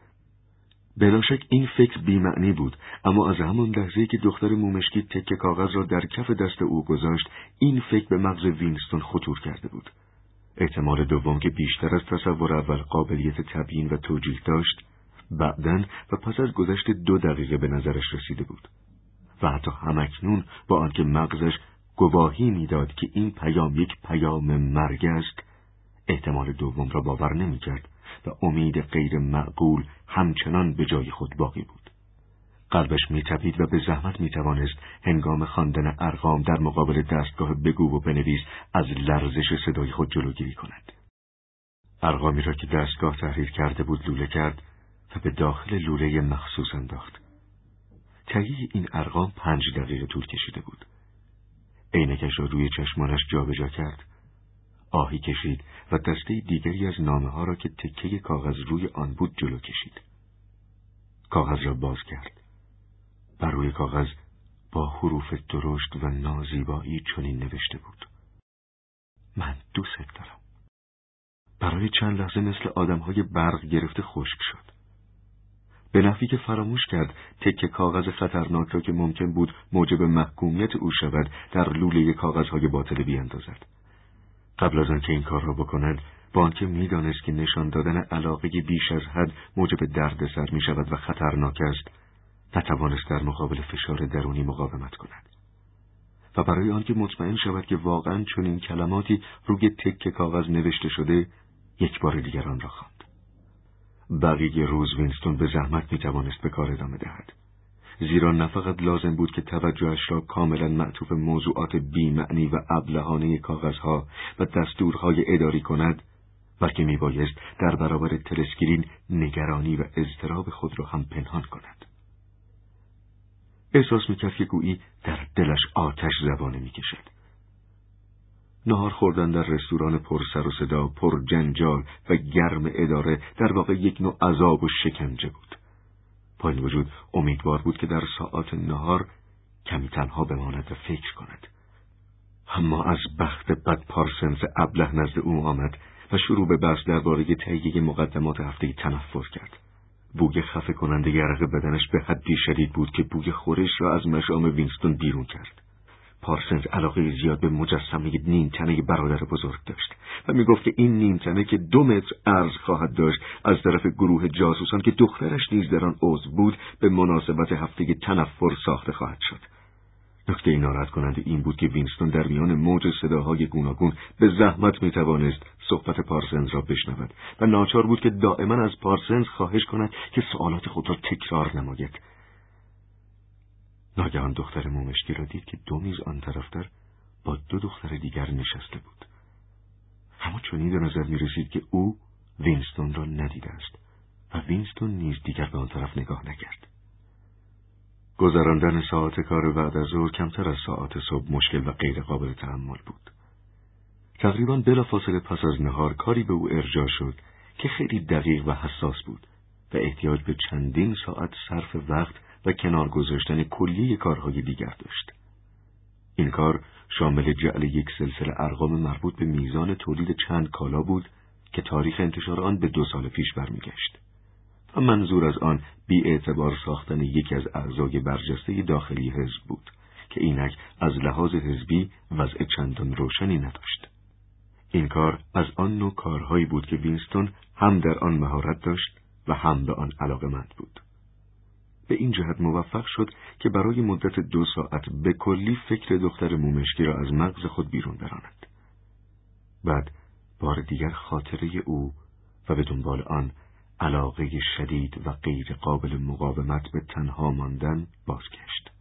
بلاشک این فکر بیمعنی بود اما از همان لحظه که دختر مومشکی تکه کاغذ را در کف دست او گذاشت این فکر به مغز وینستون خطور کرده بود احتمال دوم که بیشتر از تصور اول قابلیت تبیین و توجیه داشت بعدا و پس از گذشت دو دقیقه به نظرش رسیده بود و حتی همکنون با آنکه مغزش گواهی می‌داد که این پیام یک پیام مرگ است احتمال دوم را باور نمی‌کرد و امید غیر معقول همچنان به جای خود باقی بود. قلبش میتپید و به زحمت می‌توانست هنگام خواندن ارقام در مقابل دستگاه بگو و بنویس از لرزش صدای خود جلوگیری کند. ارقامی را که دستگاه تحریر کرده بود لوله کرد و به داخل لوله مخصوص انداخت. تهیه این ارقام پنج دقیقه طول کشیده بود. عینکش را روی چشمانش جابجا کرد آهی کشید و دسته دیگری از نامه ها را که تکه کاغذ روی آن بود جلو کشید. کاغذ را باز کرد. بر روی کاغذ با حروف درشت و نازیبایی چنین نوشته بود. من دوست دارم. برای چند لحظه مثل آدمهای برق گرفته خشک شد. به نفی که فراموش کرد تکه کاغذ خطرناک را که ممکن بود موجب محکومیت او شود در لوله کاغذهای باطل بیاندازد. قبل از آنکه این کار را بکند با آنکه می‌دانست که نشان دادن علاقه بیش از حد موجب دردسر می شود و خطرناک است نتوانست در مقابل فشار درونی مقاومت کند. و برای آنکه مطمئن شود که واقعا چنین کلماتی روی تک کاغذ نوشته شده یک بار دیگر آن را خواند. بقیه روز وینستون به زحمت می توانست به کار ادامه دهد. زیرا نه فقط لازم بود که توجهش را کاملا معطوف موضوعات بیمعنی و ابلهانه کاغذها و دستورهای اداری کند بلکه میبایست در برابر تلسکرین نگرانی و اضطراب خود را هم پنهان کند. احساس می‌کرد که گویی در دلش آتش زبانه می‌کشد. نهار خوردن در رستوران پر سر و صدا پر جنجال و گرم اداره در واقع یک نوع عذاب و شکنجه بود. با این وجود امیدوار بود که در ساعات نهار کمی تنها بماند و فکر کند. اما از بخت بد پارسنز ابله نزد او آمد و شروع به بحث درباره تهیه مقدمات هفته تنفر کرد. بوی خفه کننده یرق بدنش به حدی شدید بود که بوی خورش را از مشام وینستون بیرون کرد. پارسنز علاقه زیاد به مجسمه نیمتنه برادر بزرگ داشت و می‌گفت که این نیمتنه که دو متر عرض خواهد داشت از طرف گروه جاسوسان که دخترش نیز در آن عضو بود به مناسبت هفته تنفر ساخته خواهد شد. نکته ناراحت کننده این بود که وینستون در میان موج صداهای گوناگون به زحمت می توانست صحبت پارسنز را بشنود و ناچار بود که دائما از پارسنز خواهش کند که سوالات خود را تکرار نماید. ناگهان دختر مومشکی را دید که دو میز آن طرفتر با دو دختر دیگر نشسته بود. اما چنین به نظر می رسید که او وینستون را ندیده است و وینستون نیز دیگر به آن طرف نگاه نکرد. گذراندن ساعت کار بعد از ظهر کمتر از ساعت صبح مشکل و غیر قابل تحمل بود تقریبا بلافاصله پس از نهار کاری به او ارجاع شد که خیلی دقیق و حساس بود و احتیاج به چندین ساعت صرف وقت و کنار گذاشتن کلی کارهای دیگر داشت. این کار شامل جعل یک سلسله ارقام مربوط به میزان تولید چند کالا بود که تاریخ انتشار آن به دو سال پیش برمیگشت و منظور از آن بی اعتبار ساختن یکی از اعضای برجسته داخلی حزب بود که اینک از لحاظ حزبی وضع چندان روشنی نداشت. این کار از آن نوع کارهایی بود که وینستون هم در آن مهارت داشت و هم به آن علاقمند بود. به این جهت موفق شد که برای مدت دو ساعت به کلی فکر دختر مومشکی را از مغز خود بیرون براند. بعد بار دیگر خاطره او و به دنبال آن علاقه شدید و غیر قابل مقاومت به تنها ماندن بازگشت.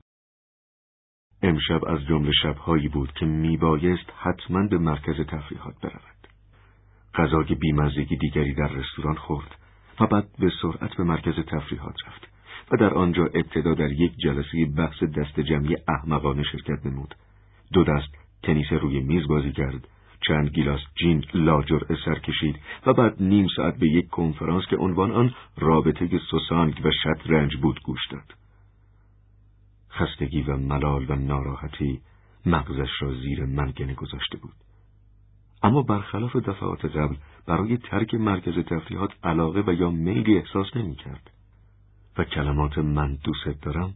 امشب از جمله شبهایی بود که میبایست حتما به مرکز تفریحات برود. غذای بیمزگی دیگری در رستوران خورد و بعد به سرعت به مرکز تفریحات رفت و در آنجا ابتدا در یک جلسه بحث دست جمعی احمقانه شرکت نمود. دو دست تنیس روی میز بازی کرد چند گیلاس جین لاجر سر کشید و بعد نیم ساعت به یک کنفرانس که عنوان آن رابطه سوسانگ و شطرنج بود گوش داد. خستگی و ملال و ناراحتی مغزش را زیر منگنه گذاشته بود. اما برخلاف دفعات قبل برای ترک مرکز تفریحات علاقه و یا میلی احساس نمی کرد و کلمات من دوست دارم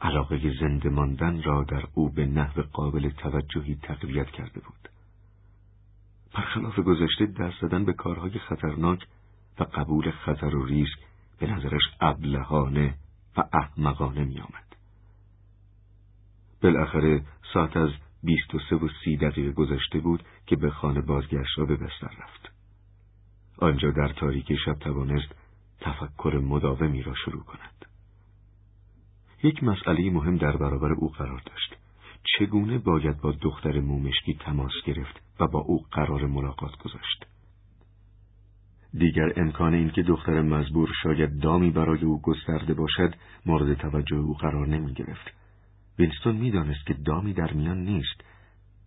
علاقه زنده ماندن را در او به نحو قابل توجهی تقویت کرده بود. برخلاف گذشته دست زدن به کارهای خطرناک و قبول خطر و ریسک به نظرش ابلهانه و احمقانه می آمد. بالاخره ساعت از بیست و سه و سی دقیقه گذشته بود که به خانه بازگشت را به بستر رفت. آنجا در تاریکی شب توانست تفکر مداومی را شروع کند. یک مسئله مهم در برابر او قرار داشت. چگونه باید با دختر مومشکی تماس گرفت و با او قرار ملاقات گذاشت. دیگر امکان اینکه دختر مزبور شاید دامی برای او گسترده باشد مورد توجه او قرار نمی گرفت. وینستون می‌دانست که دامی در میان نیست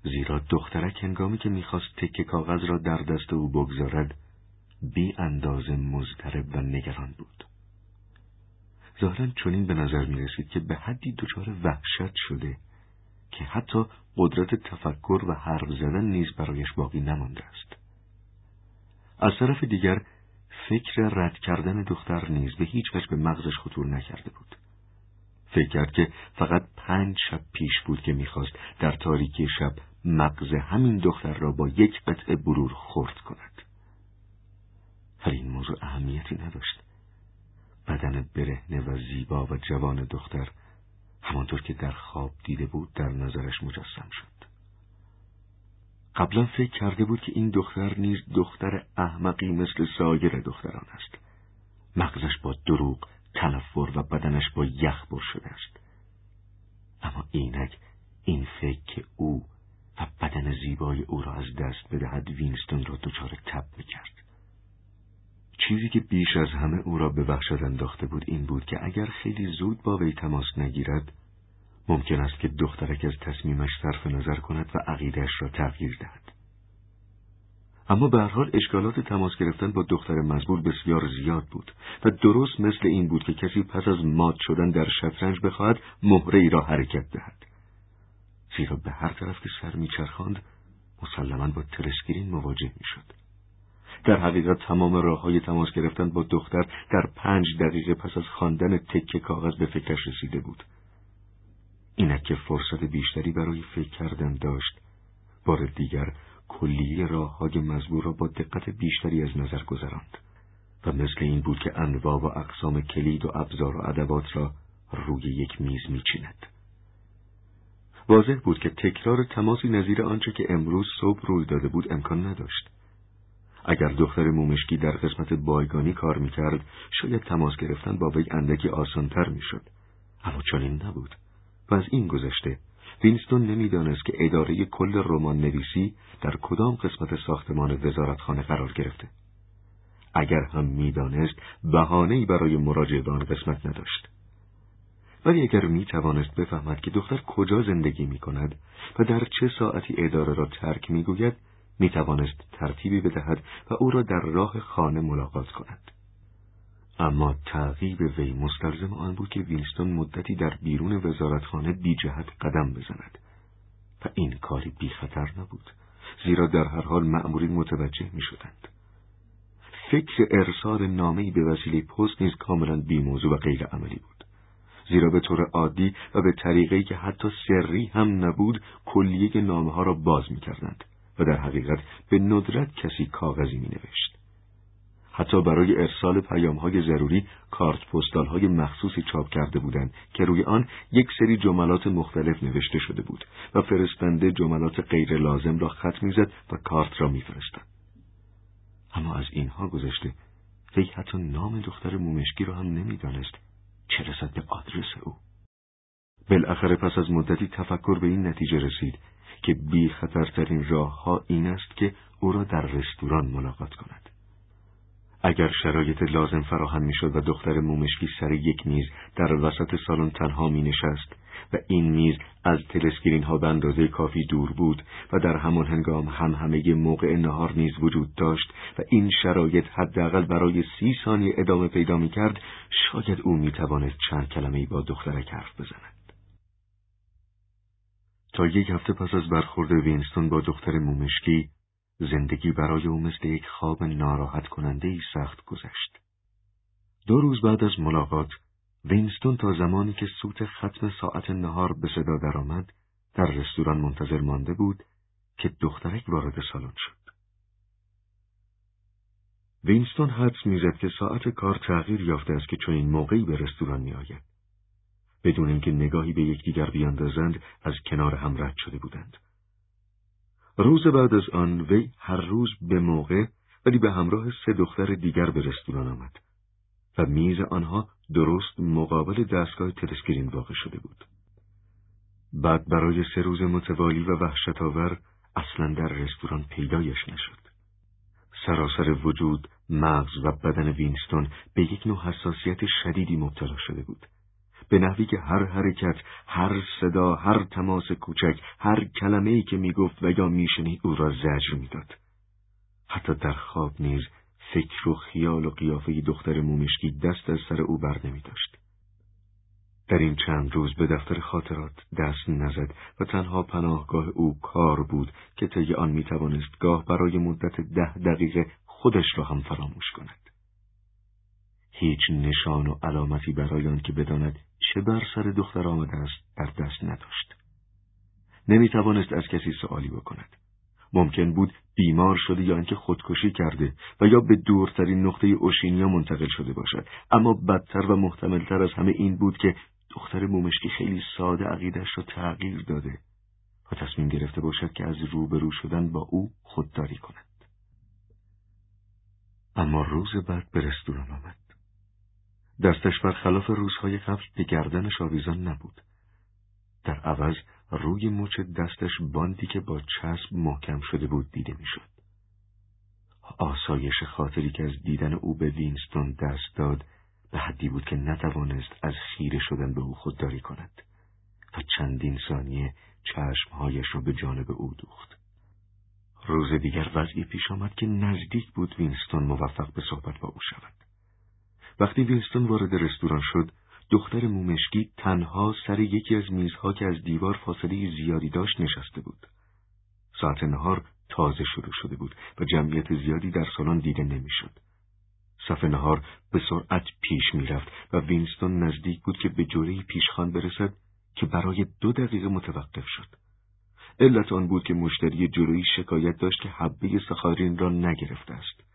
زیرا دخترک هنگامی که می‌خواست تکه کاغذ را در دست او بگذارد بی اندازه مضطرب و نگران بود. ظاهرا چنین به نظر می رسید که به حدی دچار وحشت شده که حتی قدرت تفکر و حرف زدن نیز برایش باقی نمانده است. از طرف دیگر فکر رد کردن دختر نیز به هیچ وجه به مغزش خطور نکرده بود. فکر کرد که فقط پنج شب پیش بود که می‌خواست در تاریکی شب مغز همین دختر را با یک قطعه برور خورد کند. ولی این موضوع اهمیتی نداشت. بدن برهنه و زیبا و جوان دختر همانطور که در خواب دیده بود در نظرش مجسم شد. قبلا فکر کرده بود که این دختر نیز دختر احمقی مثل سایر دختران است. مغزش با دروغ، تنفر و بدنش با یخ بر شده است. اما اینک این فکر که او و بدن زیبای او را از دست بدهد وینستون را دچار تب می‌کرد. چیزی که بیش از همه او را به وحشت انداخته بود این بود که اگر خیلی زود با وی تماس نگیرد ممکن است که دخترک از تصمیمش صرف نظر کند و عقیدش را تغییر دهد. اما به هر حال اشکالات تماس گرفتن با دختر مزبور بسیار زیاد بود و درست مثل این بود که کسی پس از مات شدن در شطرنج بخواهد مهره ای را حرکت دهد. زیرا به هر طرف که سر میچرخاند مسلما با تلسکرین مواجه می‌شد. در حقیقت تمام راه های تماس گرفتن با دختر در پنج دقیقه پس از خواندن تکه کاغذ به فکرش رسیده بود. اینک که فرصت بیشتری برای فکر کردن داشت بار دیگر کلیه راه های مزبور را با دقت بیشتری از نظر گذراند و مثل این بود که انواع و اقسام کلید و ابزار و ادوات را روی یک میز میچیند. واضح بود که تکرار تماسی نظیر آنچه که امروز صبح روی داده بود امکان نداشت. اگر دختر مومشکی در قسمت بایگانی کار می‌کرد شاید تماس گرفتن با وی اندکی آسانتر می‌شد. اما چنین نبود. و از این گذشته وینستون نمی‌دانست که اداره کل رمان نویسی در کدام قسمت ساختمان وزارتخانه قرار گرفته. اگر هم می‌دانست بهانهای برای مراجعه به آن قسمت نداشت. ولی اگر می توانست بفهمد که دختر کجا زندگی می کند و در چه ساعتی اداره را ترک می گوید می توانست ترتیبی بدهد و او را در راه خانه ملاقات کند. اما تعقیب وی مستلزم آن بود که وینستون مدتی در بیرون وزارتخانه بی جهت قدم بزند و این کاری بی خطر نبود زیرا در هر حال مأمورین متوجه می شدند. فکر ارسال نامه‌ای به وسیله پست نیز کاملا بیموضوع و غیر عملی بود زیرا به طور عادی و به طریقی که حتی سری هم نبود کلیه نامه ها را باز می کردند و در حقیقت به ندرت کسی کاغذی می نوشت. حتی برای ارسال پیام های ضروری کارت پستال های مخصوصی چاپ کرده بودند که روی آن یک سری جملات مختلف نوشته شده بود و فرستنده جملات غیر لازم را خط می‌زد و کارت را میفرستاد. اما از اینها گذشته وی حتی نام دختر مومشکی را هم نمی‌دانست چه رسد به آدرس او. بالاخره پس از مدتی تفکر به این نتیجه رسید که بی خطرترین راه ها این است که او را در رستوران ملاقات کند. اگر شرایط لازم فراهم می‌شد و دختر مومشکی سر یک میز در وسط سالن تنها می نشست و این میز از تلسکرین ها به اندازه کافی دور بود و در همان هنگام هم همه موقع نهار نیز وجود داشت و این شرایط حداقل برای سی ثانیه ادامه پیدا می کرد شاید او می توانست چند کلمه با دخترک حرف بزند. تا یک هفته پس از برخورد وینستون با دختر مومشکی زندگی برای او مثل یک خواب ناراحت کننده ای سخت گذشت. دو روز بعد از ملاقات، وینستون تا زمانی که سوت ختم ساعت نهار به صدا درآمد، در رستوران منتظر مانده بود که دخترک وارد سالن شد. وینستون حدس می‌زد که ساعت کار تغییر یافته است که چون این موقعی به رستوران میآید. بدون اینکه نگاهی به یکدیگر بیاندازند از کنار هم رد شده بودند. روز بعد از آن وی هر روز به موقع ولی به همراه سه دختر دیگر به رستوران آمد و میز آنها درست مقابل دستگاه تلسکرین واقع شده بود. بعد برای سه روز متوالی و وحشت آور اصلا در رستوران پیدایش نشد. سراسر وجود، مغز و بدن وینستون به یک نوع حساسیت شدیدی مبتلا شده بود. به نحوی که هر حرکت، هر صدا، هر تماس کوچک، هر کلمه ای که می‌گفت و یا میشنید او را زجر می‌داد. حتی در خواب نیز فکر و خیال و قیافه دختر مومشکی دست از سر او بر نمی داشت. در این چند روز به دفتر خاطرات دست نزد و تنها پناهگاه او کار بود که طی آن می توانست گاه برای مدت ده دقیقه خودش را هم فراموش کند. هیچ نشان و علامتی برای آن که بداند چه بر سر دختر آمده است در دست نداشت. نمی توانست از کسی سوالی بکند. ممکن بود بیمار شده یا اینکه خودکشی کرده و یا به دورترین نقطه اوشینیا منتقل شده باشد اما بدتر و محتملتر از همه این بود که دختر مومشکی خیلی ساده عقیدش را تغییر داده و تصمیم گرفته باشد که از روبرو شدن با او خودداری کند اما روز بعد به رستوران آمد دستش خلاف روزهای قبل به گردنش آویزان نبود. در عوض روی مچ دستش باندی که با چسب محکم شده بود دیده می‌شد. آسایش خاطری که از دیدن او به وینستون دست داد به حدی بود که نتوانست از خیره شدن به او خودداری کند و چندین ثانیه چشمهایش را به جانب او دوخت. روز دیگر وضعی پیش آمد که نزدیک بود وینستون موفق به صحبت با او شود. وقتی وینستون وارد رستوران شد، دختر مومشکی تنها سر یکی از میزها که از دیوار فاصله زیادی داشت نشسته بود. ساعت نهار تازه شروع شده بود و جمعیت زیادی در سالن دیده نمی‌شد. صف نهار به سرعت پیش می‌رفت و وینستون نزدیک بود که به جوری پیشخان برسد که برای دو دقیقه متوقف شد. علت آن بود که مشتری جلویی شکایت داشت که حبه سخارین را نگرفته است.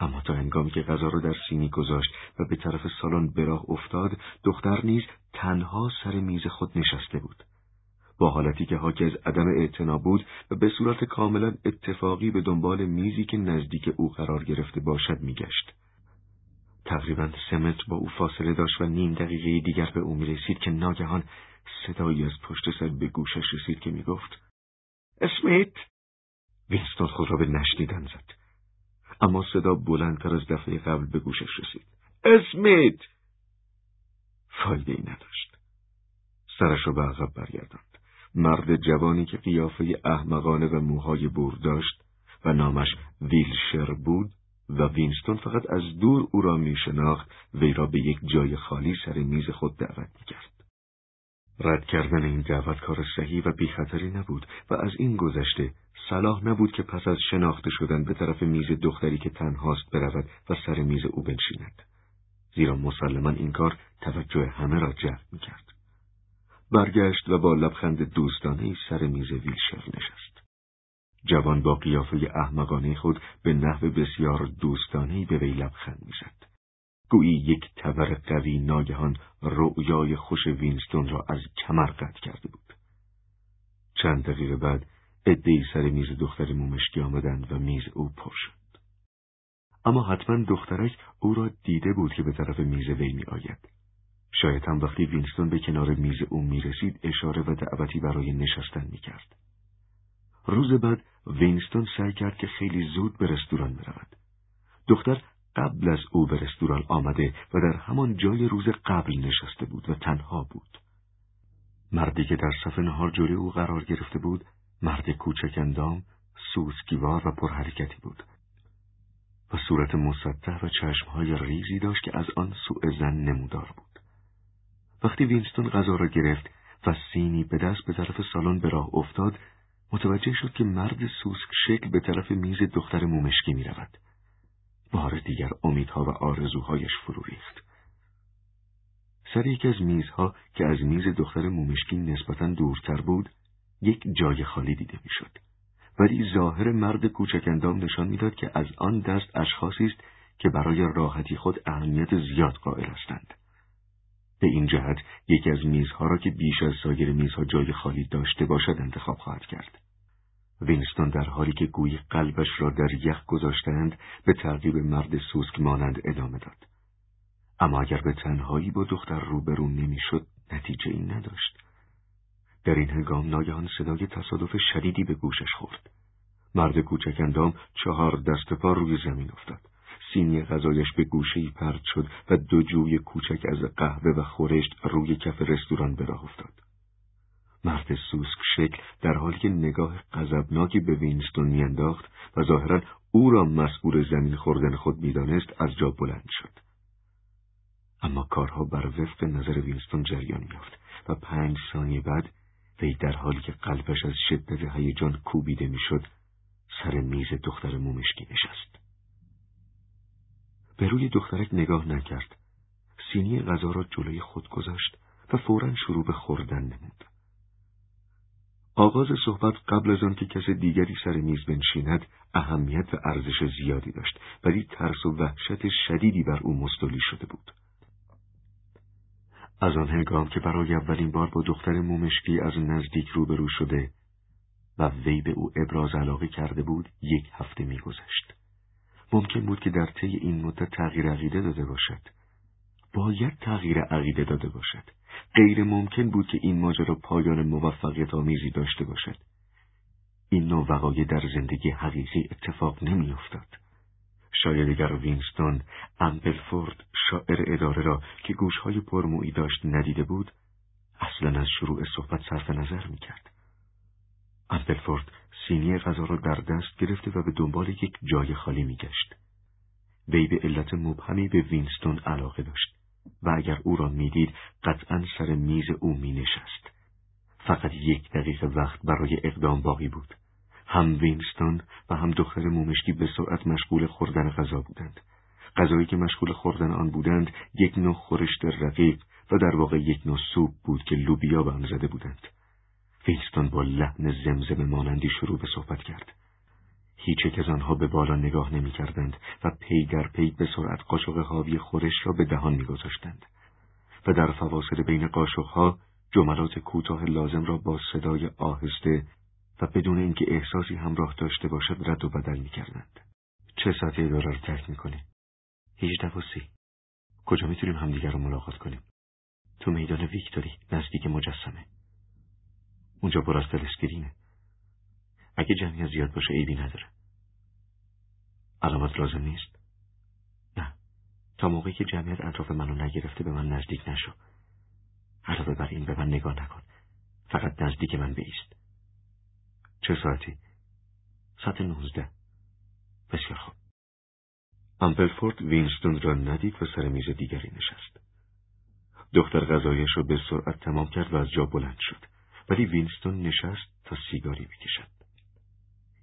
اما تا هنگامی که غذا را در سینی گذاشت و به طرف سالن به راه افتاد دختر نیز تنها سر میز خود نشسته بود. با حالتی که حاکی از عدم اعتنا بود و به صورت کاملا اتفاقی به دنبال میزی که نزدیک او قرار گرفته باشد میگشت. تقریبا سه متر با او فاصله داشت و نیم دقیقه دیگر به او می‌رسید که ناگهان صدایی از پشت سر به گوشش رسید که می‌گفت اسمیت. وینستون خود را به نشنیدن زد. اما صدا بلندتر از دفعه قبل به گوشش رسید. اسمیت! فایده ای نداشت. سرش را به عقب برگرداند. مرد جوانی که قیافه احمقانه و موهای بور داشت و نامش ویلشر بود و وینستون فقط از دور او را می شناخت وی را به یک جای خالی سر میز خود دعوت می کرد. رد کردن این دعوت کار صحیح و بیخطری نبود و از این گذشته صلاح نبود که پس از شناخته شدن به طرف میز دختری که تنهاست برود و سر میز او بنشیند. زیرا مسلما این کار توجه همه را جلب می‌کرد. برگشت و با لبخند دوستانه سر میز ویلشر نشست. جوان با قیافه احمقانه خود به نحو بسیار دوستانه به وی لبخند می‌زد. گویی یک تبر قوی ناگهان رؤیای خوش وینستون را از کمر قطع کرده بود. چند دقیقه بعد عده‌ای سر میز دختر مومشکی آمدند و میز او پر شد. اما حتما دخترک او را دیده بود که به طرف میز وی می آید. شاید هم وقتی وینستون به کنار میز او می رسید اشاره و دعوتی برای نشستن می کرد. روز بعد وینستون سعی کرد که خیلی زود به رستوران برود. دختر قبل از او به رستوران آمده و در همان جای روز قبل نشسته بود و تنها بود. مردی که در صف نهار جلوی او قرار گرفته بود، مرد کوچک اندام، سوسک‌وار و پرحرکتی بود. و صورت مسطح و چشمهای ریزی داشت که از آن سوء ظن نمودار بود. وقتی وینستون غذا را گرفت و سینی به دست به طرف سالن به راه افتاد، متوجه شد که مرد سوسک شکل به طرف میز دختر مومشکی می رود. بار دیگر امیدها و آرزوهایش فرو ریخت. سر یکی از میزها که از میز دختر مومشکین نسبتا دورتر بود، یک جای خالی دیده می‌شد. ولی ظاهر مرد کوچک اندام نشان می‌داد که از آن دست اشخاصی است که برای راحتی خود اهمیت زیاد قائل هستند. به این جهت یکی از میزها را که بیش از سایر میزها جای خالی داشته باشد انتخاب خواهد کرد. وینستون در حالی که گویی قلبش را در یخ گذاشتند به تعقیب مرد سوسک مانند ادامه داد. اما اگر به تنهایی با دختر روبرو نمی‌شد نتیجه این نداشت. در این هنگام ناگهان صدای تصادف شدیدی به گوشش خورد. مرد کوچک اندام چهار دست پا روی زمین افتاد. سینی غذایش به گوشهای پرد شد و دو جوی کوچک از قهوه و خورشت روی کف رستوران به راه افتاد. مرد سوسک شکل در حالی که نگاه غضبناکی به وینستون میانداخت و ظاهرا او را مسئول زمین خوردن خود می‌دانست از جا بلند شد. اما کارها بر وفق نظر وینستون جریان میافت و پنج ثانیه بعد وی در حالی که قلبش از شدت هیجان کوبیده می‌شد سر میز دختر مومشکی نشست. به روی دخترک نگاه نکرد. سینی غذا را جلوی خود گذاشت و فورا شروع به خوردن نمود. آغاز صحبت قبل از آن که کس دیگری سر میز بنشیند اهمیت و ارزش زیادی داشت ولی ترس و وحشت شدیدی بر او مستولی شده بود. از آن هنگام که برای اولین بار با دختر مومشکی از نزدیک روبرو شده و وی به او ابراز علاقه کرده بود یک هفته میگذشت. ممکن بود که در طی این مدت تغییر عقیده داده باشد. باید تغییر عقیده داده باشد. غیر ممکن بود که این ماجرا پایان موفقیت آمیزی داشته باشد. این نوع وقایع در زندگی حقیقی اتفاق نمیافتاد. شاید اگر وینستون امپلفورد شاعر اداره را که گوشهای پرمویی داشت ندیده بود اصلا از شروع صحبت صرف نظر می‌کرد. امپلفورد سینی غذا را در دست گرفته و به دنبال یک جای خالی میگشت. وی به علت مبهمی به وینستون علاقه داشت. و اگر او را می‌دید قطعا سر میز او می نشست. فقط یک دقیقه وقت برای اقدام باقی بود. هم وینستون و هم دختر مومشکی به سرعت مشغول خوردن غذا بودند. غذایی که مشغول خوردن آن بودند یک نوع خورشت رقیق و در واقع یک نوع سوپ بود که لوبیا به آن زده بودند. وینستون با لحن زمزمه مانندی شروع به صحبت کرد. هیچ یک از آنها به بالا نگاه نمی کردند و پی در پی به سرعت قاشق حاوی خورش را به دهان می گذاشتند. و در فواصل بین قاشقها جملات کوتاه لازم را با صدای آهسته و بدون اینکه احساسی همراه داشته باشد رد و بدل می کردند. چه ساعتی اداره رو ترک می کنیم؟ هیچ و کجا می‌تونیم همدیگر رو ملاقات کنیم؟ تو میدان ویکتوری نزدیک مجسمه. اونجا پر از اگه جمعیت زیاد باشه عیبی نداره. علامت لازم نیست؟ نه. تا موقعی که جمعیت اطراف منو نگرفته به من نزدیک نشو. علاوه بر این به من نگاه نکن. فقط نزدیک من بیست چه ساعتی؟ ساعت نوزده. بسیار خوب. امپلفورد وینستون را ندید و سر میز دیگری نشست. دختر غذایش را به سرعت تمام کرد و از جا بلند شد. ولی وینستون نشست تا سیگاری بکشد.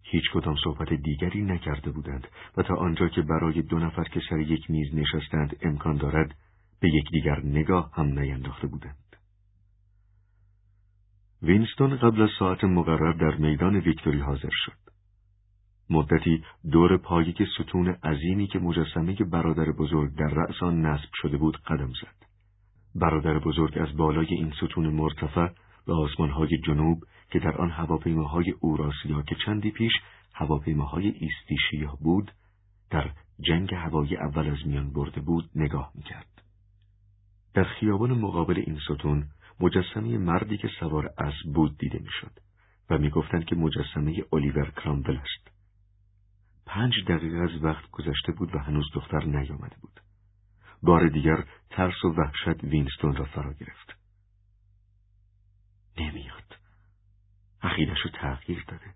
هیچ کدام صحبت دیگری نکرده بودند و تا آنجا که برای دو نفر که سر یک میز نشستند امکان دارد به یکدیگر نگاه هم نینداخته بودند. وینستون قبل از ساعت مقرر در میدان ویکتوری حاضر شد. مدتی دور پایی که ستون عظیمی که مجسمه برادر بزرگ در رأس آن نصب شده بود قدم زد. برادر بزرگ از بالای این ستون مرتفع به آسمانهای جنوب که در آن هواپیماهای اوراسیا که چندی پیش هواپیماهای ایستیشیا بود در جنگ هوایی اول از میان برده بود نگاه می‌کرد. در خیابان مقابل این ستون مجسمه مردی که سوار اسب بود دیده می‌شد و می‌گفتند که مجسمه الیور کرامبل است. پنج دقیقه از وقت گذشته بود و هنوز دختر نیامده بود. بار دیگر ترس و وحشت وینستون را فرا گرفت. نمیاد. عقیدش رو تغییر داده.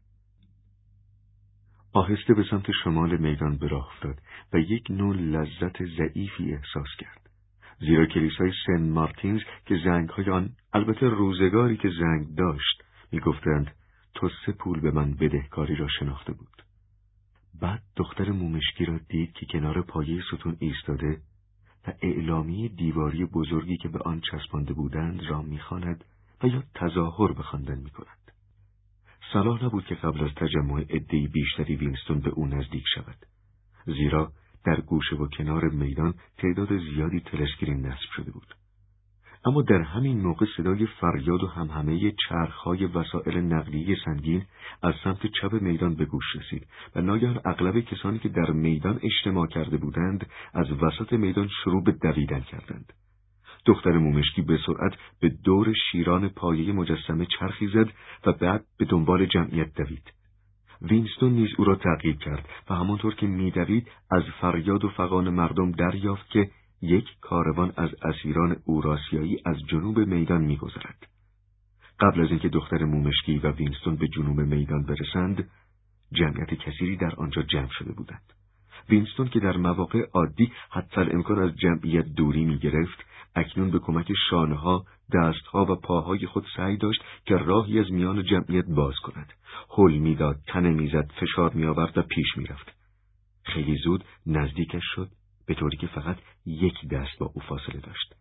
آهسته به سمت شمال میدان به افتاد و یک نوع لذت ضعیفی احساس کرد. زیرا کلیسای سن مارتینز که زنگ های آن البته روزگاری که زنگ داشت می‌گفتند تو سه پول به من بدهکاری را شناخته بود. بعد دختر مومشکی را دید که کنار پایه ستون ایستاده و اعلامی دیواری بزرگی که به آن چسبانده بودند را می‌خواند و یا تظاهر به خواندن می‌کند. صلاح نبود که قبل از تجمع عدهای بیشتری وینستون به او نزدیک شود. زیرا در گوشه و کنار میدان تعداد زیادی تلسکرین نصب شده بود. اما در همین موقع صدای فریاد و همهمه چرخهای وسایل نقلیه سنگین از سمت چپ میدان به گوش رسید و ناگهان اغلب کسانی که در میدان اجتماع کرده بودند از وسط میدان شروع به دویدن کردند. دختر مومشکی به سرعت به دور شیران پایه مجسمه چرخی زد و بعد به دنبال جمعیت دوید. وینستون نیز او را تعقیب کرد و همانطور که میدوید از فریاد و فغان مردم دریافت که یک کاروان از اسیران اوراسیایی از جنوب میدان میگذرد. قبل از اینکه دختر مومشکی و وینستون به جنوب میدان برسند، جمعیت کثیری در آنجا جمع شده بودند. وینستون که در مواقع عادی حتی‌الامکان از جمعیت دوری می گرفت اکنون به کمک شانه‌ها، دستها و پاهای خود سعی داشت که راهی از میان جمعیت باز کند. حل می‌داد، تنه می‌زد، فشار میآورد و پیش می‌رفت. خیلی زود نزدیکش شد به طوری که فقط یک دست با او فاصله داشت.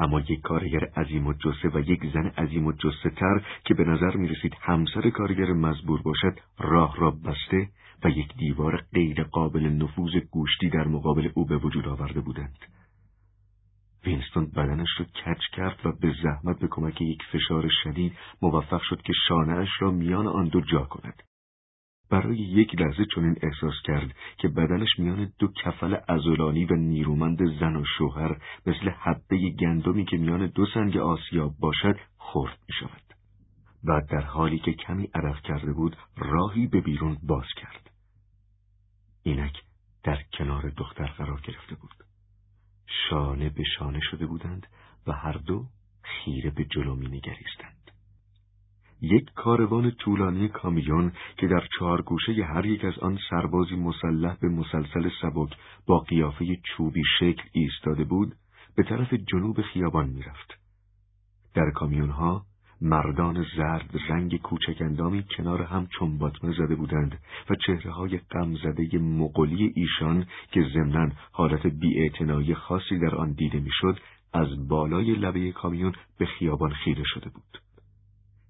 اما یک کارگر عظیم و جسه و یک زن عظیم و جسه تر که به نظر می رسید همسر کارگر مزبور باشد راه را بسته و یک دیوار غیر قابل نفوذ گوشتی در مقابل او به وجود آورده بودند. وینستون بدنش را کچ کرد و به زحمت به کمک یک فشار شدید موفق شد که شانهاش را میان آن دو جا کند. برای یک لحظه چنین احساس کرد که بدنش میان دو کفل ازولانی و نیرومند زن و شوهر مثل حبه گندمی که میان دو سنگ آسیاب باشد خورد می شود. بعد در حالی که کمی عرق کرده بود راهی به بیرون باز کرد. اینک در کنار دختر قرار گرفته بود. شانه به شانه شده بودند و هر دو خیره به جلو می نگریستند. یک کاروان طولانی کامیون که در چهار گوشه هر یک از آن سربازی مسلح به مسلسل سبک با قیافه چوبی شکل ایستاده بود به طرف جنوب خیابان می‌رفت. در کامیونها مردان زرد رنگ کوچک اندامی کنار هم چنباتمه زده بودند و چهره های غمزده مقلی ایشان که ضمنا حالت بیاعتنایی خاصی در آن دیده می‌شد از بالای لبه کامیون به خیابان خیره شده بود.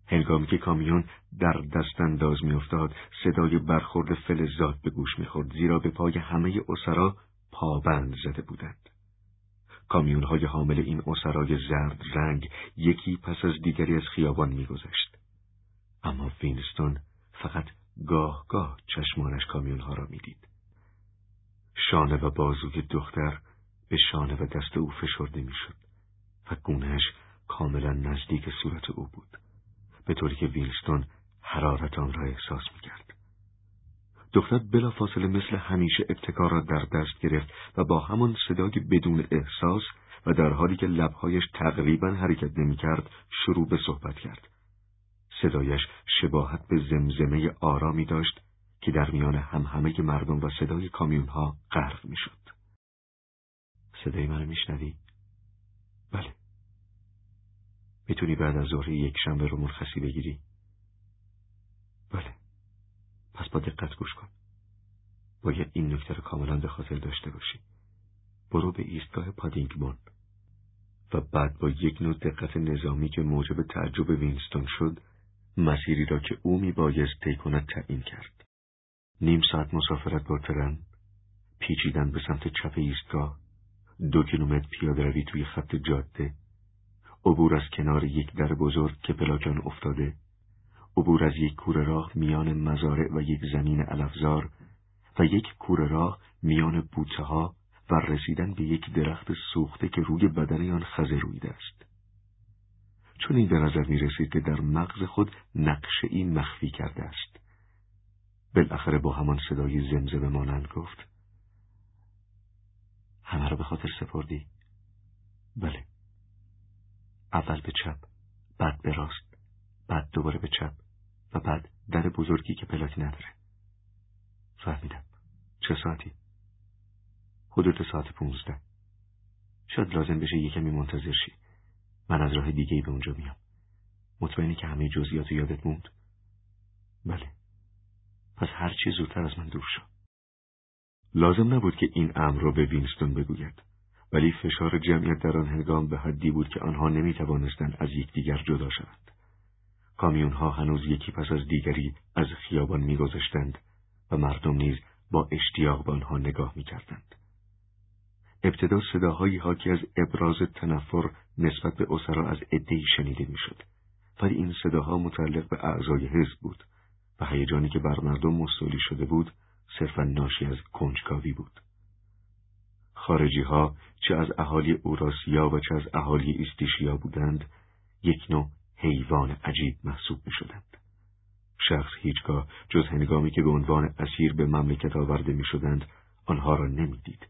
هنگامی که کامیون در دست انداز میافتاد صدای برخورد فلزات به گوش می‌خورد زیرا به پای همه اسرا پابند زده بودند. کامیون های حامل این اسرای زرد رنگ یکی پس از دیگری از خیابان میگذشت. اما وینستون فقط گاه گاه چشمانش کامیون ها را می‌دید. شانه و بازوی دختر به شانه و دست او فشرده می‌شد و گونهش کاملا نزدیک صورت او بود به طوری که وینستون حرارت آن را احساس می‌کرد. دختر بلافاصله مثل همیشه ابتکار را در دست گرفت و با همان صدای بدون احساس و در حالی که لبهایش تقریبا حرکت نمی‌کرد شروع به صحبت کرد. صدایش شباهت به زمزمه آرامی داشت که در میان همه مردم و صدای کامیونها غرق می‌شد. صدای منو میشنوی؟ بله، می‌تونی بعد از ظهر یک شنبه رو مرخصی بگیری؟ بله پس با دقت گوش کن. باید این نکته رو کاملا به خاطر داشته باشی. برو به ایستگاه پادینگمون. و بعد با یک نوع دقت نظامی که موجب تعجب وینستون شد مسیری را که او می بایست طی کند تعیین کرد. نیم ساعت مسافرت با ترن پیچیدن به سمت چپ ایستگاه دو کیلومتر پیاده روی توی خط جاده عبور از کنار یک در بزرگ که پلاکان افتاده. عبور از یک کوره راه میان مزارع و یک زمین علفزار و یک کوره راه میان بوته ها و رسیدن به یک درخت سوخته که روی بدن آن خزه رویده است. چون این به نظر می رسید که در مغز خود نقشه ای مخفی کرده است. بالاخره با همان صدای زمزمه مانند گفت همه را به خاطر سپردی؟ بله. اول به چپ، بعد به راست، بعد دوباره به چپ و بعد در بزرگی که پلاک نداره. فهمیدم. چه ساعتی؟ حدود ساعت پونزده. شاید لازم بشه یه کمی منتظر شی. من از راه دیگه ای به اونجا میام. مطمئنی که همه جزئیات یادت موند؟ بله. پس هر چی زودتر از من دور شو. لازم نبود که این امر را به وینستون بگوید. ولی فشار جمعیت در آن هنگام به حدی بود که آنها نمی توانستند از یکدیگر جدا شوند. کامیون ها هنوز یکی پس از دیگری از خیابان میگذشتند و مردم نیز با اشتیاق به آنها نگاه می‌کردند. ابتدا صداهایی حاکی از ابراز تنفر نسبت به اسرا از عدهای شنیده می‌شد ولی این صداها متعلق به اعضای حزب بود و هیجانی که بر مردم مستولی شده بود صرفا ناشی از کنجکاوی بود خارجی ها چه از اهالی اوراسیا و چه از اهالی ایستیشیا بودند یک نوع حیوان عجیب محسوب می شدند. شخص هیچگاه جز هنگامی که به عنوان اسیر به مملکت آورده می شدند آنها را نمی‌دید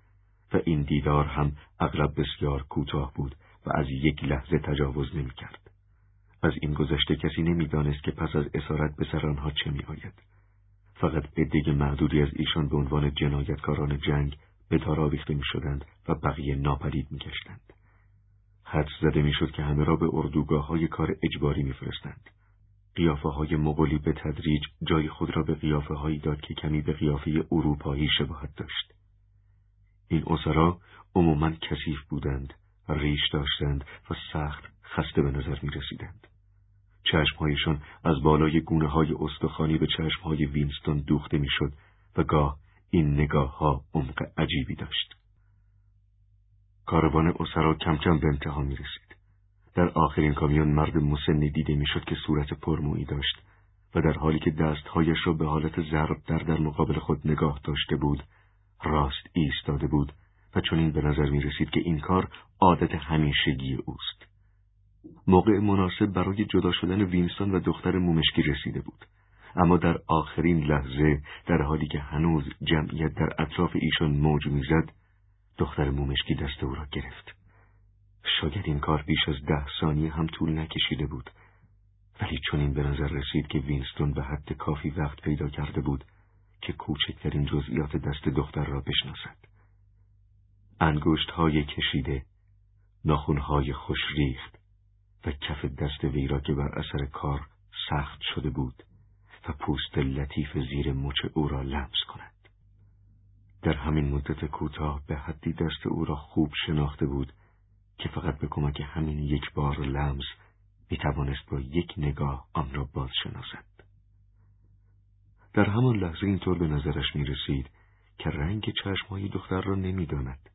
و این دیدار هم اغلب بسیار کوتاه بود و از یک لحظه تجاوز نمی کرد. از این گذشته کسی نمی‌دانست که پس از اسارت به سر آنها چه می آید. فقط عده معدودی از ایشان به عنوان جنایتکاران جنگ به دار آویخته می شدند و بقیه ناپدید می گشتند. حد زده می شد که همه را به اردوگاه های کار اجباری می فرستند. قیافه های مغولی به تدریج جای خود را به قیافه هایی داد که کمی به قیافه اروپایی شباهت داشت. این اسرا عموما کثیف بودند ریش داشتند و سخت خسته به نظر می رسیدند. چشمهایشان از بالای گونه های استخوانی به چشمهای وینستون دوخته می‌شد و گاه این نگاه ها عمق عجیبی داشت. کاروان اسرا کم کم به انتها می رسید. در آخرین کامیون مرد مسنی دیده می‌شد که صورت پرمویی داشت و در حالی که دستهایش را به حالت ضرب در در مقابل خود نگاه داشته بود راست ایستاده بود و چنین به نظر می رسید که این کار عادت همیشگی اوست. موقع مناسب برای جدا شدن وینستون و دختر مومشکی رسیده بود. اما در آخرین لحظه در حالی که هنوز جمعیت در اطراف ایشان موج می‌زد دختر مومشکی دست او را گرفت. شاید این کار بیش از ده ثانیه هم طول نکشیده بود. ولی چون این به نظر رسید که وینستون به حد کافی وقت پیدا کرده بود که کوچکترین جزئیات دست دختر را بشناسد. انگشت های کشیده ناخونهای خوش ریخت و کف دست وی را که بر اثر کار سخت شده بود و پوست لطیف زیر مچ او را لمس کند. در همین مدت کوتاه به حدی دست او را خوب شناخته بود که فقط به کمک همین یک بار لمس می توانست با یک نگاه آن را باز شناسد. در همان لحظه اینطور به نظرش می رسید که رنگ چشمهای دختر را نمی داند.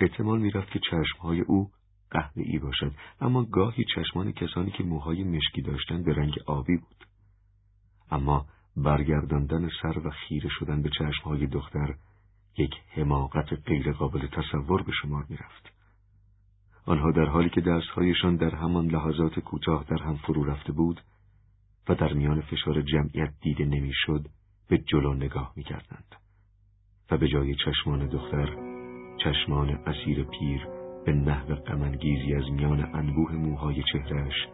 احتمال می رفت که چشمهای او ای باشد اما گاهی چشمان کسانی که موهای مشکی داشتند به رنگ آبی بود. اما برگرداندن سر و خیره شدن به چشمهای دختر یک حماقت غیرقابل تصور به شمار می رفت. آنها در حالی که دستهایشان در همان لحظات کوتاه در هم فرو رفته بود و در میان فشار جمعیت دیده نمی‌شد به جلو نگاه می کردند. و به جای چشمان دختر چشمان اسیر پیر به نحو غمانگیزی از میان انبوه موهای چهرهش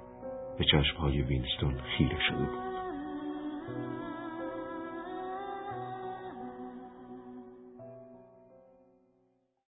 به چشمهای وینستون خیره شده